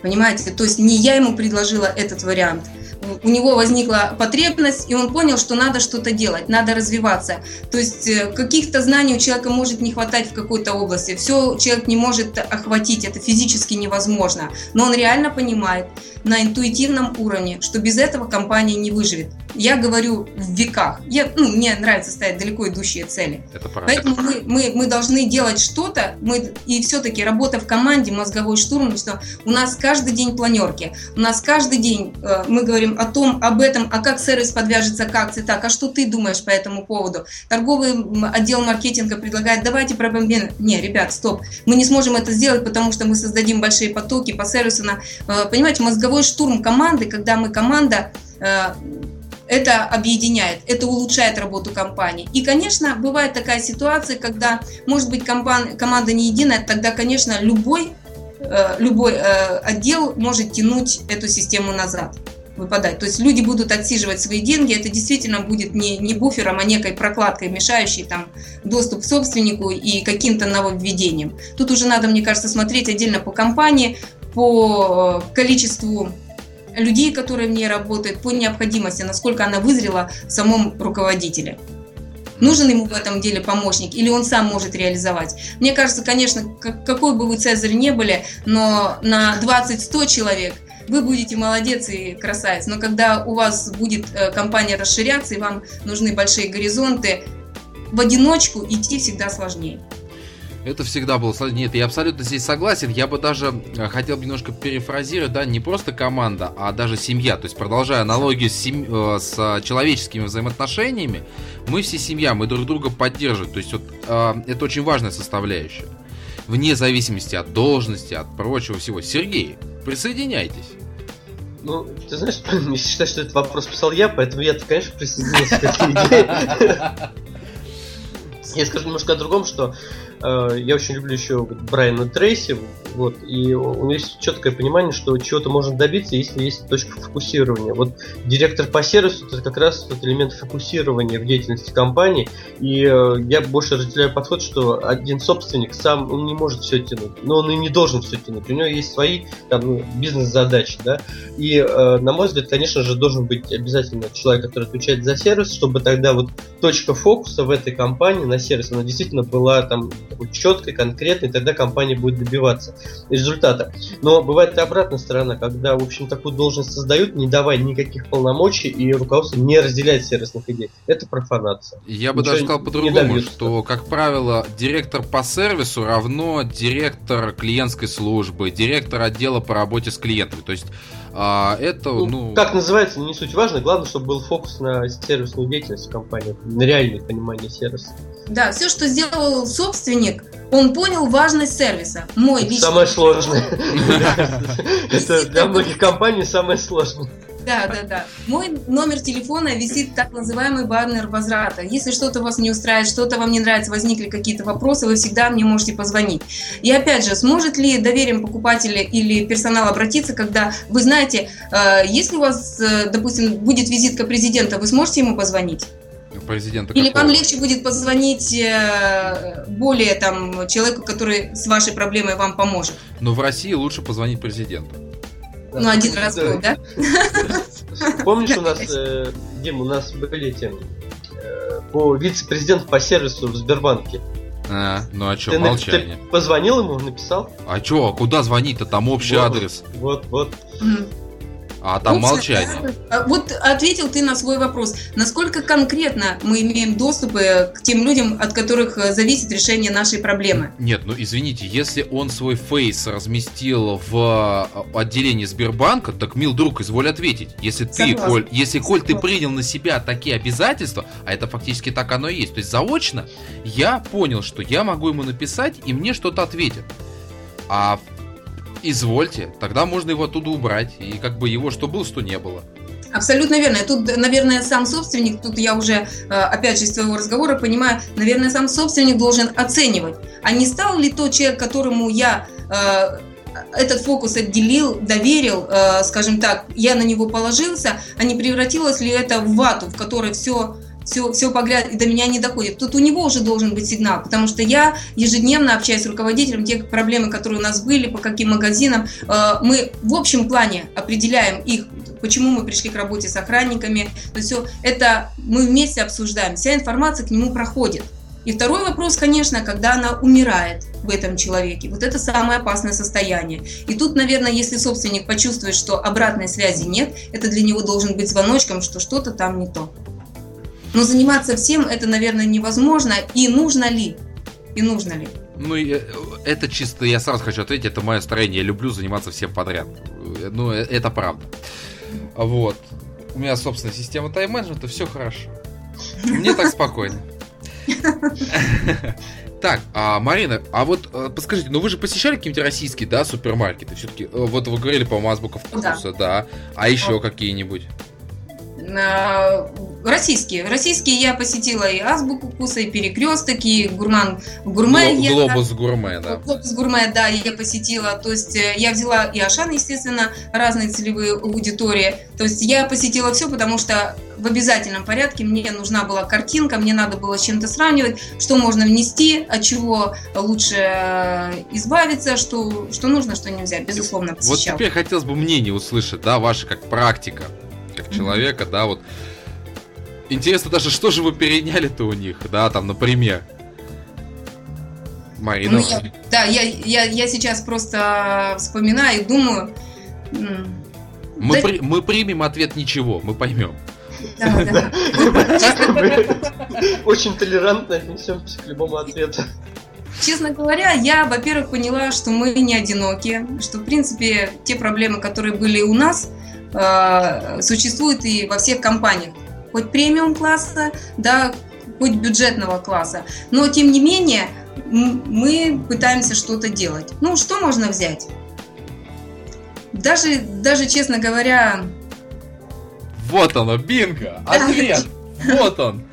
Понимаете? То есть не я ему предложила этот вариант – у него возникла потребность, и он понял, что надо что-то делать, надо развиваться. То есть э, каких-то знаний у человека может не хватать в какой-то области. Все человек не может охватить, это физически невозможно. Но он реально понимает на интуитивном уровне, что без этого компания не выживет. Я говорю в веках. Я, ну, мне нравится ставить далеко идущие цели. Это Поэтому это мы, мы, мы должны делать что-то, мы, и все-таки работа в команде, мозговой штурм, что у нас каждый день планерки, у нас каждый день э, мы говорим о том, об этом, а как сервис подвяжется к акции, так, а что ты думаешь по этому поводу? Торговый отдел маркетинга предлагает, давайте пробомбим. Не, ребят, стоп, мы не сможем это сделать, потому что мы создадим большие потоки по сервису. На, э, понимаете, мозговой штурм команды, когда мы команда, э, это объединяет, это улучшает работу компании. И, конечно, бывает такая ситуация, когда, может быть, компания, команда не единая, тогда, конечно, любой, э, любой отдел может тянуть эту систему назад выпадать. То есть люди будут отсиживать свои деньги, это действительно будет не, не буфером, а некой прокладкой, мешающей там доступ к собственнику и каким-то нововведениям. Тут уже надо, мне кажется, смотреть отдельно по компании, по э, количеству людей, которые в ней работают, по необходимости, насколько она вызрела в самом руководителе. Нужен ему в этом деле помощник или он сам может реализовать? Мне кажется, конечно, какой бы вы Цезарь не были, но на 20-100 человек – вы будете молодец и красавец. Но когда у вас будет э, компания расширяться и вам нужны большие горизонты, в одиночку идти всегда сложнее. Это всегда было сложнее. Нет, я абсолютно здесь согласен. Я бы даже э, хотел бы немножко перефразировать, да, не просто команда, а даже семья. То есть, продолжая аналогию с, сем... Э, с человеческими взаимоотношениями, мы все семья, мы друг друга поддерживаем. То есть, вот, это очень важная составляющая. Вне зависимости от должности, от прочего всего. Сергей, Присоединяйтесь. Ну, ты знаешь, не считаю, что этот вопрос писал я, поэтому я, конечно, присоединился к этой идее. Я скажу немножко о другом, что я очень люблю еще Брайана Трейси, вот, и у него есть четкое понимание, что чего-то можно добиться, если есть точка фокусирования. Вот директор по сервису это как раз тот элемент фокусирования в деятельности компании, и э, я больше разделяю подход, что один собственник сам он не может все тянуть, но он и не должен все тянуть. У него есть свои там, ну, бизнес-задачи, да, и э, на мой взгляд, конечно же, должен быть обязательно человек, который отвечает за сервис, чтобы тогда вот точка фокуса в этой компании на сервис, она действительно была там четкой, конкретной, тогда компания будет добиваться результата. Но бывает и обратная сторона, когда, в общем, такую должность создают, не давая никаких полномочий, и руководство не разделяет сервисных идей. Это профанация. Я бы Ничего даже сказал по-другому, что, как правило, директор по сервису равно директор клиентской службы, директор отдела по работе с клиентами. То есть а, это, ну, ну... Как называется, не суть важно. Главное, чтобы был фокус на сервисную деятельность компании, на реальное понимание сервиса. Да, все, что сделал собственник, он понял важность сервиса. Мой личный. Самое сложное. Это для многих компаний самое сложное. Да, да, да. Мой номер телефона висит так называемый баннер возврата. Если что-то вас не устраивает, что-то вам не нравится, возникли какие-то вопросы, вы всегда мне можете позвонить. И опять же, сможет ли доверием покупателя или персонал обратиться, когда вы знаете, э, если у вас, э, допустим, будет визитка президента, вы сможете ему позвонить? президента. Или какого? вам легче будет позвонить э, более там человеку, который с вашей проблемой вам поможет. Но в России лучше позвонить президенту. Ну, один раз был, да? Помнишь, у нас, э, Дим, у нас были эти э, по вице-президент по сервису в Сбербанке. А, ну а что, молчание. Ты позвонил ему, написал? А что, а куда звонить-то? Там общий вот, адрес. Вот, вот. А там вот, молчание. А, вот ответил ты на свой вопрос. Насколько конкретно мы имеем доступ к тем людям, от которых э, зависит решение нашей проблемы? Нет, ну извините, если он свой фейс разместил в э, отделении Сбербанка, так, мил друг, изволь ответить. Если ты, Согласна. Коль, если, Коль, ты принял на себя такие обязательства, а это фактически так оно и есть, то есть заочно, я понял, что я могу ему написать, и мне что-то ответят. А извольте, тогда можно его оттуда убрать, и как бы его что было, что не было. Абсолютно верно. Тут, наверное, сам собственник, тут я уже, э, опять же, из твоего разговора понимаю, наверное, сам собственник должен оценивать, а не стал ли тот человек, которому я э, этот фокус отделил, доверил, э, скажем так, я на него положился, а не превратилось ли это в вату, в которой все все, все погляд, до меня не доходит. Тут у него уже должен быть сигнал, потому что я ежедневно общаюсь с руководителем, те проблемы, которые у нас были, по каким магазинам, э, мы в общем плане определяем их, почему мы пришли к работе с охранниками, то есть все это мы вместе обсуждаем, вся информация к нему проходит. И второй вопрос, конечно, когда она умирает в этом человеке. Вот это самое опасное состояние. И тут, наверное, если собственник почувствует, что обратной связи нет, это для него должен быть звоночком, что что-то там не то. Но заниматься всем это, наверное, невозможно. И нужно ли? И нужно ли? Ну, э, это чисто, я сразу хочу ответить, это мое строение. Я люблю заниматься всем подряд. Ну, э, это правда. Вот. У меня собственная система тайм-менеджмента, все хорошо. Мне так спокойно. Так, а, Марина, а вот э, подскажите, ну вы же посещали какие-нибудь российские, да, супермаркеты? Все-таки, вот вы говорили, по-моему, азбука вкуса, да. да. А еще какие-нибудь? Российские. Российские я посетила и Азбуку вкуса, и Перекресток, и Гурман Гурме. Гло- глобус Гурме, да. Глобус Гурме, да, я посетила. То есть э, я взяла и Ашан, естественно, разные целевые аудитории. То есть я посетила все, потому что в обязательном порядке мне нужна была картинка, мне надо было с чем-то сравнивать, что можно внести, от чего лучше э, избавиться, что, что нужно, что нельзя, безусловно, посещал. Вот теперь хотелось бы мнение услышать, да, ваше как практика, как человека, да, вот Интересно даже, что же вы переняли-то у них, да, там, например. Марина. Ну, я, да, я, я, я сейчас просто вспоминаю и думаю... Мы, да... при, мы примем ответ ничего, мы поймем. Очень толерантно отнесемся к любому ответу. Честно говоря, я, во-первых, поняла, что мы не одиноки, что, в принципе, те проблемы, которые были у нас, э, существуют и во всех компаниях хоть премиум класса, да, хоть бюджетного класса. Но, тем не менее, мы пытаемся что-то делать. Ну, что можно взять? Даже, даже честно говоря... Вот оно, бинго! Ответ! Вот он!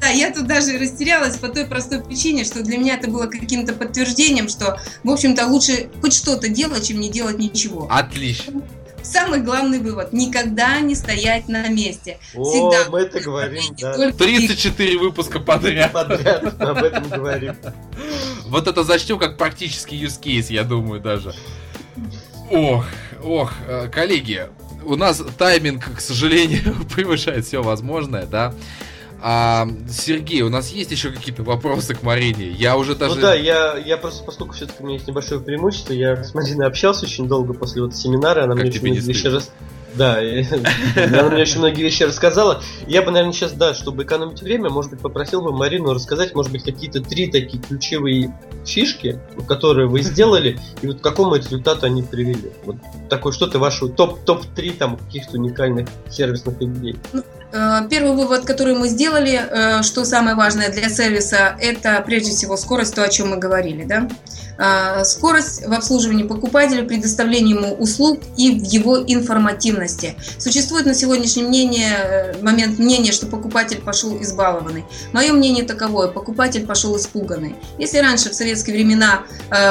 Да, я тут даже растерялась по той простой причине, что для меня это было каким-то подтверждением, что, в общем-то, лучше хоть что-то делать, чем не делать ничего. Отлично. Самый главный вывод – никогда не стоять на месте. Всегда. О, мы это говорим, да. 34 выпуска подряд. Подряд об этом говорим. Вот это зачтем как практический use case, я думаю, даже. Ох, ох, э, коллеги, у нас тайминг, к сожалению, превышает все возможное, да. А, Сергей, у нас есть еще какие-то вопросы к Марине? Я уже даже... Ну да, я, я просто, поскольку все-таки у меня есть небольшое преимущество, я с Мариной общался очень долго после вот семинара, она как мне очень многие вещи раз... Да, она мне очень многие вещи рассказала. Я бы, наверное, сейчас, да, чтобы экономить время, может быть, попросил бы Марину рассказать, может быть, какие-то три такие ключевые фишки, которые вы сделали, и вот к какому результату они привели. Вот такой что-то вашу топ-3 топ там каких-то уникальных сервисных идей. Э, первый вывод, который мы сделали, э, что самое важное для сервиса, это прежде всего скорость, то, о чем мы говорили. Да? Э, скорость в обслуживании покупателя, предоставлении ему услуг и в его информативности. Существует на сегодняшний мнение, момент мнения, что покупатель пошел избалованный. Мое мнение таковое, покупатель пошел испуганный. Если раньше в советские времена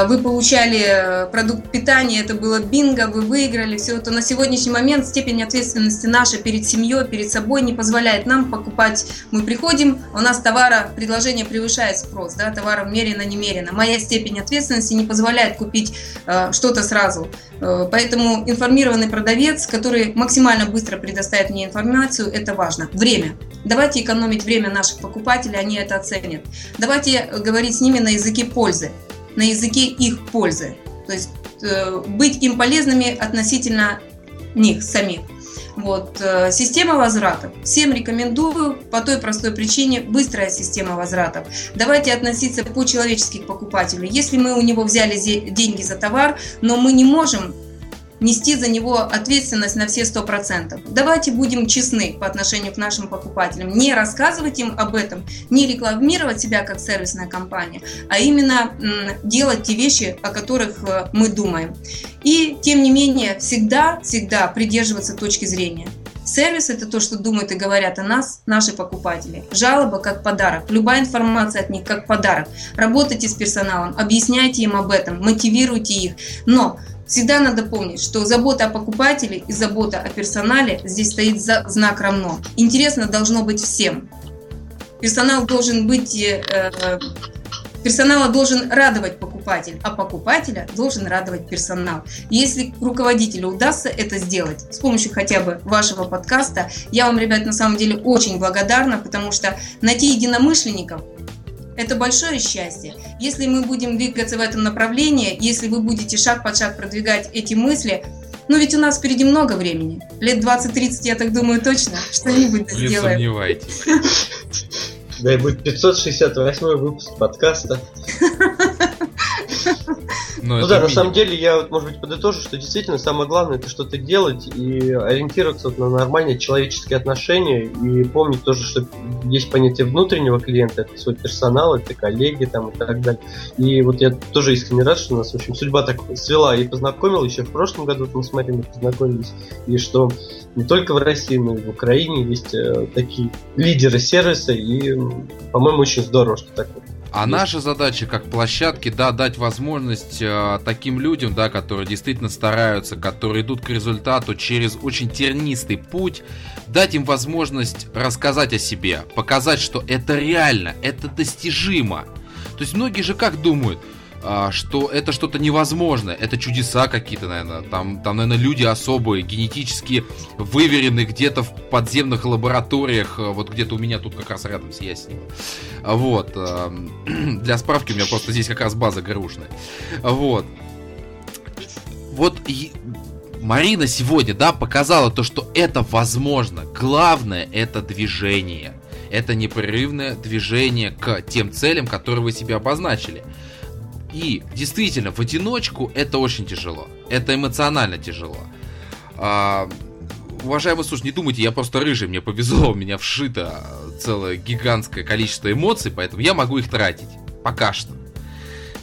вы получали продукт питания, это было бинго, вы выиграли, все, то на сегодняшний момент степень ответственности наша перед семьей, перед собой не позволяет нам покупать. Мы приходим, у нас товара, предложение превышает спрос, да, товара мерено, немерено. Моя степень ответственности не позволяет купить э, что-то сразу. Э, поэтому информированный продавец, который максимально быстро предоставит мне информацию, это важно. Время. Давайте экономить время наших покупателей, они это оценят. Давайте говорить с ними на языке пользы, на языке их пользы. То есть э, быть им полезными относительно них самих. Вот. Э, система возвратов. Всем рекомендую по той простой причине быстрая система возвратов. Давайте относиться по-человечески к покупателю. Если мы у него взяли деньги за товар, но мы не можем нести за него ответственность на все 100%. Давайте будем честны по отношению к нашим покупателям. Не рассказывать им об этом, не рекламировать себя как сервисная компания, а именно делать те вещи, о которых э, мы думаем. И, тем не менее, всегда, всегда придерживаться точки зрения. Сервис – это то, что думают и говорят о нас наши покупатели. Жалоба как подарок. Любая информация от них как подарок. Работайте с персоналом, объясняйте им об этом, мотивируйте их. Но Всегда надо помнить, что забота о покупателе и забота о персонале здесь стоит за знак равно. Интересно должно быть всем. Персонал должен быть э, Персонала должен радовать покупатель, а покупателя должен радовать персонал. Если руководителю удастся это сделать с помощью хотя бы вашего подкаста, я вам, ребят, на самом деле очень благодарна, потому что найти единомышленников это большое счастье. Если мы будем двигаться в этом направлении, если вы будете шаг по шаг продвигать эти мысли, ну ведь у нас впереди много времени. Лет 20-30, я так думаю, точно что-нибудь сделаем. Не сомневайтесь. Да и будет 568 выпуск подкаста. Ну, ну да, на самом деле я, вот, может быть, подытожу, что действительно самое главное это что-то делать и ориентироваться вот на нормальные человеческие отношения и помнить тоже, что есть понятие внутреннего клиента, это свой персонал, это коллеги там и так далее. И вот я тоже искренне рад, что нас, в общем, судьба так свела и познакомила, еще в прошлом году мы с Мариной познакомились, и что не только в России, но и в Украине есть э, такие лидеры сервиса, и, по-моему, очень здорово, что так вот а наша задача как площадки, да, дать возможность э, таким людям, да, которые действительно стараются, которые идут к результату через очень тернистый путь, дать им возможность рассказать о себе, показать, что это реально, это достижимо. То есть многие же как думают, что это что-то невозможное, это чудеса какие-то, наверное, там, там, наверное, люди особые, генетически выверенные где-то в подземных лабораториях, э, вот где-то у меня тут как раз рядом с Яснево. Вот, э, для справки у меня просто здесь как раз база грушная. Вот. Вот Марина сегодня, да, показала то, что это возможно. Главное это движение. Это непрерывное движение к тем целям, которые вы себе обозначили. И действительно, в одиночку это очень тяжело. Это эмоционально тяжело. А, уважаемый слушатель, не думайте, я просто рыжий, мне повезло, у меня вшито целое гигантское количество эмоций, поэтому я могу их тратить. Пока что.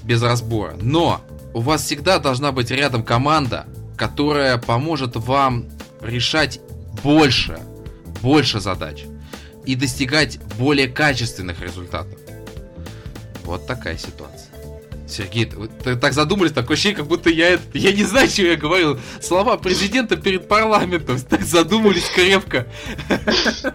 Без разбора. Но у вас всегда должна быть рядом команда, которая поможет вам решать больше, больше задач. и достигать более качественных результатов. Вот такая ситуация. Сергей, вы так задумались, такое ощущение, как будто я это... Я не знаю, что я говорил. Слова президента перед парламентом. Так задумались крепко.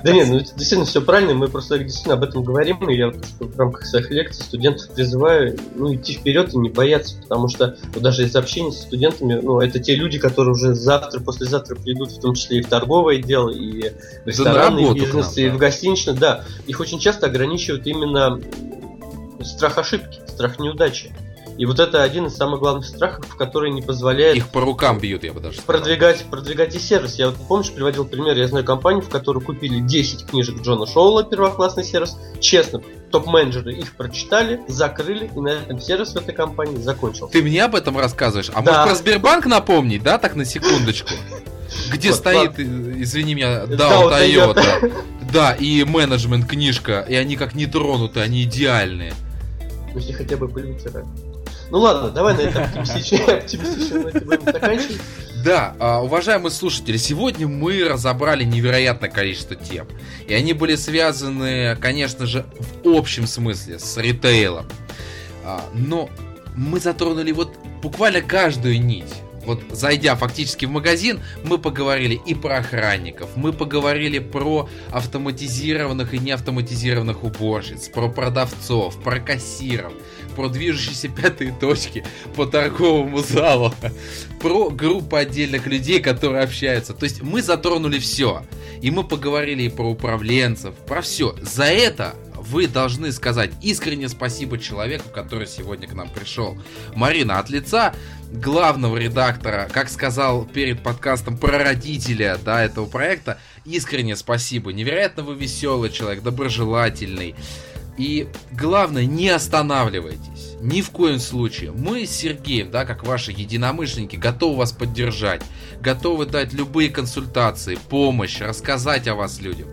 Да нет, ну действительно все правильно. Мы просто действительно об этом говорим. И я в рамках своих лекций студентов призываю ну, идти вперед и не бояться. Потому что вот даже из общения с студентами, ну, это те люди, которые уже завтра, послезавтра придут, в том числе и в торговое дело, и в ресторанный бизнес, и в гостиничный. Да, их очень часто ограничивают именно страх ошибки, страх неудачи. И вот это один из самых главных страхов, который не позволяет... Их по рукам бьют, я бы даже сказал. Продвигать, продвигать и сервис. Я вот, помнишь, приводил пример, я знаю компанию, в которой купили 10 книжек Джона Шоула, первоклассный сервис. Честно, топ-менеджеры их прочитали, закрыли, и на этом сервис в этой компании закончился. Ты мне об этом рассказываешь? А да. может про Сбербанк напомнить, да, так на секундочку? Где стоит, извини меня, да, Toyota. Да, и менеджмент книжка, и они как не тронуты, они идеальные. Если хотя бы пыльцы ну ладно, давай на этом оптимистичной будем заканчивать. Да, а, уважаемые слушатели, сегодня мы разобрали невероятное количество тем. И они были связаны, конечно же, в общем смысле с ритейлом. А, но мы затронули вот буквально каждую нить. Вот зайдя фактически в магазин, мы поговорили и про охранников, мы поговорили про автоматизированных и неавтоматизированных уборщиц, про продавцов, про кассиров, про движущиеся пятые точки по торговому залу, про группу отдельных людей, которые общаются. То есть мы затронули все. И мы поговорили и про управленцев, про все. За это вы должны сказать искренне спасибо человеку, который сегодня к нам пришел. Марина, от лица главного редактора, как сказал перед подкастом прародителя да, этого проекта, искренне спасибо. Невероятно вы веселый человек, доброжелательный. И главное, не останавливайтесь. Ни в коем случае. Мы с Сергеем, да, как ваши единомышленники, готовы вас поддержать. Готовы дать любые консультации, помощь, рассказать о вас людям.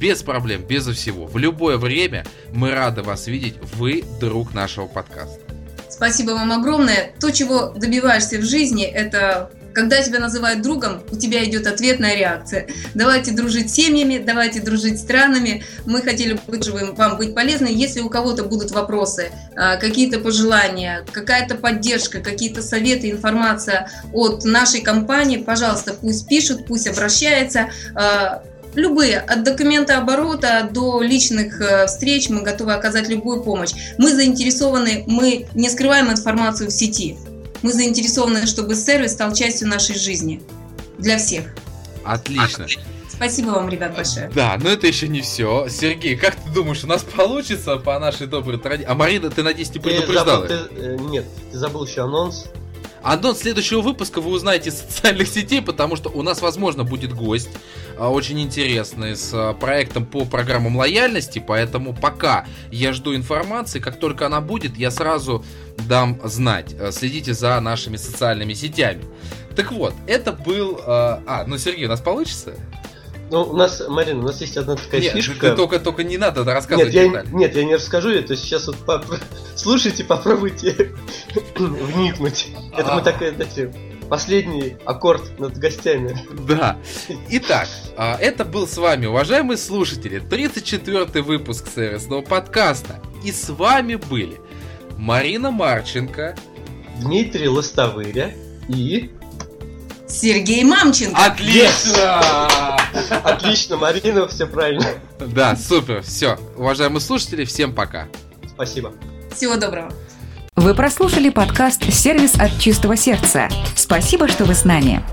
Без проблем, безо всего. В любое время мы рады вас видеть. Вы друг нашего подкаста. Спасибо вам огромное. То, чего добиваешься в жизни, это когда тебя называют другом, у тебя идет ответная реакция. Давайте дружить семьями, давайте дружить странами. Мы хотели бы вам быть полезны. Если у кого-то будут вопросы, а, какие-то пожелания, какая-то поддержка, какие-то советы, информация от нашей компании, пожалуйста, пусть пишут, пусть обращаются. А, любые, от документа оборота до личных э, встреч мы готовы оказать любую помощь. Мы заинтересованы, мы не скрываем информацию в сети. Мы заинтересованы, чтобы сервис стал частью нашей жизни. Для всех. Отлично. Спасибо вам, ребят, большое. Да, но это еще не все. Сергей, как ты думаешь, у нас получится по нашей доброй традиции? А Марина, ты, надеюсь, не предупреждала? Ты, э, нет, ты забыл еще анонс. Анонс следующего выпуска вы узнаете из социальных сетей, потому что у нас, возможно, будет гость а, очень интересный с а, проектом по программам лояльности, поэтому пока я жду информации, как только она будет, я сразу дам знать. А, следите за нашими социальными сетями. Так вот, это был... А, ну, Сергей, у нас получится? Ну, у нас, Марина, у нас есть одна такая нет, фишка. Ты только, только не надо рассказывать нет, я, нет, я не расскажу, это сейчас вот по... слушайте, попробуйте вникнуть. Это мы так, знаете, последний аккорд над гостями. Да. Итак, а, это был с вами, уважаемые слушатели, 34-й выпуск сервисного подкаста. И с вами были Марина Марченко, Дмитрий Лостовыря и Сергей Мамченко. Отлично! Отлично, Марина, все правильно. Да, супер, все. Уважаемые слушатели, всем пока. Спасибо. Всего доброго. Вы прослушали подкаст «Сервис от чистого сердца». Спасибо, что вы с нами.